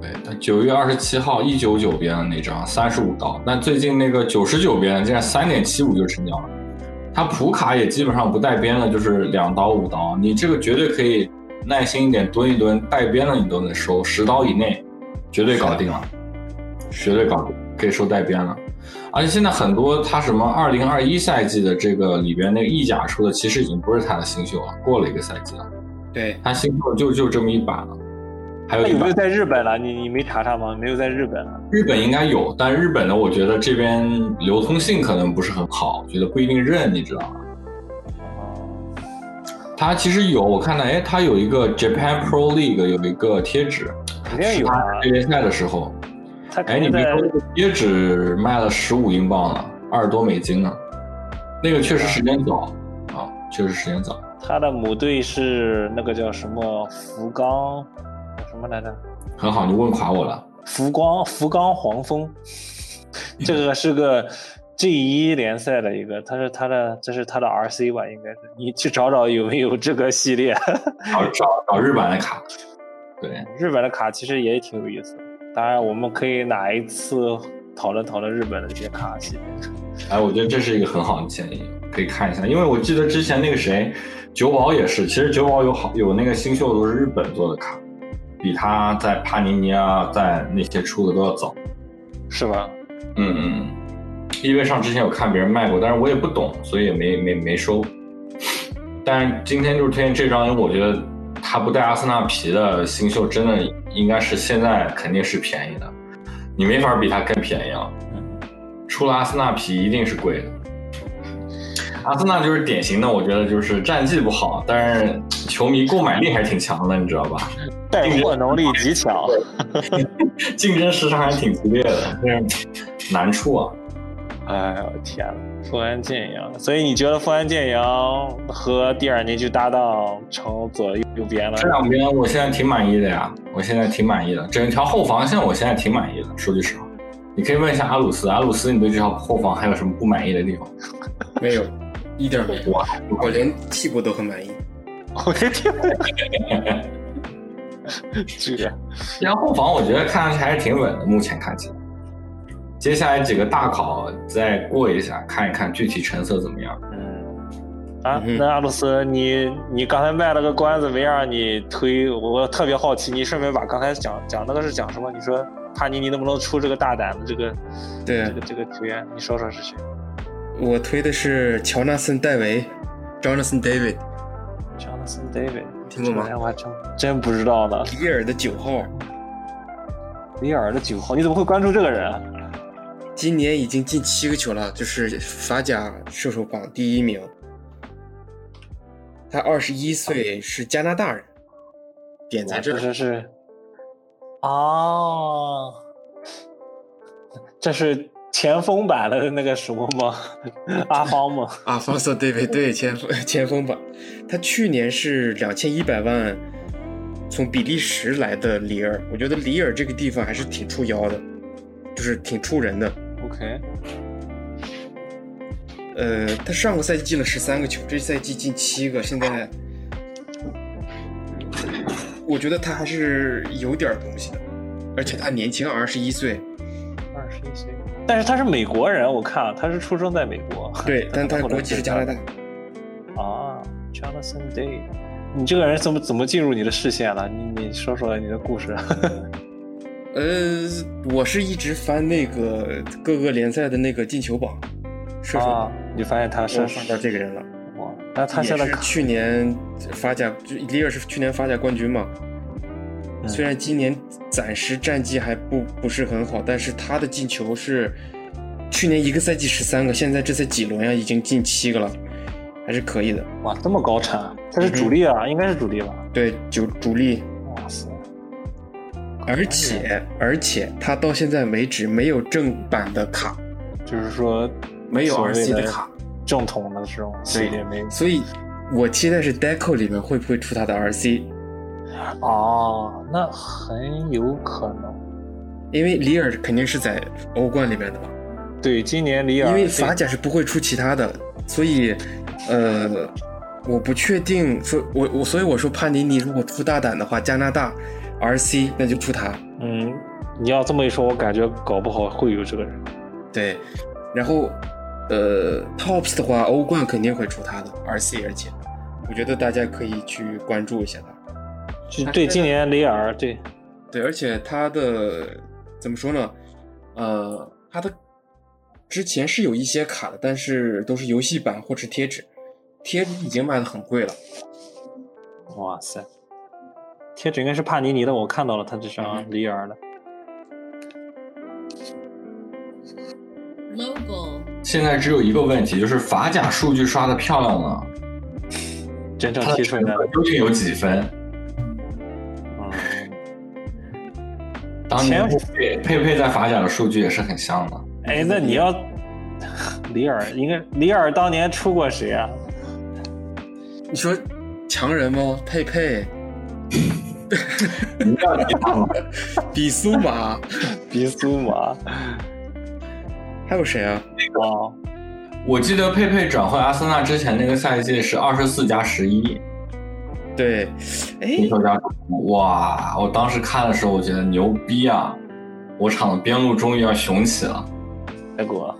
B: 对，他九月二十七号一九九边的那张三十五刀，但最近那个九十九边竟然三点七五就成交了。它普卡也基本上不带边的，就是两刀五刀，你这个绝对可以耐心一点蹲一蹲，带边的你都能收，十刀以内绝对搞定了，绝对搞定，可以收带边了。而且现在很多他什么二零二一赛季的这个里边那个意甲出的，其实已经不是他的新秀了，过了一个赛季了，
D: 对，
B: 他新秀就就这么一版了，还有
C: 没有在日本了？你你没查查吗？没有在日本了？
B: 日本应该有，但日本的我觉得这边流通性可能不是很好，觉得不一定认，你知道吗？它其实有，我看到，哎，它有一个 Japan Pro League 有一个贴纸，
C: 肯定有啊
B: 是它世界赛的时候，
C: 他
B: 哎，
C: 肯定在
B: 你别说，这个贴纸卖了十五英镑了，二十多美金呢，那个确实时间早啊，确实时间早。
C: 他的母队是那个叫什么福冈什么来着？
B: 很好，你问垮我了。
C: 福光福冈黄蜂，这个是个 G 一联赛的一个，它是它的这是它的 RC 吧，应该是你去找找有没有这个系列。
B: 找找找日版的卡，对，
C: 日本的卡其实也挺有意思的，当然我们可以哪一次讨论讨论日本的这些卡系列。
B: 哎，我觉得这是一个很好的建议，可以看一下。因为我记得之前那个谁，九保也是，其实九保有好有那个新秀都是日本做的卡，比他在帕尼尼啊，在那些出的都要早。
C: 是吗？
B: 嗯嗯，因为上之前有看别人卖过，但是我也不懂，所以也没没没收。但是今天就是推荐这张，因为我觉得他不带阿森纳皮的新秀，真的应该是现在肯定是便宜的，你没法比他更便宜了。出了阿森纳皮一定是贵的。阿森纳就是典型的，我觉得就是战绩不好，但是球迷购买力还挺强的，你知道吧？
C: 带货能力极强。
B: 竞争市场还挺激烈的，但是难处啊。
C: 哎呦天呐，富安健洋，所以你觉得富安健洋和蒂尔尼去搭档成左右边了？
B: 这两边我现在挺满意的呀，我现在挺满意的，整条后防线我现在挺满意的。说句实话，你可以问一下阿鲁斯，阿鲁斯，你对这条后防还有什么不满意的地方？
D: 没有，一点没有。我连替补都很满意。
C: 我连替补。这个，
B: 然后后防我觉得看上去还是挺稳的，目前看起来。接下来几个大考再过一下，看一看具体成色怎么样。
C: 嗯，啊，那阿鲁斯，你你刚才卖了个关子，没让你推，我特别好奇，你顺便把刚才讲讲那个是讲什么？你说帕尼尼能不能出这个大胆的这个，
D: 对
C: 这个这个球员？你说说是谁？
D: 我推的是乔纳森·戴维，Jonathan David。
C: Jonathan David，
D: 听过吗？
C: 我还真真不知道呢。
D: 里尔的九号，
C: 里尔的九号，你怎么会关注这个人？
D: 今年已经进七个球了，就是法甲射手榜第一名。他二十一岁，是加拿大人，点在这儿。
C: 这是啊，这是前锋版的那个什么吗？阿方吗？
D: 阿方索对对对，前锋 前锋版。他去年是两千一百万从比利时来的里尔，我觉得里尔这个地方还是挺出妖的，就是挺出人的。
C: OK，
D: 呃，他上个赛季进了十三个球，这赛季进七个，现在我觉得他还是有点东西的，而且他年轻，二十一岁。
C: 二十一岁，但是他是美国人，我看他是出生在美国。
D: 对，但他国籍是加拿大。
C: 啊，Jonathan Day，你这个人怎么怎么进入你的视线了？你你说说你的故事。
D: 呃，我是一直翻那个各个联赛的那个进球榜，射手，
C: 啊，你发现他是
D: 我翻到这个人了。
C: 哇，那他现在
D: 是去年发甲，就里尔是去年发甲冠军嘛。
C: 嗯。
D: 虽然今年暂时战绩还不不是很好，但是他的进球是去年一个赛季十三个，现在这才几轮呀，已经进七个了，还是可以的。
C: 哇这么高产，他是主力啊，应该是主力吧？
D: 对，就主力，
C: 哇塞，
D: 而且而且他到现在为止没有正版的卡，
C: 就是说
D: 没有 RC
C: 的
D: 的卡，
C: 正统的这种系列没有
D: 所以我期待是 Deco 里面会不会出他的 RC，
C: 哦，那很有可能。
D: 因为里尔肯定是在欧冠里面的嘛。
C: 对，今年里尔
D: 因为法甲是不会出其他的，所以，呃，我不确定说，我我所以我说帕尼尼如果出大胆的话，加拿大 RC 那就出他，
C: 嗯，你要这么一说，我感觉搞不好会有这个人。
D: 对，然后，呃，Tops 的话，欧冠肯定会出他的 RC，而且我觉得大家可以去关注一下他。
C: 就对，今年雷尔对，
D: 对，而且他的怎么说呢？呃，他的之前是有一些卡的，但是都是游戏版或是贴纸，贴纸已经卖的很贵了。
C: 哇塞，贴纸应该是帕尼尼的，我看到了他这张雷尔的。
H: logo,
B: 现在只有一个问题，就是法甲数据刷的漂亮吗，
C: 真正
B: 它的
C: 踢出来的，
B: 究竟有几分？当年佩佩佩在法甲的数据也是很像的。
C: 哎，那你要 里尔应该里尔当年出过谁啊？
D: 你说强人吗？佩佩、
B: 你要提他吗？
D: 比苏马，
C: 比苏马
D: 还有谁啊？
C: 啊，
B: 我记得佩佩转会阿森纳之前那个赛季是二十四加十一，
D: 对，哎
B: 足，球加哇！我当时看的时候，我觉得牛逼啊！我场的边路终于要雄起了。
C: 结果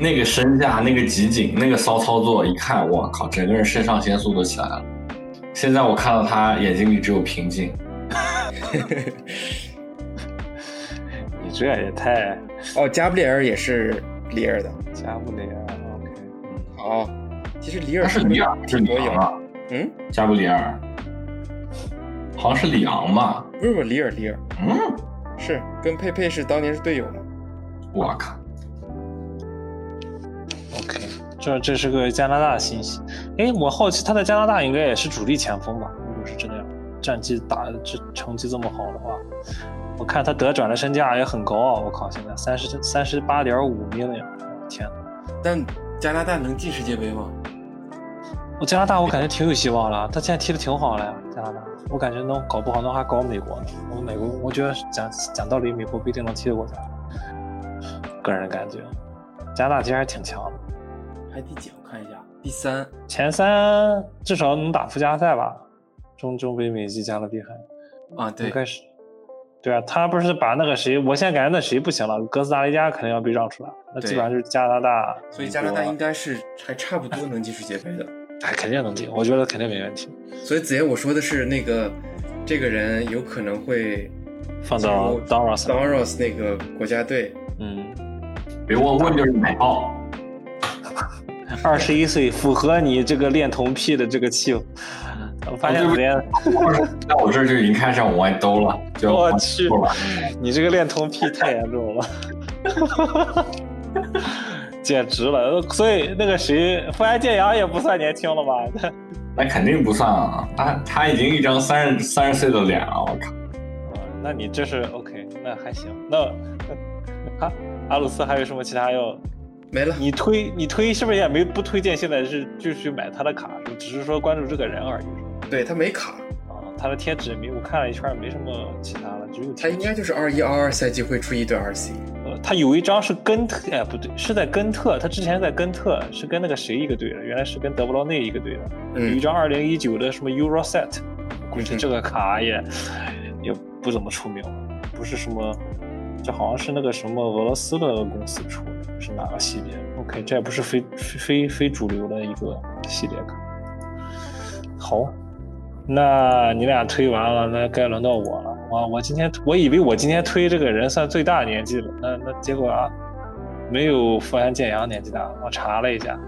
B: 那个身价、那个集锦、那个骚操作，一看，我靠，整个人肾上腺素都起来了。现在我看到他眼睛里只有平静。
C: 你这也太
D: 哦，加布里尔也是里尔的。
C: 加布里尔，OK，
D: 哦，其实里尔
B: 他是里尔，
D: 挺多有。
B: 里昂啊，
D: 嗯，
B: 加布里尔，好像是里昂吧？
D: 不是不是里尔里尔
B: 嗯，
D: 是跟佩佩是当年是队友嘛？
B: 我靠
C: ，OK，这这是个加拿大信息。哎，我好奇他在加拿大应该也是主力前锋吧？如果是这样，战绩打的这成绩这么好的话，我看他得转的身价也很高啊！我靠，现在三十三十八点五 million，天呐！
D: 但加拿大能进世界杯吗？
C: 我加拿大我感觉挺有希望了，他现在踢的挺好了呀，加拿大，我感觉能搞不好能还搞美国呢。我美国，我觉得讲讲道理，美国不一定能踢得过加拿大，个人感觉，加拿大其实还挺强的。
D: 排第几？我看一下，第三。
C: 前三至少能打附加赛吧，中中北美及加勒比海
D: 啊，对
C: 应，该是。对啊，他不是把那个谁，我现在感觉那谁不行了，哥斯达黎加肯定要被让出来，那基本上就是加拿大。
D: 所以加拿大应该是还差不多能进世界杯的。
C: 哎肯定能进，我觉得肯定没问题。
D: 所以子言我说的是那个，这个人有可能会
C: 放到 Donruss
D: Donruss 那个国家队。
C: 嗯，
B: 别问问就是买爆。
C: 二十一岁，符合你这个恋童癖的这个气。我发现子言，
B: 在我这儿就已经开始往外兜了，就要往
C: 我去。你这个恋童癖太严重了，简直了。所以那个谁，富安健洋也不算年轻了吧？
B: 那肯定不算啊，他他已经一张三十三十岁的脸了，我靠！
C: 啊那你这是 OK，那还行。那 阿阿鲁斯还有什么其他要？
D: 没了，
C: 你推你推是不是也没不推荐？现在是继续买他的卡，只是说关注这个人而已。
D: 对他没卡，
C: 啊，他的贴纸没我看了一圈，没什么其他的，只有
D: 他应该就是二一二二赛季会出一对 RC。
C: 呃，他有一张是根特，哎，不对，是在根特，他之前在根特是跟那个谁一个队的，原来是跟德布劳内一个队的。有一
D: 嗯，
C: 张二零一九的什么 Euroset，估计
D: 嗯
C: 这个卡也也不怎么出名，不是什么，这好像是那个什么俄罗斯的公司出的，是哪个系列？OK，这也不是非非非非主流的一个系列卡。好，那你俩推完了，那该轮到我了。我我今天我以为我今天推这个人算最大年纪了，那那结果啊，没有富安建阳年纪大。我查了一下，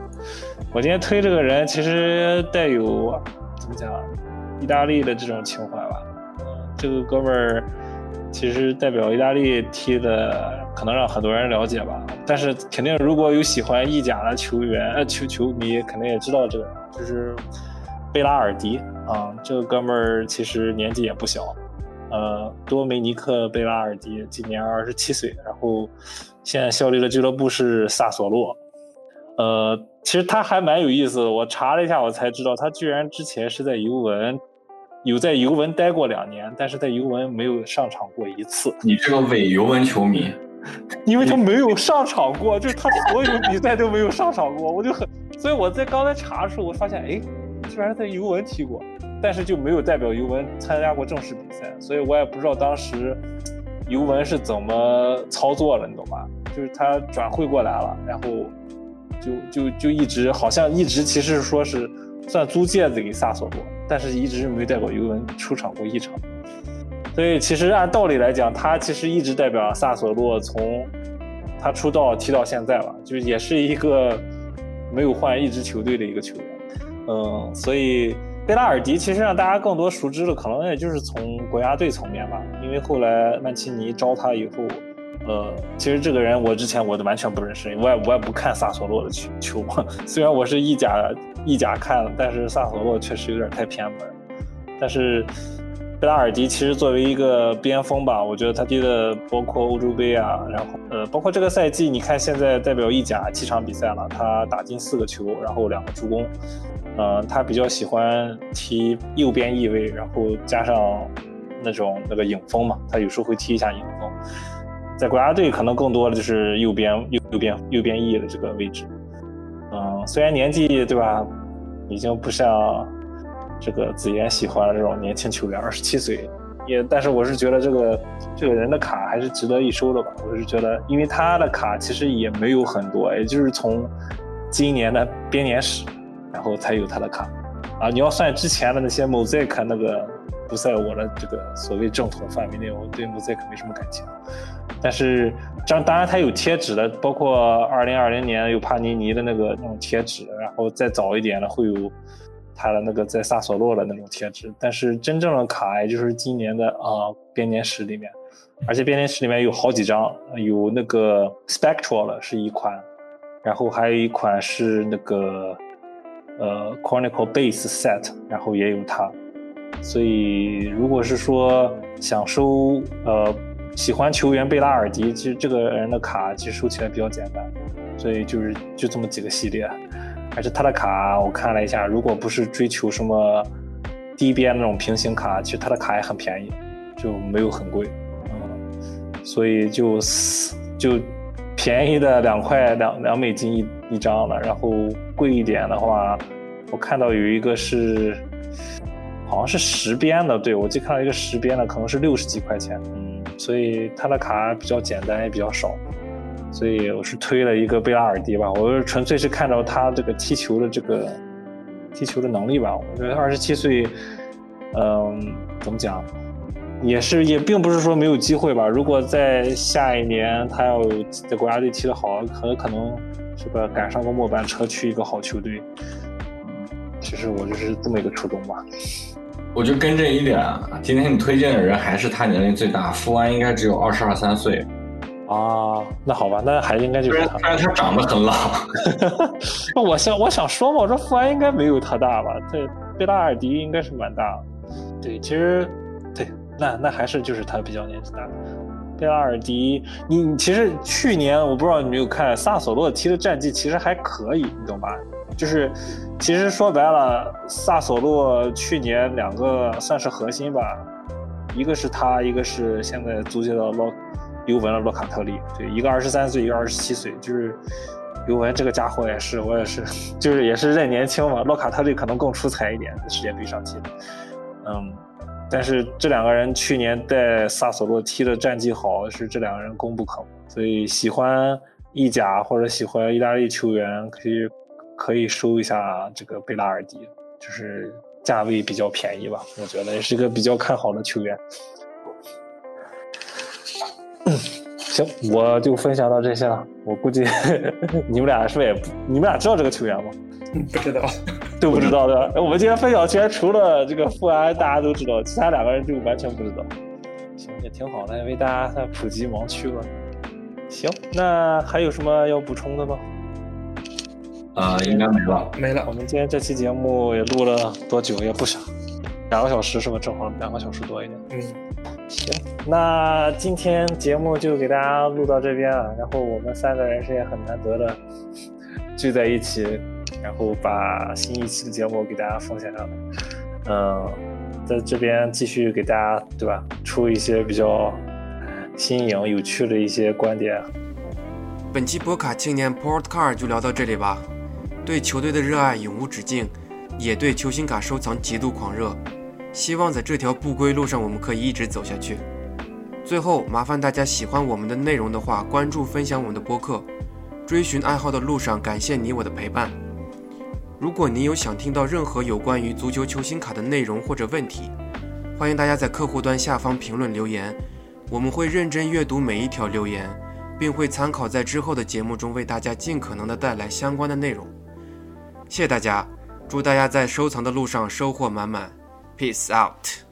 C: 我今天推这个人其实带有怎么讲，意大利的这种情怀吧。这个哥们儿其实代表意大利踢的，可能让很多人了解吧。但是肯定如果有喜欢意甲的球员呃球球迷，肯定也知道这个人，就是贝拉尔迪啊。这个哥们儿其实年纪也不小，呃，多梅尼克·贝拉尔迪今年二十七岁，然后现在效力的俱乐部是萨索洛。呃，其实他还蛮有意思的，我查了一下，我才知道他居然之前是在尤文，有在尤文待过两年，但是在尤文没有上场过一次，
B: 你这个伪尤文球迷，
C: 因为他没有上场过，就是他所有比赛都没有上场过，我就很，所以我在刚才查的时候，我发现，哎，居然在尤文踢过，但是就没有代表尤文参加过正式比赛，所以我也不知道当时尤文是怎么操作的，你懂吧？就是他转会过来了，然后就就就一直好像一直其实说是算租借子给萨索洛，但是一直没代表尤文出场过一场。所以其实按道理来讲，他其实一直代表萨索洛从他出道踢到现在了，就是也是一个没有换一支球队的一个球员。嗯，所以贝拉尔迪其实让大家更多熟知的，可能也就是从国家队层面吧，因为后来曼奇尼招他以后，呃，其实这个人我之前我都完全不认识，我也我也不看萨索洛的球球，虽然我是意甲意甲看了，但是萨索洛确实有点太偏门。但是贝拉尔迪其实作为一个边锋吧，我觉得他踢的包括欧洲杯啊，然后呃，包括这个赛季，你看现在代表意甲七场比赛了，他打进四个球，然后两个助攻。呃，他比较喜欢踢右边翼位，然后加上那种那个影锋嘛，他有时候会踢一下影锋。在国家队可能更多的就是右边右右边右边翼的这个位置。嗯，虽然年纪对吧，已经不像这个紫妍喜欢的这种年轻球员，二十七岁，也，但是我是觉得这个这个人的卡还是值得一收的吧。我是觉得，因为他的卡其实也没有很多，也就是从今年的编年史，然后才有他的卡。啊，你要算之前的那些 Mosaic 那个不在我的这个所谓正统范围内，我对 Mosaic 没什么感情。但是这当然他有贴纸的，包括二零二零年有帕尼尼的那个那种贴纸，然后再早一点的会有它的那个在萨索洛的那种贴纸。但是真正的卡也就是今年的啊、编年史里面，而且编年史里面有好几张，有那个 Spectral 的是一款，然后还有一款是那个呃 Chronicle Base Set，然后也有它。所以如果是说想收呃喜欢球员贝拉尔迪，其实这个人的卡其实收起来比较简单，所以就是就这么几个系列。还是他的卡我看了一下，如果不是追求什么低边那种平行卡，其实他的卡也很便宜，就没有很贵。嗯，所以就就便宜的两块两两美金一一张了，然后贵一点的话，我看到有一个是好像是十边的，对我记得看到一个十边的，可能是六十几块钱，嗯，所以他的卡比较简单也比较少，所以我是推了一个贝拉尔迪吧，我是纯粹是看到他这个踢球的这个踢球的能力吧，我觉得二十七岁，嗯，怎么讲？也是，也并不是说没有机会吧。如果在下一年他要在国家队踢得好，很可能是吧赶上个末班车去一个好球队。其实我就是这么一个初衷吧。
B: 我就更正一点啊，今天你推荐的人还是他年龄最大，富安应该只有二十二三岁，
C: 啊，那好吧，那还应该就是他。
B: 虽然他长得很老，
C: 那 我想我想说嘛，我说富安应该没有他大吧？对，贝拉尔迪应该是蛮大。对，其实对，那那还是就是他比较年纪大。贝拉尔迪，你你其实去年我不知道你没有看萨索洛踢的战绩，其实还可以，你懂吧？就是其实说白了，萨索洛去年两个算是核心吧，一个是他，一个是现在租借的洛尤文的洛卡特利，对，一个二十三岁，一个二十七岁，就是尤文这个家伙也是，我也是，就是也是认年轻嘛。洛卡特利可能更出彩一点，在世界杯上踢的，嗯，但是这两个人去年在萨索洛踢的战绩好，是这两个人功不可没。所以喜欢意甲或者喜欢意大利球员，可以可以收一下这个贝拉尔迪，就是价位比较便宜吧，我觉得也是一个比较看好的球员。行，我就分享到这些了。我估计 你们俩是不是也不，你们俩知道这个球员吗？
D: 不知道，
C: 都不知道对吧？哎我们今天分享球员除了这个富安大家都知道，其他两个人就完全不知道。行，也挺好的，为大家普及盲区吧。行，那还有什么要补充的吗？
B: 呃，应该没了。
D: 没了
C: 我。们今天这期节目也录了多久？也不少，两个小时是吧？正好两个小时多一点。
D: 嗯，
C: 行，那今天节目就给大家录到这边了。然后我们三个人是也很难得的聚在一起，然后把新一期的节目给大家奉献上来。嗯，在这边继续给大家对吧，出一些比较新颖、有趣的一些观点。
D: 本期博卡青年 Port Car 就聊到这里吧。对球队的热爱永无止境，也对球星卡收藏极度狂热。希望在这条不归路上，我们可以一直走下去。最后，麻烦大家喜欢我们的内容的话，关注分享我们的播客。追寻爱好的路上，感谢你我的陪伴。如果你有想听到任何有关于足球球星卡的内容或者问题，欢迎大家在客户端下方评论留言，我们会认真阅读每一条留言，并会参考在之后的节目中为大家尽可能的带来相关的内容。谢谢大家，祝大家在收藏的路上收获满满，Peace out。